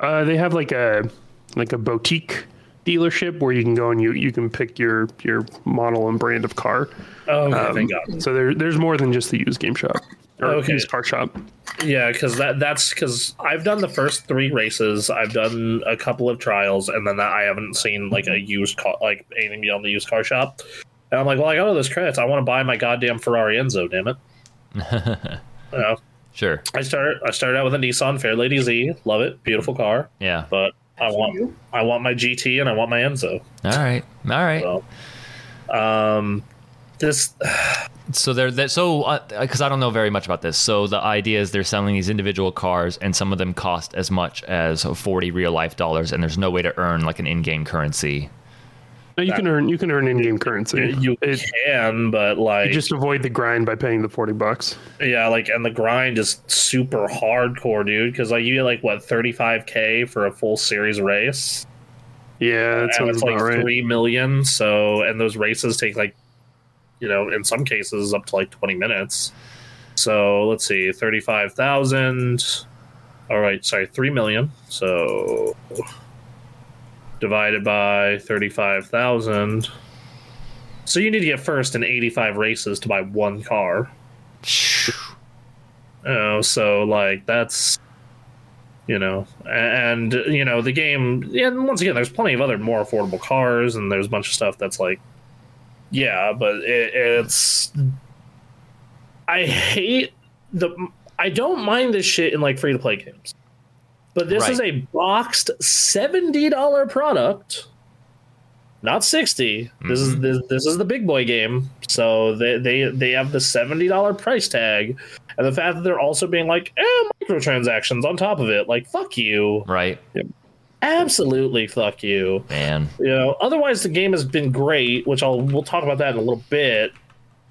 Uh, they have like a like a boutique dealership where you can go and you, you can pick your your model and brand of car. Oh, okay, Um, thank God. So there there's more than just the used game shop or Okay. used car shop. Yeah, because that that's because I've done the first three races. I've done a couple of trials, and then that I haven't seen like a used car, like anything beyond the used car shop. And I'm like, well, I got all those credits. I want to buy my goddamn Ferrari Enzo. Damn it! *laughs* you know, Sure. I started I started out with a Nissan Fairlady Z. Love it, beautiful car. Yeah. But I want I want my GT and I want my Enzo. All right. All right. So, um, this So they're that so because I don't know very much about this. So the idea is they're selling these individual cars, and some of them cost as much as forty real life dollars, and there's no way to earn like an in-game currency. No, you can earn you can earn in game currency. you It- can, but like you just avoid the grind by paying the forty bucks. Yeah, like, and the grind is super hardcore, dude. Because like, you get like what thirty five k for a full series race, Yeah, that sounds it's like right. three million. So, and those races take like, you know, in some cases up to like twenty minutes. So let's see, thirty five thousand. All right, sorry, three million. So divided by thirty five thousand. So you need to get first in eighty five races to buy one car. You know, so like that's you know, and you know the game. And once again, there's plenty of other more affordable cars, and there's a bunch of stuff that's like, yeah, but it, it's. I hate the. I don't mind this shit in like free to play games, but this is a boxed seventy dollar product. Not 60 This is this, this is the big boy game. So they they they have the seventy dollar price tag, and the fact that they're also being like, eh, microtransactions on top of it. Like, fuck you. Right, Absolutely fuck you. man. You know, otherwise the game has been great, which I'll we'll talk about that in a little bit.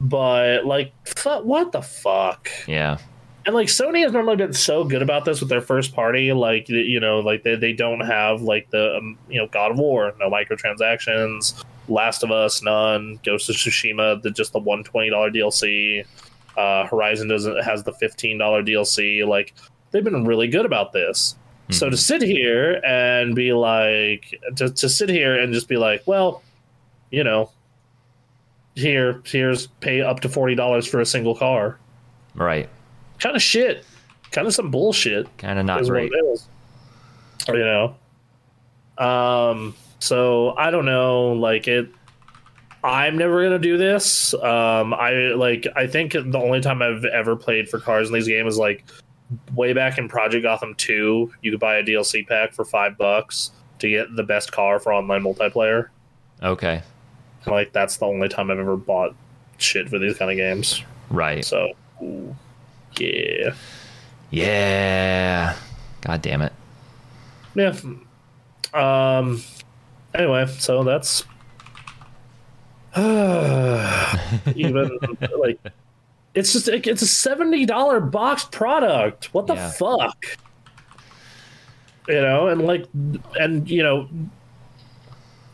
But like, what the fuck? Yeah. And like Sony has normally been so good about this with their first party, like you know, like they, they don't have like the um, you know God of War, no microtransactions, Last of Us, none, Ghost of Tsushima, the just the one twenty dollar DLC. Uh, Horizon doesn't has the fifteen dollar DLC. Like they've been really good about this. So to sit here and be like, to, to sit here and just be like, well, you know, here, here's pay up to forty dollars for a single car. Right. Kind of shit. Kind of some bullshit Kind of not great. what it is. You know. Um. So I don't know. Like it. I'm never gonna do this. Um. I like. I think the only time I've ever played for cars in these games is like way back in Project Gotham 2. You could buy a DLC pack for five bucks to get the best car for online multiplayer. Okay. Like that's the only time I've ever bought shit for these kind of games. Right. So. ooh, Yeah. Yeah. God damn it. Yeah. Um. Anyway, so that's *sighs* even *laughs* like it's just it's a seventy dollar box product. What the Yeah. fuck? You know, and like, and you know,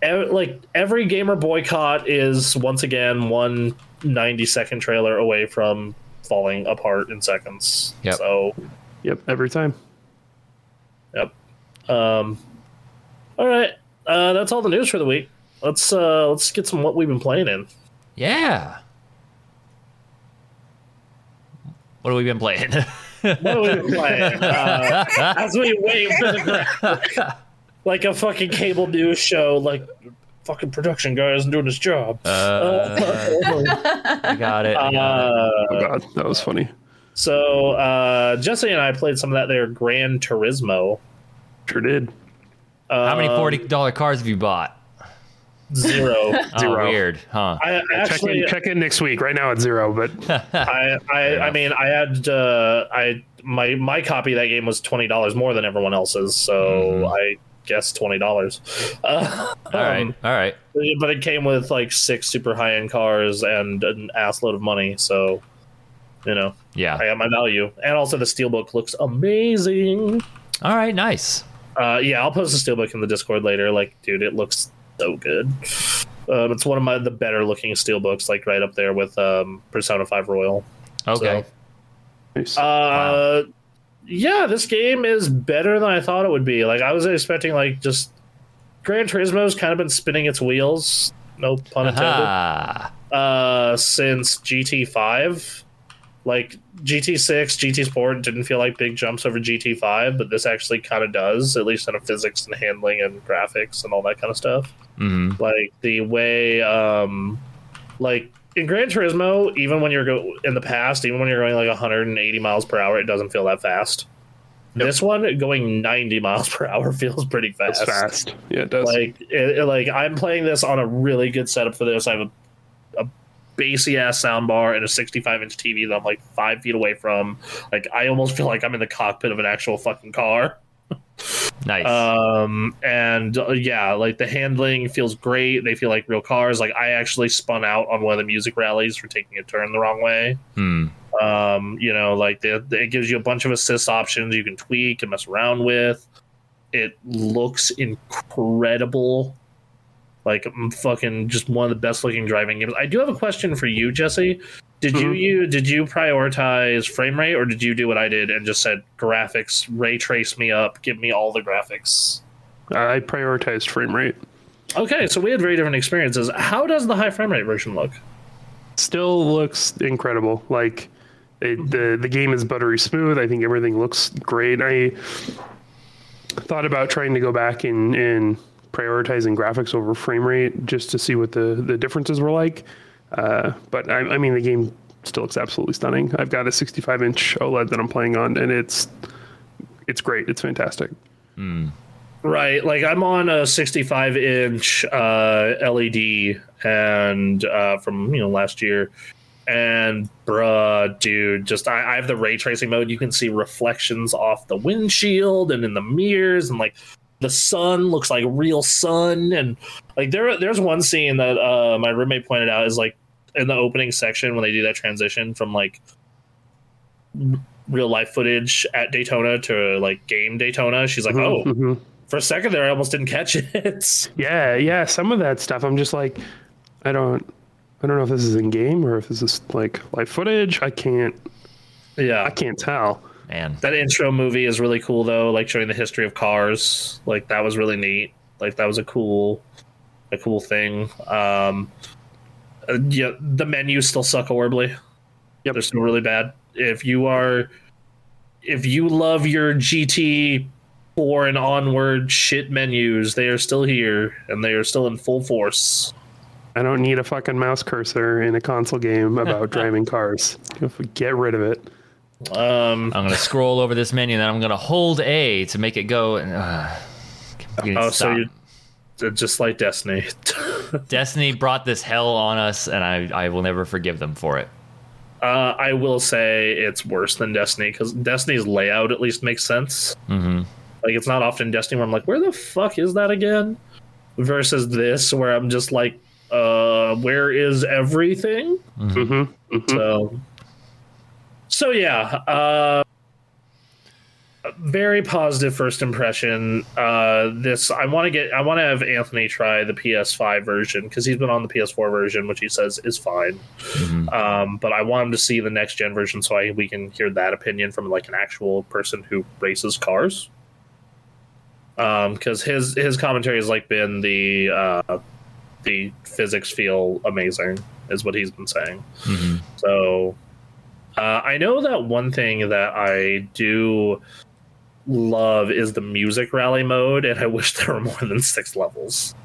ev- like every gamer boycott is once again one 90 second trailer away from falling apart in seconds. Yep. So Yep, every time. Yep. Um. All right. Uh, that's all the news for the week. Let's uh let's get some what we've been playing in. Yeah. What have we been playing? What have we been playing? *laughs* Uh, as we wait for the *laughs* like a fucking cable news show, like fucking production guy isn't doing his job. uh, I got it. I got it. Oh Uh, god, that was funny. so uh, Jesse and I played some of that there Gran Turismo. Sure did. How many forty dollar cars have you bought? Zero. *laughs* Oh, Zero. weird, huh? I check actually in, check in next week. Right now it's zero, but *laughs* I, I, I mean, I had uh, I my my copy of that game was twenty dollars more than everyone else's, so Mhm. I guess twenty dollars. Uh, all right, um, all right. but it came with like six super high end cars and an ass load of money, so you know Yeah. I got my value, and also the steelbook looks amazing. All right, nice. Uh, yeah, I'll post the steelbook in the Discord later. Like, dude, it looks so good. Um, it's one of my the better looking steelbooks, like right up there with um, Persona Five Royal. Okay. nice. Uh, yeah, this game is better than I thought it would be. Like I was expecting, like just Gran Turismo's kind of been spinning its wheels. No pun intended. Uh, since GT Five, like GT Six, GT Sport didn't feel like big jumps over GT Five, but this actually kind of does, at least in a physics and handling and graphics and all that kind of stuff Mhm. like the way um like in Gran Turismo even when you're go in the past even when you're going like 180 miles per hour it doesn't feel that fast. This one going 90 miles per hour *laughs* feels pretty fast. fast. Yeah, it does. like it, it- like I'm playing this on a really good setup for this. I have a, a bassy ass soundbar and a 65 inch TV that I'm like five feet away from. Like I almost feel like I'm in the cockpit of an actual fucking car Nice. um and uh, yeah like the handling feels great. They feel like real cars. Like i actually spun out on one of the music rallies for taking a turn the wrong way. Hmm. um you know like it gives you a bunch of assist options you can tweak and mess around with. It looks incredible. Like I'm fucking just one of the best looking driving games. I do have a question for you jesse did you, Mhm. you did you prioritize frame rate or did you do what i did and just said graphics ray trace me up give me all the graphics I prioritized frame rate. Okay, so we had very different experiences. How does the high frame rate version look? Still looks incredible. Like it, the the game is buttery smooth. I think everything looks great. I thought about trying to go back and and prioritizing graphics over frame rate just to see what the the differences were like. Uh, but I, I mean, the game still looks absolutely stunning. I've got a 65 inch OLED that I'm playing on, and it's it's great. It's fantastic. Right, like I'm on a 65 inch uh, LED and uh, from you know last year, and bruh, dude, just I, I have the ray tracing mode. You can see reflections off the windshield and in the mirrors, and like the sun looks like real sun. And like there, there's one scene that uh, my roommate pointed out is like in the opening section when they do that transition from like real life footage at Daytona to like game Daytona. She's like, oh Mhm. for a second there, I almost didn't catch it. *laughs* Yeah, yeah. Some of that stuff, I'm just like, I don't, I don't know if this is in game or if this is like live footage. I can't. Yeah, I can't tell. Man, that intro movie is really cool though. Like showing the history of cars. Like that was really neat. Like that was a cool, a cool thing. Um, uh, yeah, the menus still suck horribly. Yep. they're still really bad. If you are, if you love your GT four and onward shit menus, they are still here and they are still in full force. I don't need a fucking mouse cursor in a console game about *laughs* driving cars. Get rid of it. Um, I'm gonna scroll over this menu and then I'm gonna hold A to make it go. And, uh, you oh, so stop. You just like Destiny. *laughs* Destiny brought this hell on us, and I, I will never forgive them for it. Uh, I will say it's worse than Destiny because Destiny's layout at least makes sense. hmm Like it's not often Destiny where I'm like, where the fuck is that again? Versus this where I'm just like, uh, where is everything? Mm-hmm. So, so yeah, uh, very positive first impression. Uh, this I want to get, I want to have Anthony try the PS5 version because he's been on the PS4 version, which he says is fine. Um, but I want him to see the next gen version so I, we can hear that opinion from like an actual person who races cars. Um, because his his commentary has like been the uh, the physics feel amazing is what he's been saying. hmm So uh, I know that one thing that I do love is the music rally mode, and I wish there were more than six levels.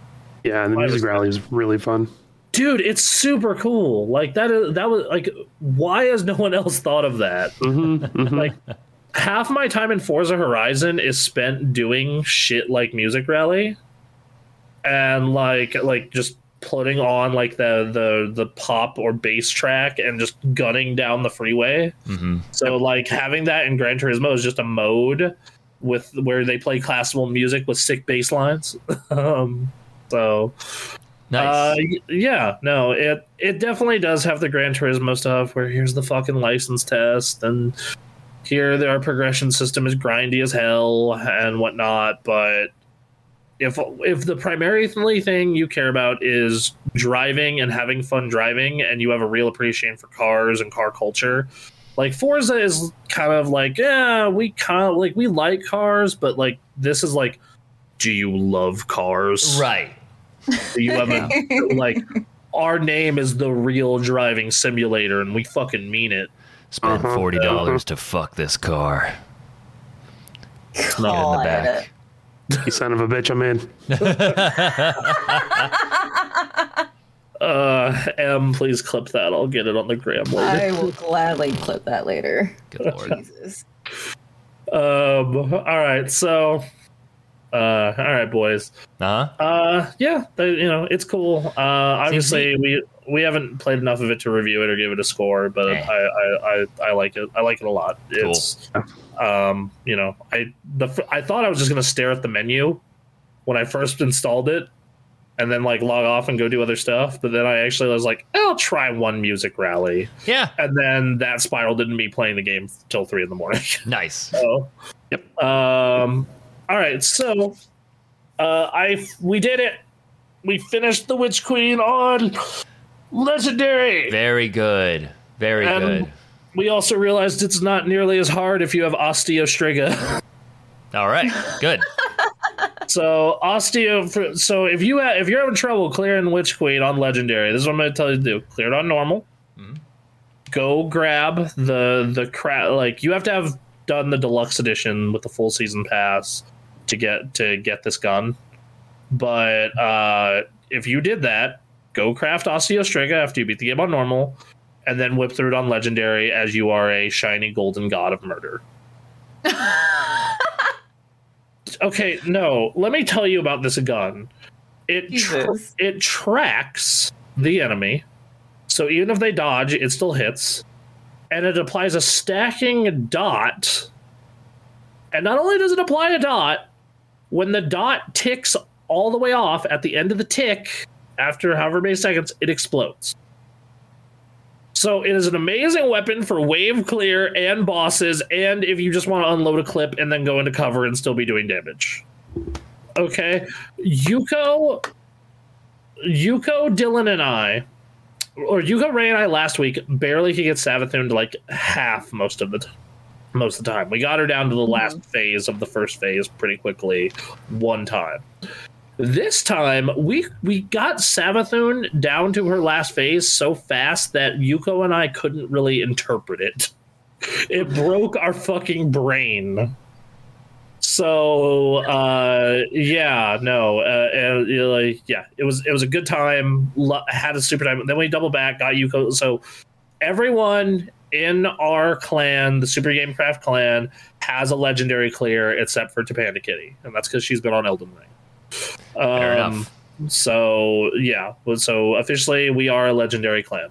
Yeah, and the music rally is really fun. Dude, it's super cool. Like that is that was like why has no one else thought of that? hmm hmm Like half my time in Forza Horizon is spent doing shit like music rally and like like just putting on like the the the pop or bass track and just gunning down the freeway. hmm So like having that in Gran Turismo is just a mode with where they play classical music with sick bass lines. *laughs* um, so Nice. uh, yeah, no, it it definitely does have the Gran Turismo stuff where here's the fucking license test and here our progression system is grindy as hell and whatnot. But if if the primary thing you care about is driving and having fun driving, and you have a real appreciation for cars and car culture, like Forza is kind of like yeah, we kind of like we like cars, but like this is like, do you love cars? right. Do you have a *laughs* like our name is the real driving simulator and we fucking mean it. Spend Uh-huh. forty dollars to fuck this car. Get in the God. back. You son of a bitch, I'm in. *laughs* Uh M, please clip that. I'll get it on the gram I will gladly clip that later. Good lord. Jesus. Um all right, so uh all right boys. Uh huh. Uh yeah, they, you know, it's cool. Uh obviously we we haven't played enough of it to review it or give it a score, but Eh. I, I, I, I like it. I like it a lot. Cool. It's um, you know, I the f- I thought I was just gonna stare at the menu when I first installed it, and then like log off and go do other stuff. But then I actually was like, I'll try one music rally, Yeah. and then that spiraled into me playing the game till three in the morning. *laughs* Nice. so, Yep. Um, all right, so uh, I we did it. We finished the Witch Queen on Legendary. Very good. Very And good. We also realized it's not nearly as hard if you have Osteostriga. All right. Good. *laughs* So osteo. So if you ha- if you're having trouble clearing Witch Queen on Legendary, this is what I'm going to tell you to do: clear it on normal. Mhm. Go grab the the crap. Like you have to have done the deluxe edition with the full season pass to get to get this gun. But uh, if you did that, go craft Osteostriga after you beat the game on normal, and then whip through it on Legendary as you are a shiny golden god of murder. *laughs* okay, no. Let me tell you about this gun. It tra- it tracks the enemy, so even if they dodge, it still hits, and it applies a stacking dot. And not only does it apply a dot, when the dot ticks all the way off at the end of the tick, after however many seconds, it explodes. So it is an amazing weapon for wave clear and bosses, and if you just want to unload a clip and then go into cover and still be doing damage. Okay, Yuko, Yuko, Dylan, and I or Yuko Ray and I last week barely could get Savathun to like half most of the t- most of the time. We got her down to the last mm-hmm. phase of the first phase pretty quickly one time. This time we we got Savathun down to her last phase so fast that Yuko and I couldn't really interpret it. *laughs* It broke our fucking brain. So uh, yeah, no, uh, and, you know, like yeah, it was it was a good time. Lo- had a super time. Then we double back, got Yuko. So everyone in our clan, the Super Gamecraft clan, has a legendary clear except for Tapanda Kitty, and that's because she's been on Elden Ring. Fair Um, enough. So yeah, so officially we are a legendary clan.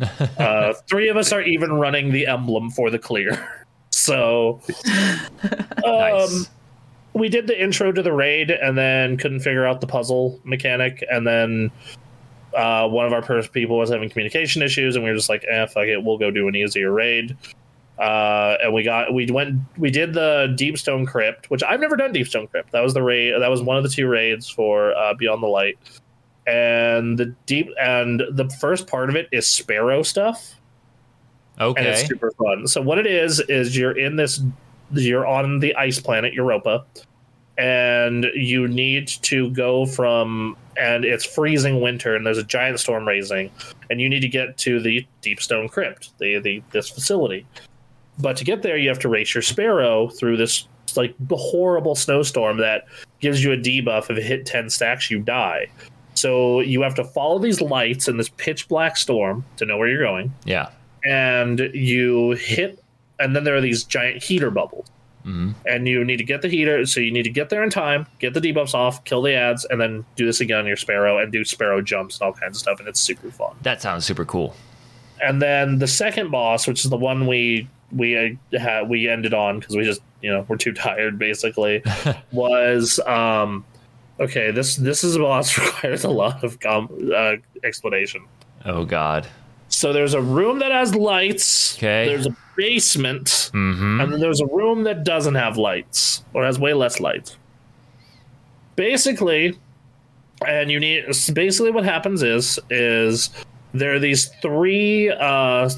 *laughs* uh, three of us are even running the emblem for the clear. *laughs* So um, Nice. we did the intro to the raid and then couldn't figure out the puzzle mechanic and then uh, one of our first people was having communication issues and we were just like eh fuck it we'll go do an easier raid uh, and we got we went we did the deepstone crypt which i've never done deepstone crypt that was the raid that was one of the two raids for uh, beyond the light and the deep and the first part of it is sparrow stuff and Okay. it's super fun. So what it is is you're in this, you're on the ice planet Europa, and you need to go from, and it's freezing winter, and there's a giant storm raising, and you need to get to the Deepstone Crypt, the the this facility. But to get there, you have to race your sparrow through this like horrible snowstorm that gives you a debuff. If it hit ten stacks, you die. So you have to follow these lights in this pitch black storm to know where you're going Yeah. and you hit and then there are these giant heater bubbles Mhm. and you need to get the heater so you need to get there in time get the debuffs off kill the ads and then do this again on your sparrow and do sparrow jumps and all kinds of stuff and it's super fun That sounds super cool. and then the second boss which is the one we we uh, had we ended on because we just you know we're too tired basically *laughs* was um okay this this is a boss *laughs* requires a lot of com- uh, explanation Oh God. so there's a room that has lights. Okay. There's a basement, Mm-hmm. and then there's a room that doesn't have lights or has way less lights. Basically, and you need basically what happens is is there are these three uh,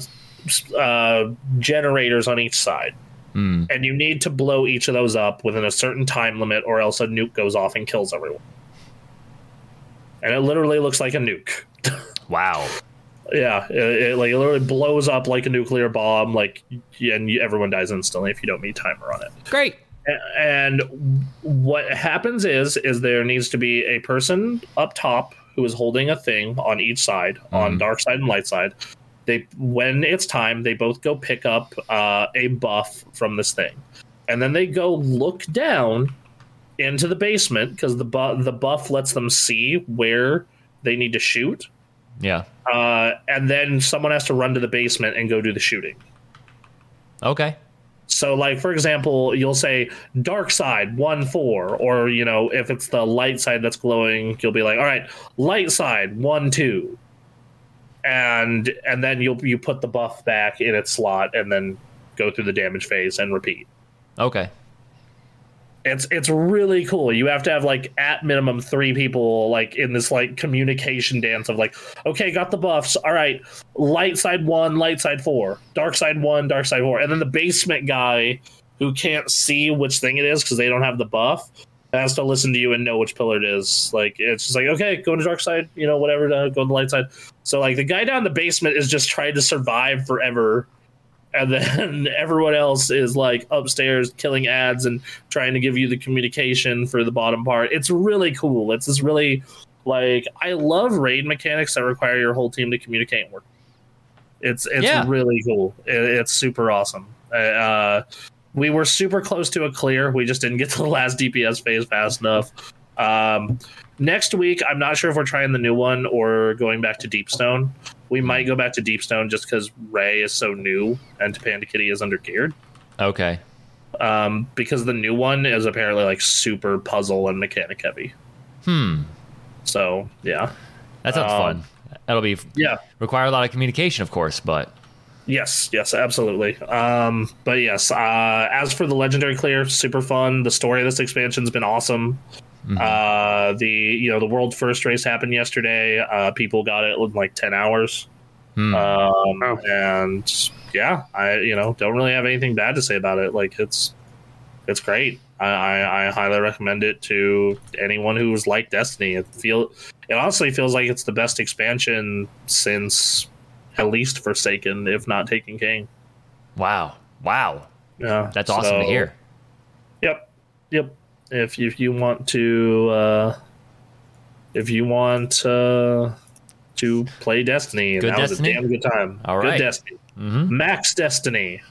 uh, generators on each side, Mm. and you need to blow each of those up within a certain time limit, or else a nuke goes off and kills everyone. And it literally looks like a nuke. *laughs* Wow. Yeah, it, it like it literally blows up like a nuclear bomb, like and you, everyone dies instantly if you don't meet timer on it. Great. A- And what happens is is there needs to be a person up top who is holding a thing on each side, on Mhm. dark side and light side. They when it's time, they both go pick up uh, a buff from this thing, and then they go look down into the basement because the bu- the buff lets them see where they need to shoot Yeah. uh, and then someone has to run to the basement and go do the shooting. Okay. So, like for example, you'll say dark side one four, or you know, if it's the light side that's glowing, you'll be like, all right, light side one two, and and then you'll you put the buff back in its slot, and then go through the damage phase and repeat. Okay. It's it's really cool. You have to have like at minimum three people like in this like communication dance of like, okay, got the buffs. All right, light side one, light side four, dark side one, dark side four, and then the basement guy who can't see which thing it is because they don't have the buff has to listen to you and know which pillar it is. Like it's just like okay, go to dark side, you know, whatever uh, go to the light side. So like the guy down in the basement is just trying to survive forever and then *laughs* everyone else is like upstairs killing ads and trying to give you the communication for the bottom part. It's really cool. It's this really like I love raid mechanics that require your whole team to communicate and work. It's it's Yeah. really cool. It, it's super awesome. Uh, we were super close to a clear. We just didn't get to the last DPS phase fast enough. Um, next week, I'm not sure if we're trying the new one or going back to Deepstone. We might go back to Deepstone just because Ray is so new and Panda Kitty is under geared. Okay. Um, because the new one is apparently like super puzzle and mechanic heavy. Hmm. So yeah, That sounds Um, fun. That'll be yeah, require a lot of communication, of course, but yes, yes, absolutely. Um, but yes, uh, as for the legendary clear, super fun. The story of this expansion's been awesome. Uh, the you know the world first race happened yesterday. Uh, people got it in like ten hours. Hmm. Um, Oh. and yeah, I you know don't really have anything bad to say about it. Like it's it's great. I, I, I highly recommend it to anyone who's like Destiny. It feel it honestly feels like it's the best expansion since at least Forsaken, if not Taken King. wow. Wow. Yeah, That's awesome to hear. Yep, yep. If you, if you want to, uh, if you want uh, to play Destiny, Good that was Destiny? a damn good time. All good right. Destiny, hmm Max Destiny.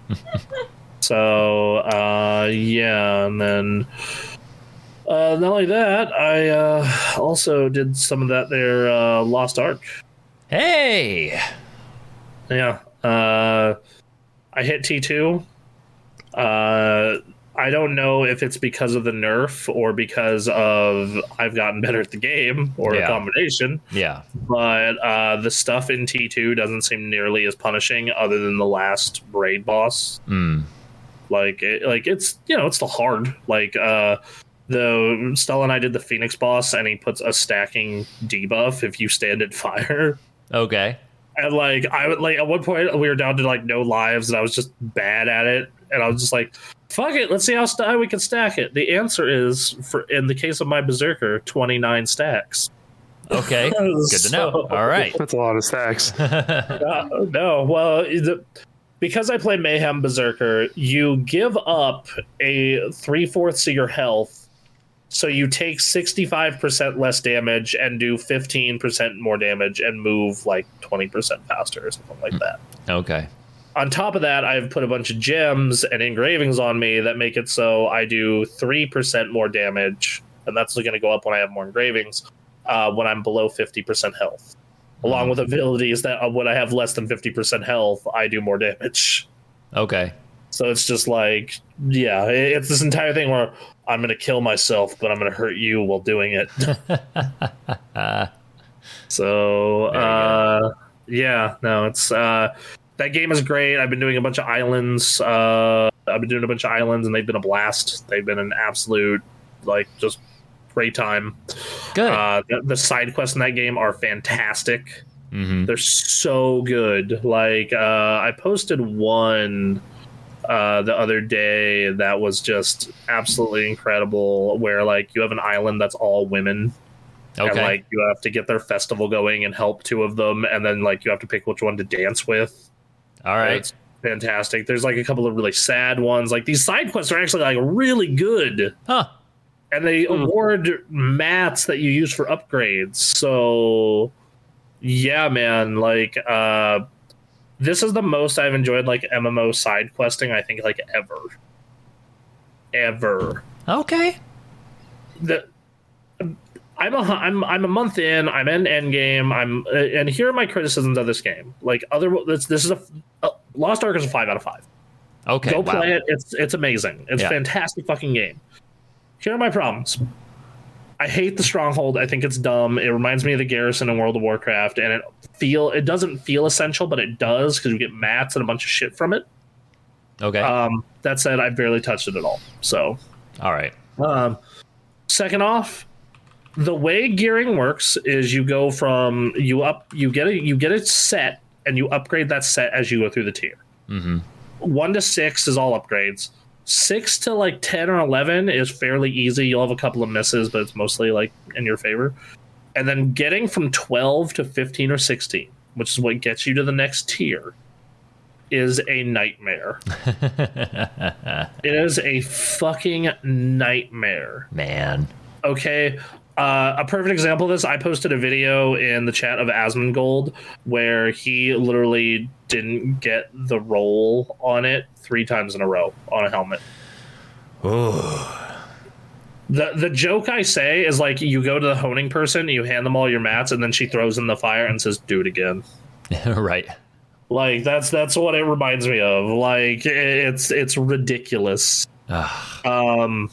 *laughs* so uh, yeah, and then uh, not only that, I uh, also did some of that there uh, Lost Ark. Hey. Yeah. Uh, I hit T two. I don't know if it's because of the nerf or because of I've gotten better at the game or Yeah. a combination. Yeah. But uh, the stuff in T two doesn't seem nearly as punishing, other than the last raid boss. Mm. Like, it, like it's you know it's the hard. Like uh, the Stella and I did the Phoenix boss, and he puts a stacking debuff if you stand at fire. Okay. And like I would like at one point we were down to like no lives and I was just bad at it and I was just like, fuck it, let's see how st- we can stack it. The answer is for in the case of my berserker, twenty nine stacks. Okay. *laughs* Good to know. So- All right. That's a lot of stacks. *laughs* Uh, no, well, the, because I play Mayhem Berserker, you give up a three fourths of your health, so you take sixty five percent less damage and do fifteen percent more damage and move like twenty percent faster or something like that. Okay. On top of that, I've put a bunch of gems and engravings on me that make it so I do 3% more damage. And that's going to go up when I have more engravings uh, when I'm below 50% health. Along with abilities that uh, when I have less than 50% health, I do more damage. Okay. So it's just like, yeah, it's this entire thing where I'm going to kill myself, but I'm going to hurt you while doing it. *laughs* so, uh, yeah, no, it's uh, that game is great. I've been doing a bunch of islands. Uh, I've been doing a bunch of islands, and they've been a blast. They've been an absolute, like, just great time. Good. Uh, the, the side quests in that game are fantastic. hmm They're so good. Like uh, I posted one uh, the other day that was just absolutely incredible. Where like you have an island that's all women, and like you have to get their festival going and help two of them, and then like you have to pick which one to dance with. All right. It's fantastic. There's like a couple of really sad ones. Like these side quests are actually like really good Huh. and they Hmm. award mats that you use for upgrades. So yeah, man, like uh this is the most I've enjoyed like MMO side questing I think like ever. Ever. Okay. The I'm a I'm I'm a month in. I'm in Endgame. I'm and here are my criticisms of this game. Like other this this is a, a Lost Ark is a five out of five. Okay. Go wow. play it. It's it's amazing. It's Yeah. a fantastic fucking game. Here are my problems. I hate the stronghold. I think it's dumb. It reminds me of the garrison in World of Warcraft, and it feel it doesn't feel essential, but it does because you get mats and a bunch of shit from it. Okay. Um, that said, I barely touched it at all. So, All right. um, second off, the way gearing works is you go from you up you get a you get a set and you upgrade that set as you go through the tier. hmm one to six is all upgrades. Six to like ten or eleven is fairly easy. You'll have a couple of misses, but it's mostly like in your favor. And then getting from twelve to fifteen or sixteen, which is what gets you to the next tier, is a nightmare. *laughs* it is a fucking nightmare Man. okay uh, a perfect example of this i posted a video in the chat of asmongold where he literally didn't get the roll on it three times in a row on a helmet Oh. the the joke i say is like you go to the honing person you hand them all your mats and then she throws in the fire and says do it again *laughs* right. like that's that's what it reminds me of like it's it's ridiculous Ugh. Um,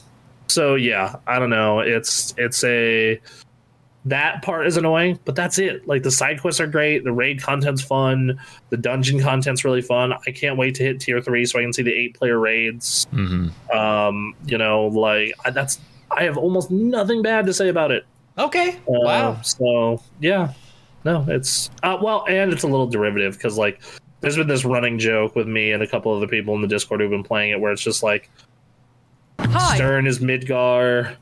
so yeah, I don't know. It's it's a that part is annoying, but that's it. Like the side quests are great, the raid content's fun, the dungeon content's really fun. I can't wait to hit tier three so I can see the eight player raids. hmm Um, you know, like I, that's I have almost nothing bad to say about it. Okay. Uh, wow. So yeah, no, it's uh, well, and it's a little derivative because like there's been this running joke with me and a couple of other people in the Discord who've been playing it where it's just like Hi. Stern is Midgar,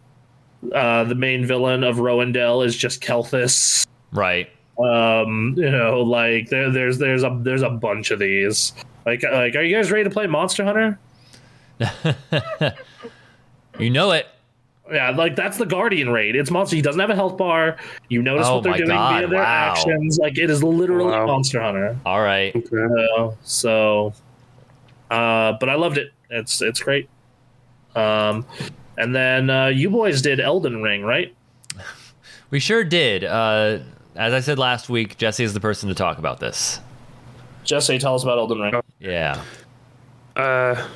uh, the main villain of Rohendel is just Kelthus. Right. Um, you know, like there, there's there's a there's a bunch of these. Like like, are you guys ready to play Monster Hunter? *laughs* You know it. Yeah, like that's the Guardian raid. It's monster. He doesn't have a health bar. You notice Oh what they're doing God, via their wow. actions. Like it is literally Wow. Monster Hunter. All right. Okay. Uh, so, uh, but I loved it. It's it's great. Um, and then uh, you boys did Elden Ring, right? *laughs* We sure did. Uh, as I said last week, Jesse is the person to talk about this. Jesse, tell us about Elden Ring. Yeah. Uh,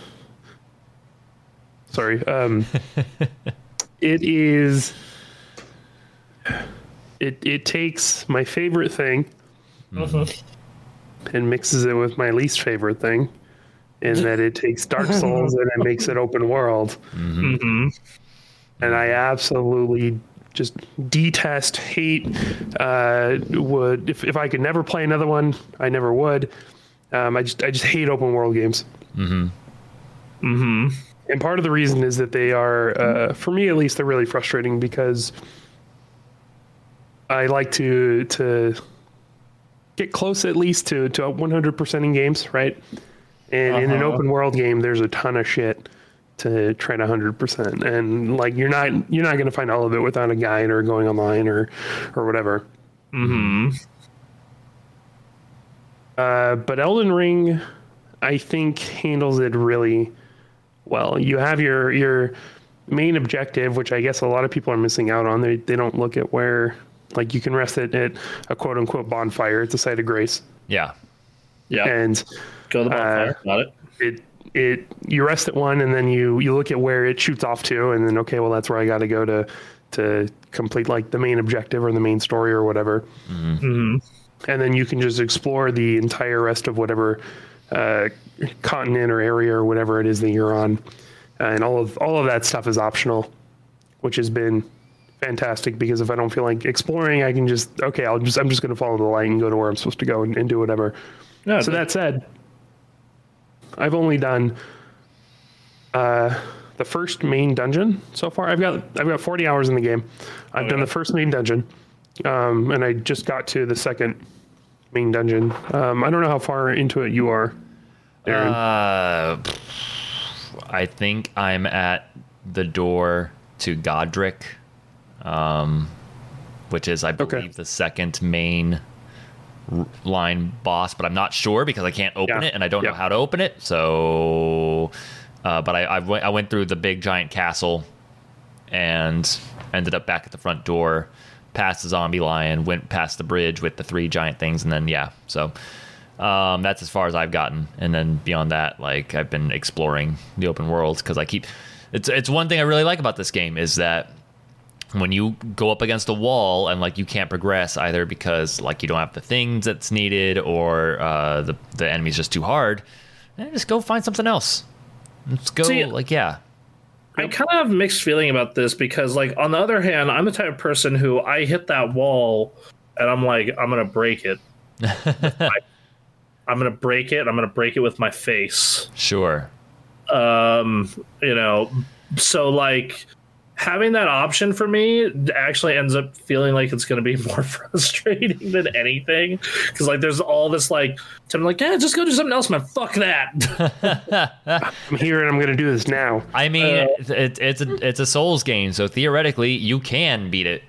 sorry. Um, *laughs* it is. It it takes my favorite thing mm-hmm. and mixes it with my least favorite thing, in that it takes Dark *laughs* Souls and it makes it open world, hmm and I absolutely just detest, hate. Uh, would if if I could never play another one, I never would. Um, I just I just hate open world games. Mm-hmm. and part of the reason is that they are uh, for me at least they're really frustrating because i like to to get close at least to to 100% in games right and in an Uh-huh. open world game there's a ton of shit to try to 100% and like you're not you're not going to find all of it without a guide or going online or or whatever hmm Uh, but Elden Ring, I think, handles it really well. You have your your main objective, which I guess a lot of people are missing out on. They they don't look at where like you can rest it at a quote unquote bonfire. It's a site of grace, Yeah. Yeah, and go to the bonfire. Got it. it it you rest at one, and then you you look at where it shoots off to, and then okay, well that's where I got to go to to complete like the main objective or the main story or whatever. hmm and then you can just explore the entire rest of whatever uh, continent or area or whatever it is that you're on, and all of all of that stuff is optional, which has been fantastic because if I don't feel like exploring, I can just okay, I'll just I'm just going to follow the light and go to where I'm supposed to go and, and do whatever. No, So that said, I've only done uh, the first main dungeon so far. I've got I've got 40 hours in the game. I've done Okay. the first main dungeon, um, and I just got to the second main dungeon. Um, I don't know how far into it you are, Aaron. Uh, I think I'm at the door to Godrick, um, which is, I believe, Okay. the second main line boss, but I'm not sure because I can't open Yeah. it and I don't know how to open it. So, uh, but I, I, went, I went through the big giant castle and ended up back at the front door, past the zombie lion, went past the bridge with the three giant things, and then yeah, so um, that's as far as I've gotten. And then beyond that, like I've been exploring the open world because I keep. It's it's one thing I really like about this game is that when you go up against a wall and like you can't progress either because like you don't have the things that's needed or uh, the the enemy's just too hard, just go find something else. Let's go. See, like yeah, I kind of have mixed feeling about this because, like, on the other hand, I'm the type of person who I hit that wall and I'm like, I'm gonna break it. I, *laughs* I'm gonna break it. I'm gonna break it with my face. sure. Um, you know, so like having that option for me actually ends up feeling like it's going to be *laughs* more frustrating than anything because like there's all this like I'm like yeah just go do something else man fuck that *laughs* I'm here and I'm going to do this now. I mean, Uh, it, it, it's a it's a Souls game, so theoretically you can beat it,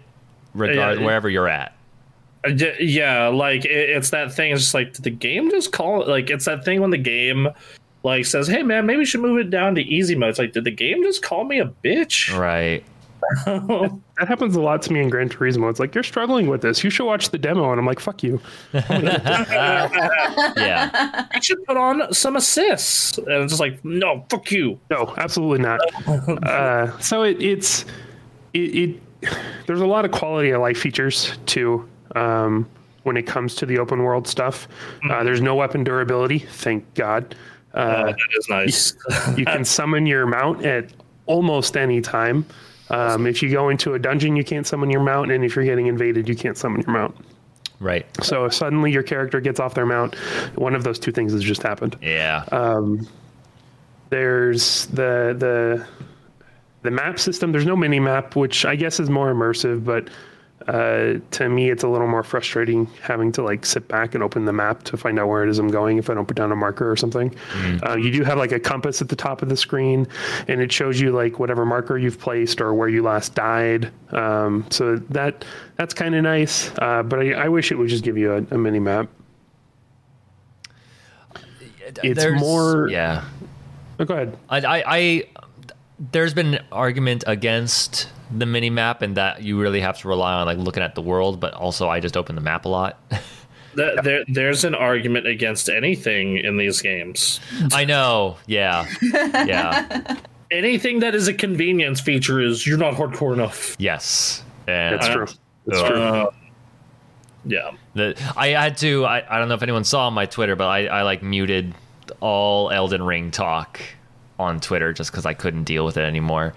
regard Yeah, wherever you're at. Uh, yeah like it, it's that thing it's just like did the game just call it like it's that thing when the game like says hey man maybe we should move it down to easy mode it's like did the game just call me a bitch Right. *laughs* That happens a lot to me in Gran Turismo. It's like you're struggling with this. You should watch the demo, and I'm like, "Fuck you." *laughs* Yeah. I should put on some assists and it's just like no fuck you No, absolutely not. uh, so it, it's it, it. There's a lot of quality of life features too um, when it comes to the open world stuff. Uh, there's no weapon durability, thank God. Uh, that is nice. you can summon your mount at almost any time. Um, if you go into a dungeon, you can't summon your mount, and if you're getting invaded, you can't summon your mount. Right. So if suddenly your character gets off their mount, one of those two things has just happened. Yeah. There's the the the map system. There's no mini map, which I guess is more immersive, but uh, to me, it's a little more frustrating having to like sit back and open the map to find out where it is I'm going if I don't put down a marker or something. Uh, you do have like a compass at the top of the screen, and it shows you like whatever marker you've placed or where you last died. Um, so that that's kind of nice, uh, but I, I wish it would just give you a, a mini map. It's There's- more. Yeah. Oh, go ahead. I, I, I there's been an argument against the mini map and that you really have to rely on like looking at the world, but also I just open the map a lot. *laughs* Th- There, there's an argument against anything in these games. I know. Yeah. *laughs* Yeah. Anything that is a convenience feature is you're not hardcore enough. Yes. And That's true. That's Ugh. true. Uh, yeah. The, I had to. I, I don't know if anyone saw on my Twitter, but I, I like muted all Elden Ring talk on Twitter just because I couldn't deal with it anymore.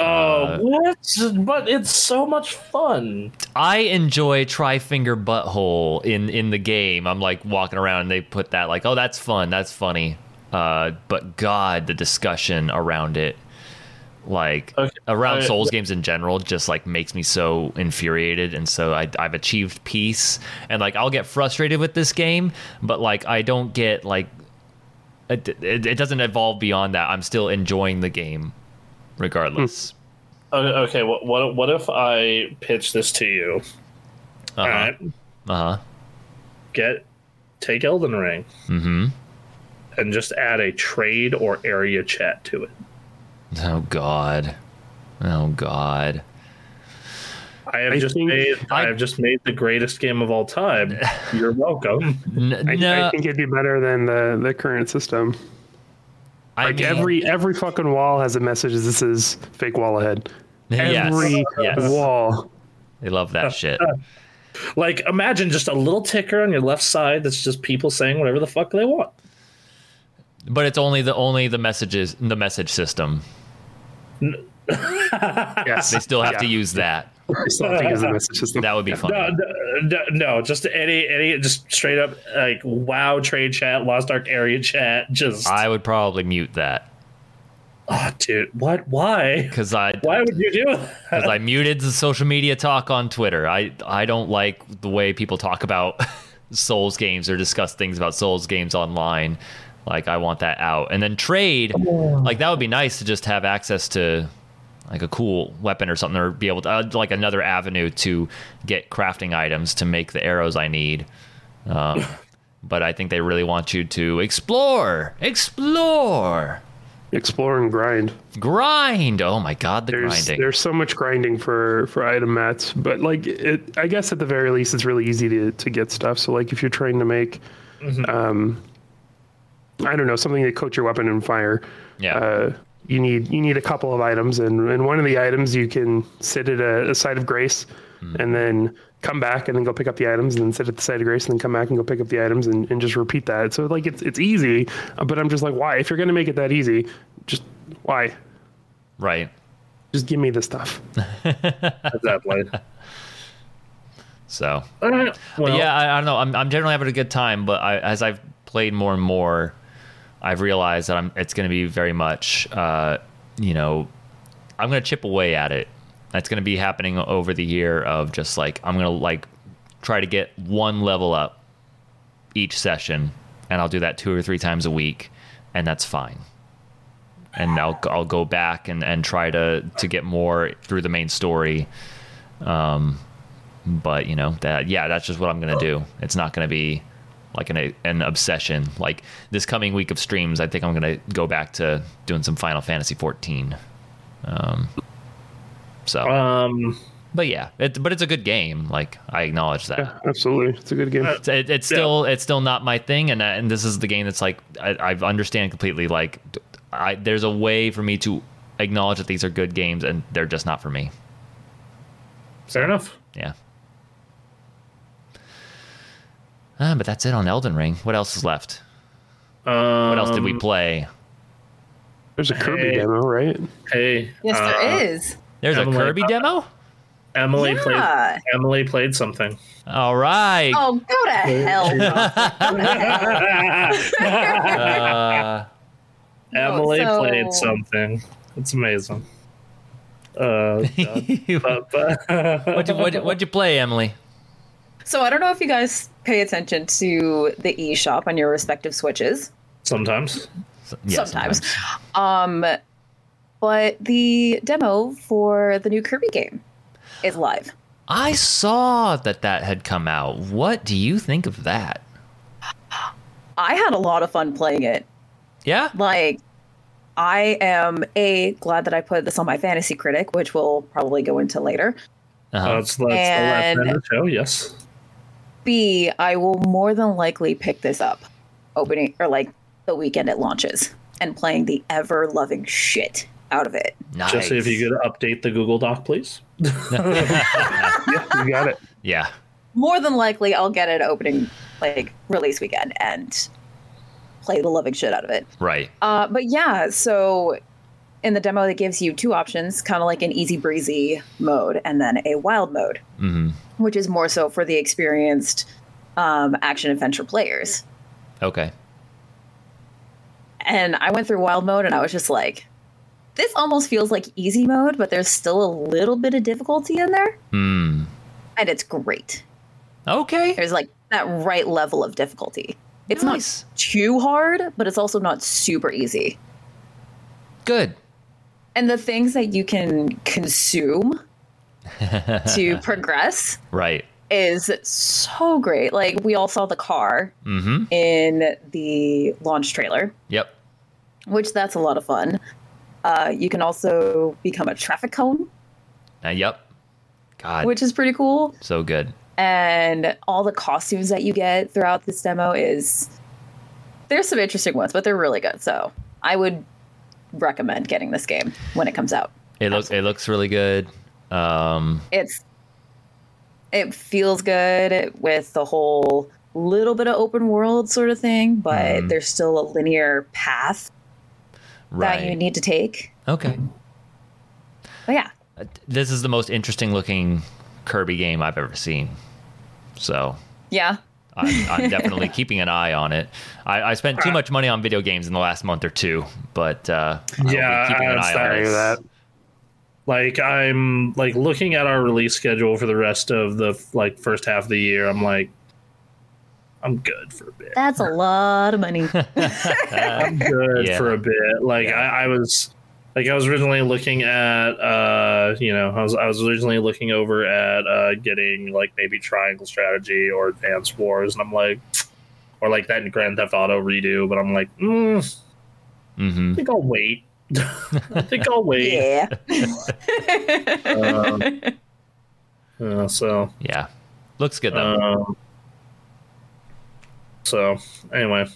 Oh, what? But it's so much fun. I enjoy try finger butthole in in the game. I'm like walking around and they put that like, oh, that's fun, that's funny. Uh, but God, the discussion around it, like Okay, around I- Souls games in general, just like makes me so infuriated. And so I, I've achieved peace, and like I'll get frustrated with this game, but like I don't get like it, it, it doesn't evolve beyond that. I'm still enjoying the game, regardless. Okay, what what what if I pitch this to you? Uh-huh. right, Uh huh. get take Elden Ring Mm-hmm. and just add a trade or area chat to it. Oh God. Oh God. I have I just made I, I- have just made the greatest game of all time. *laughs* You're welcome. N- I, no, I think it'd be better than the, the current system. I Like mean- every every fucking wall has a message that says fake wall ahead. Yes, Every yes. wall. They love that shit. *laughs* Like imagine just a little ticker on your left side that's just people saying whatever the fuck they want. But it's only the only the messages the message system. *laughs* Yes. They still have to use that. I still have to use the message system. That would be fun. No, no, no, no, just any any just straight up like wow trade chat, Lost Ark area chat. Just I would probably mute that oh, dude, what? Why? because I Why would you do that? because I muted the social media talk on Twitter. I I don't like the way people talk about *laughs* Souls games or discuss things about Souls games online. Like I want that out. And then trade, oh. like that would be nice to just have access to like a cool weapon or something, or be able to uh, like another avenue to get crafting items to make the arrows I need. Um, *laughs* but I think they really want you to explore, explore, Explore and grind. grind. Oh my god, the There's grinding. there's so much grinding for for item mats, but like it, I guess at the very least, it's really easy to to get stuff. So like if you're trying to make, um, I don't know, something to coat your weapon in fire, Yeah. uh, you need you need a couple of items, and and one of the items you can sit at a, a site of grace, and then come back and then go pick up the items, and then sit at the site of grace, and then come back and go pick up the items, and, and just repeat that. So like it's it's easy, uh, but I'm just like, why? If you're gonna make it that easy, just why? right. Just give me the stuff. That *laughs* Exactly. So right. Well, yeah, I, I don't know. I'm, I'm generally having a good time, but I, as I've played more and more, I've realized that I'm, it's going to be very much, uh, you know, I'm going to chip away at it. That's going to be happening over the year of just like I'm going to like try to get one level up each session, and I'll do that two or three times a week, and that's fine. And I'll I'll go back and, and try to to get more through the main story. Um, but you know that yeah that's just what i'm gonna do it's not gonna be like an, an obsession like this coming week of streams i think i'm gonna go back to doing some final fantasy 14 um so Um. but yeah it, but it's a good game like i acknowledge that Yeah, absolutely. It's a good game. it's, it, it's still it's still not my thing and uh, and this is the game that's like I, I understand completely like I there's a way for me to acknowledge that these are good games and they're just not for me Fair enough. Yeah. Ah, but that's it on Elden Ring. What else is left? Um, What else did we play? There's a Kirby hey. demo, right? Hey. Yes, uh, there is. There's a Emily- Kirby demo. Emily played. Emily played something. All right. Oh, go to *laughs* hell. Uh, *laughs* Emily so- played something. It's amazing. Uh, God. but, but what'd, you, what'd, what'd you play, Emily? So I don't know if you guys pay attention to the eShop on your respective switches. sometimes. Yeah, sometimes. Um, but the demo for the new Kirby game is live. I saw that that had come out. What do you think of that? I had a lot of fun playing it. Yeah. Like, I am a glad that I put this on my fantasy critic, which we'll probably go into later. Uh-huh. That's, that's the last of the show. Yes. B, I will more than likely pick this up opening or like the weekend it launches and playing the ever loving shit out of it. nice. Jesse, if you could update the Google Doc, please. *laughs* *laughs* Yeah, you got it. Yeah. More than likely, I'll get it opening like release weekend and play the loving shit out of it. Right. Uh, but yeah, so in the demo, it gives you two options, kind of like an easy breezy mode and then a wild mode, hmm which is more so for the experienced um, action adventure players. Okay. And I went through wild mode and I was just like, this almost feels like easy mode, but there's still a little bit of difficulty in there. Hmm. And it's great. Okay. There's like that right level of difficulty. It's Nice. not too hard, but it's also not super easy. Good. And the things that you can consume to *laughs* progress Right. is so great. Like we all saw the car Mm-hmm. in the launch trailer, Yep. which that's a lot of fun. Uh, you can also become a traffic cone, Uh, yep. God. which is pretty cool. so good. And all the costumes that you get throughout this demo is there's some interesting ones, but they're really good. So I would recommend getting this game when it comes out. It looks. It looks really good. Um. It's it feels good with the whole little bit of open world sort of thing, but Mhm. there's still a linear path that you need to take. Okay. But yeah, Uh, This is the most interesting looking Kirby game I've ever seen. So yeah, I'm, I'm *laughs* definitely keeping an eye on it. I, I spent too much money on video games in the last month or two, but uh, I'll Yeah, be keeping an I'm eye on sorry it. Hear that. Like I'm like looking at our release schedule for the rest of the like first half of the year. I'm like, I'm good for a bit. that's a *laughs* lot of money. *laughs* I'm good Yeah. for a bit. Like Yeah. I, I was like I was originally looking at uh you know, I was I was originally looking over at uh getting like maybe triangle strategy or advanced wars and I'm like or like that Grand Theft Auto redo, but I'm like, mm, I hmm think I'll wait. I think I'll wait. yeah. Um, *laughs* uh, so Yeah, looks good though. Um, so anyway,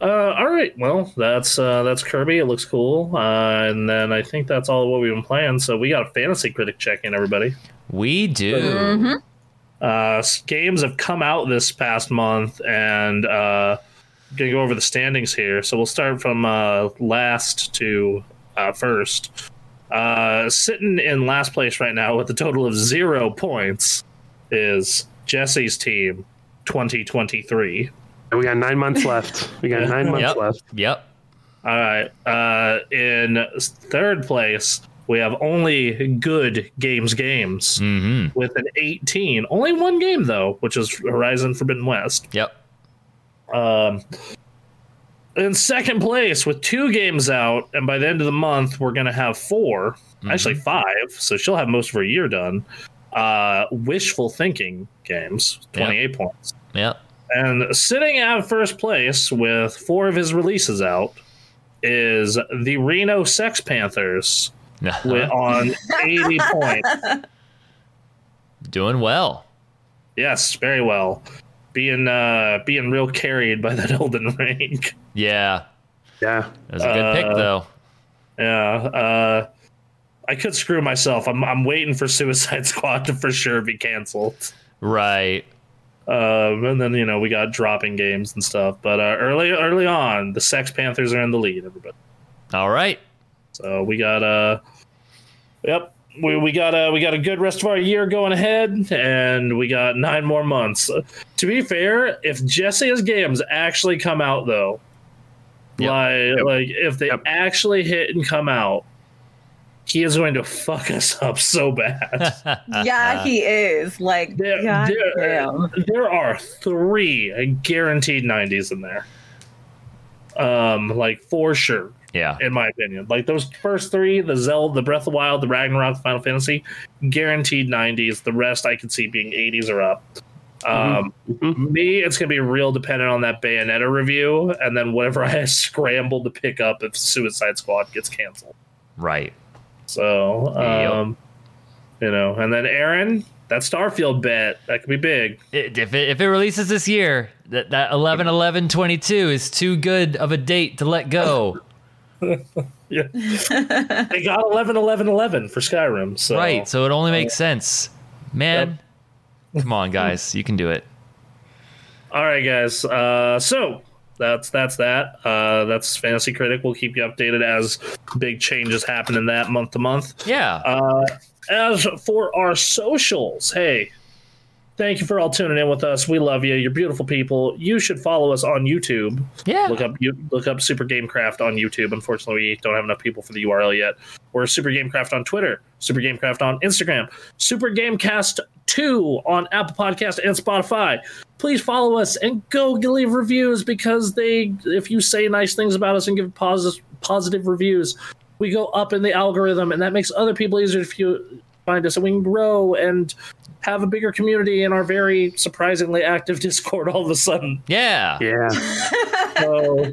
uh, all right. Well, that's uh, that's Kirby. It looks cool. Uh, and then I think that's all what we've been playing. So we got a fantasy critic check in, everybody. we do. Mhm. Uh, games have come out this past month, and uh, gonna go over the standings here. So we'll start from uh, last to uh, first. Uh, sitting in last place right now with a total of zero points is Jesse's team, 2023. We got nine months left. We got nine months Yep. left. Yep. All right. Uh, in third place, we have only good games games hmm with an 18. Only one game though, which is Horizon Forbidden West. Yep. Um, in second place with two games out, and by the end of the month, we're gonna have 4 actually five. So she'll have most of her year done. Uh, wishful thinking games, 28 points. Yeah. And sitting at first place with four of his releases out is the Reno Sex Panthers with, on 80 *laughs* points. Doing well. Yes, very well. Being uh being real carried by *laughs* that Elden Ring. Yeah. Yeah. That was a good pick Uh, though. Yeah. Uh I could screw myself. I'm I'm waiting for Suicide *laughs* Squad to for sure be canceled. Right. Um, and then you know we got dropping games and stuff. But uh, early early on, the Sex Panthers are in the lead. Everybody. All right. So we got uh, yep, we, we got a we got a good rest of our year going ahead, and we got nine more months. To be fair, if Jesse's games actually come out though, Yep. like like if they Yep. actually hit and come out, he is going to fuck us *laughs* up so bad. *laughs* yeah, he is. Like, There, God there, damn. there are three guaranteed 90s in there. Um, like for sure, Yeah. in my opinion. Like those first three, the Zelda, the Breath of the Wild, the Ragnarok, Final Fantasy, guaranteed 90s. The rest I could see being 80s or up. Um, Mhm. me, it's gonna be real dependent on that Bayonetta review, and then whatever *laughs* I scramble to pick up if Suicide Squad gets canceled. Right. So, Yep. um, you know, and then Aaron, that Starfield bet that could be big. It, if it if it releases this year, that that 11 11 22 is too good of a date to let go. *laughs* *laughs* Yeah, they got 11 11 11 for Skyrim. So Right. So it only makes sense. Man. Come on, guys. You can do it. All right, guys. Uh, so that's that's that. Uh, that's Fantasy Critic. We'll keep you updated as big changes happen in that month to month. Yeah. Uh, as for our socials, hey, thank you for all tuning in with us. We love you. You're beautiful people. You should follow us on YouTube. yeah. Look up you look up Super Gamecraft on YouTube. Unfortunately, we don't have enough people for the URL yet. We're Super Gamecraft on Twitter, Super Gamecraft on Instagram, Super Gamecast 2 on Apple Podcast and Spotify. Please follow us and go leave reviews because they if you say nice things about us and give positive positive reviews, we go up in the algorithm and that makes other people easier to find us and we can grow and have a bigger community in our very surprisingly active *laughs* Discord all of a sudden. Yeah. Yeah. *laughs* So,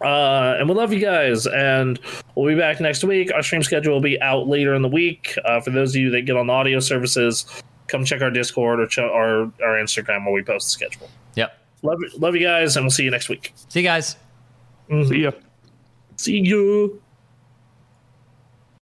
uh, and we love you guys, and we'll be back next week. Our stream schedule will be out later in the week. Uh, for those of you that get on the audio services, come check our Discord or ch- our our Instagram where we post the schedule. Yep. Love love you guys, and we'll see you next week. See you guys. See ya. See you.